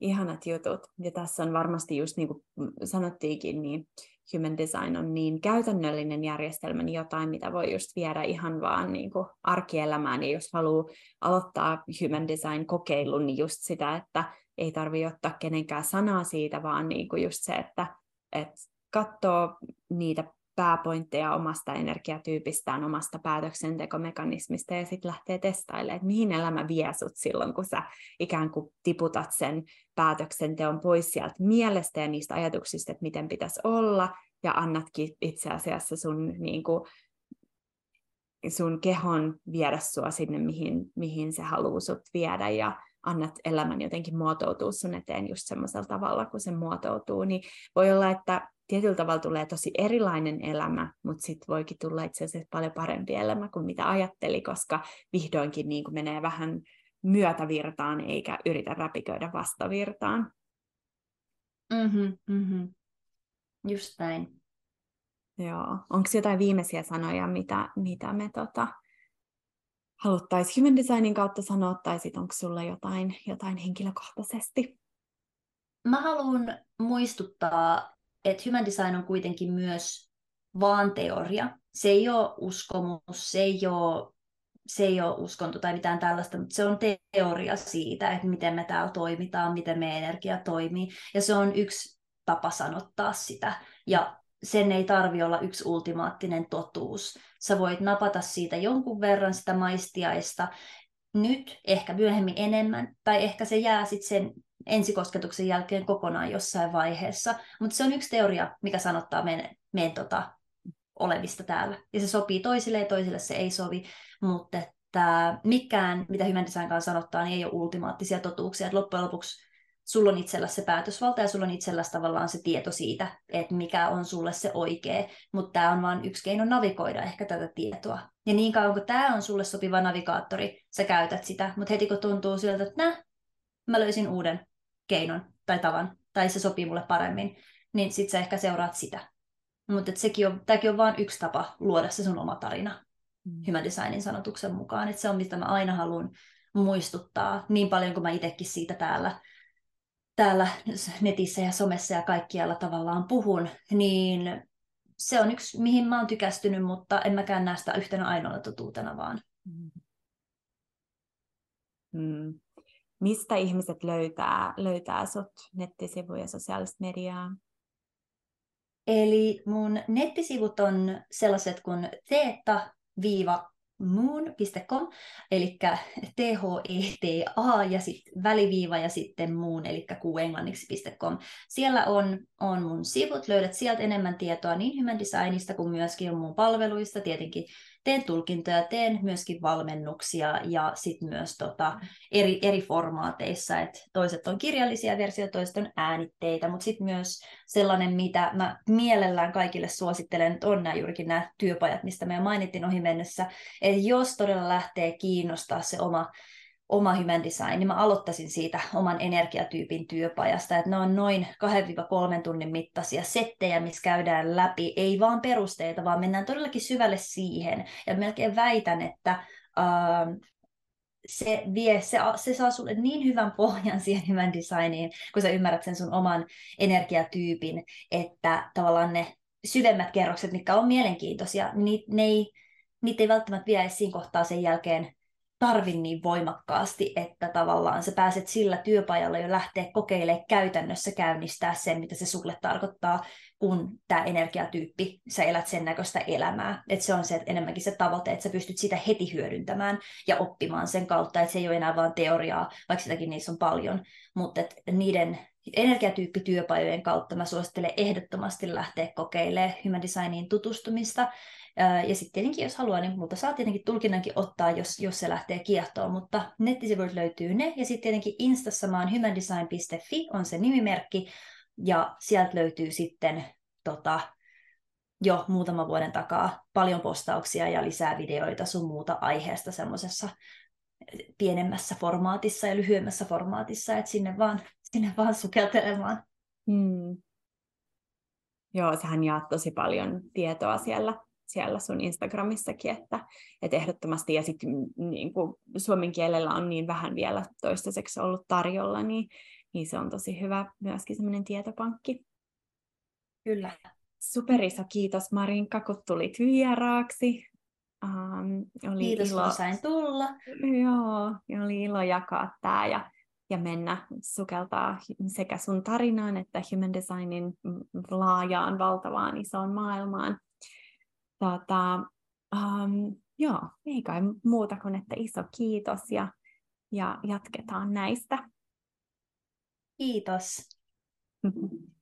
Ihanat jutut. Ja tässä on varmasti just niin kuin sanottiinkin, niin human design on niin käytännöllinen järjestelmä, niin jotain, mitä voi just viedä ihan vaan niin kuin arkielämään. Ja jos haluaa aloittaa human design kokeilun, niin just sitä, että ei tarvitse ottaa kenenkään sanaa siitä, vaan niin kuin just se, että, että katsoo niitä pääpointteja omasta energiatyypistään, omasta päätöksentekomekanismista ja sitten lähtee testailemaan, että mihin elämä vie sut silloin, kun sä ikään kuin tiputat sen päätöksenteon pois sieltä mielestä ja niistä ajatuksista, että miten pitäisi olla, ja annatkin itse asiassa sun, niin kuin, sun kehon viedä sua sinne, mihin, mihin se haluaa sut viedä, ja annat elämän jotenkin muotoutua sun eteen just semmoisella tavalla, kun se muotoutuu, niin voi olla, että tietyllä tavalla tulee tosi erilainen elämä, mutta sitten voikin tulla itse asiassa paljon parempi elämä kuin mitä ajatteli, koska vihdoinkin niin kuin menee vähän myötävirtaan eikä yritä räpiköidä vastavirtaan. Mm-hmm, mm-hmm. Just näin. Joo. Onko jotain viimeisiä sanoja, mitä, mitä me tota, haluttaisiin human designin kautta sanoa, tai sitten onko sulla jotain, jotain henkilökohtaisesti? Mä haluan muistuttaa että human design on kuitenkin myös vaan teoria. Se ei ole uskomus, se ei ole, se ei ole uskonto tai mitään tällaista, mutta se on teoria siitä, että miten me täällä toimitaan, miten meidän energia toimii. Ja se on yksi tapa sanottaa sitä. Ja sen ei tarvi olla yksi ultimaattinen totuus. Sä voit napata siitä jonkun verran sitä maistiaista, nyt, ehkä myöhemmin enemmän, tai ehkä se jää sitten sen ensikosketuksen jälkeen kokonaan jossain vaiheessa. Mutta se on yksi teoria, mikä sanottaa meidän, meidän tota, olevista täällä. Ja se sopii toisille ja toisille se ei sovi, mutta että mikään, mitä Human Design kanssa sanottaa, niin ei ole ultimaattisia totuuksia. Et loppujen lopuksi sulla on itsellä se päätösvalta ja sulla on itsellä tavallaan se tieto siitä, että mikä on sulle se oikea, mutta tämä on vain yksi keino navigoida ehkä tätä tietoa. Ja niin kauan kuin tämä on sulle sopiva navigaattori, sä käytät sitä, mutta heti kun tuntuu siltä, että nä, mä löysin uuden keinon tai tavan, tai se sopii mulle paremmin, niin sit sä ehkä seuraat sitä. Mutta sekin on, tämäkin on vain yksi tapa luoda se sun oma tarina mm. Human Designin sanotuksen mukaan. Et se on, mitä mä aina haluan muistuttaa, niin paljon kuin mä itsekin siitä täällä, täällä netissä ja somessa ja kaikkialla tavallaan puhun, niin se on yksi, mihin mä oon tykästynyt, mutta en mäkään näe sitä yhtenä ainoana totuutena vaan. Mm. mm mistä ihmiset löytää, löytää sut nettisivuja, sosiaalista mediaa? Eli mun nettisivut on sellaiset kuin teetta moon.com, eli t h e t a ja sitten väliviiva ja sitten muun, eli kuuenglanniksi.com. Siellä on, on mun sivut, löydät sieltä enemmän tietoa niin Human Designista kuin myöskin mun palveluista, tietenkin teen tulkintoja, teen myöskin valmennuksia ja sitten myös tota, eri, eri formaateissa, että toiset on kirjallisia versioita, toiset on äänitteitä, mutta sitten myös sellainen, mitä mä mielellään kaikille suosittelen, että on nämä juurikin nämä työpajat, mistä me jo mainittiin ohi mennessä, että jos todella lähtee kiinnostaa se oma oma human design, niin mä aloittaisin siitä oman energiatyypin työpajasta, että ne on noin 2-3 tunnin mittaisia settejä, missä käydään läpi, ei vaan perusteita, vaan mennään todellakin syvälle siihen, ja melkein väitän, että äh, se, vie, se, se saa sulle niin hyvän pohjan siihen hyvän designiin, kun sä ymmärrät sen sun oman energiatyypin, että tavallaan ne syvemmät kerrokset, mitkä on mielenkiintoisia, niin ne ei, niitä ei välttämättä vie siinä kohtaa sen jälkeen tarvi niin voimakkaasti, että tavallaan sä pääset sillä työpajalla jo lähteä kokeilemaan käytännössä käynnistää sen, mitä se sulle tarkoittaa, kun tämä energiatyyppi, sä elät sen näköistä elämää. Että se on se, että enemmänkin se tavoite, että sä pystyt sitä heti hyödyntämään ja oppimaan sen kautta, että se ei ole enää vain teoriaa, vaikka sitäkin niissä on paljon, mutta niiden energiatyyppityöpajojen kautta mä suosittelen ehdottomasti lähteä kokeilemaan human designiin tutustumista, ja sitten tietenkin, jos haluaa, niin multa saa tietenkin tulkinnankin ottaa, jos, jos se lähtee kiehtoon, mutta nettisivuilta löytyy ne. Ja sitten tietenkin Instassa mä oon humandesign.fi on se nimimerkki, ja sieltä löytyy sitten tota, jo muutama vuoden takaa paljon postauksia ja lisää videoita sun muuta aiheesta semmoisessa pienemmässä formaatissa ja lyhyemmässä formaatissa, että sinne vaan, sinne vaan sukeltelemaan. Hmm. Joo, sähän jaat tosi paljon tietoa siellä siellä sun Instagramissakin, että, että ehdottomasti, ja sitten niin kuin suomen kielellä on niin vähän vielä toistaiseksi ollut tarjolla, niin, niin se on tosi hyvä myöskin semmoinen tietopankki. Kyllä. Superiso kiitos Marinka, kun tulit vieraaksi. Um, oli kiitos, ilo... kun sain tulla. Joo, oli ilo jakaa tämä ja, ja mennä sukeltaa sekä sun tarinaan että human designin laajaan, valtavaan, isoon maailmaan tota, um, joo, ei kai muuta kuin, että iso kiitos ja, ja jatketaan näistä. Kiitos. (laughs)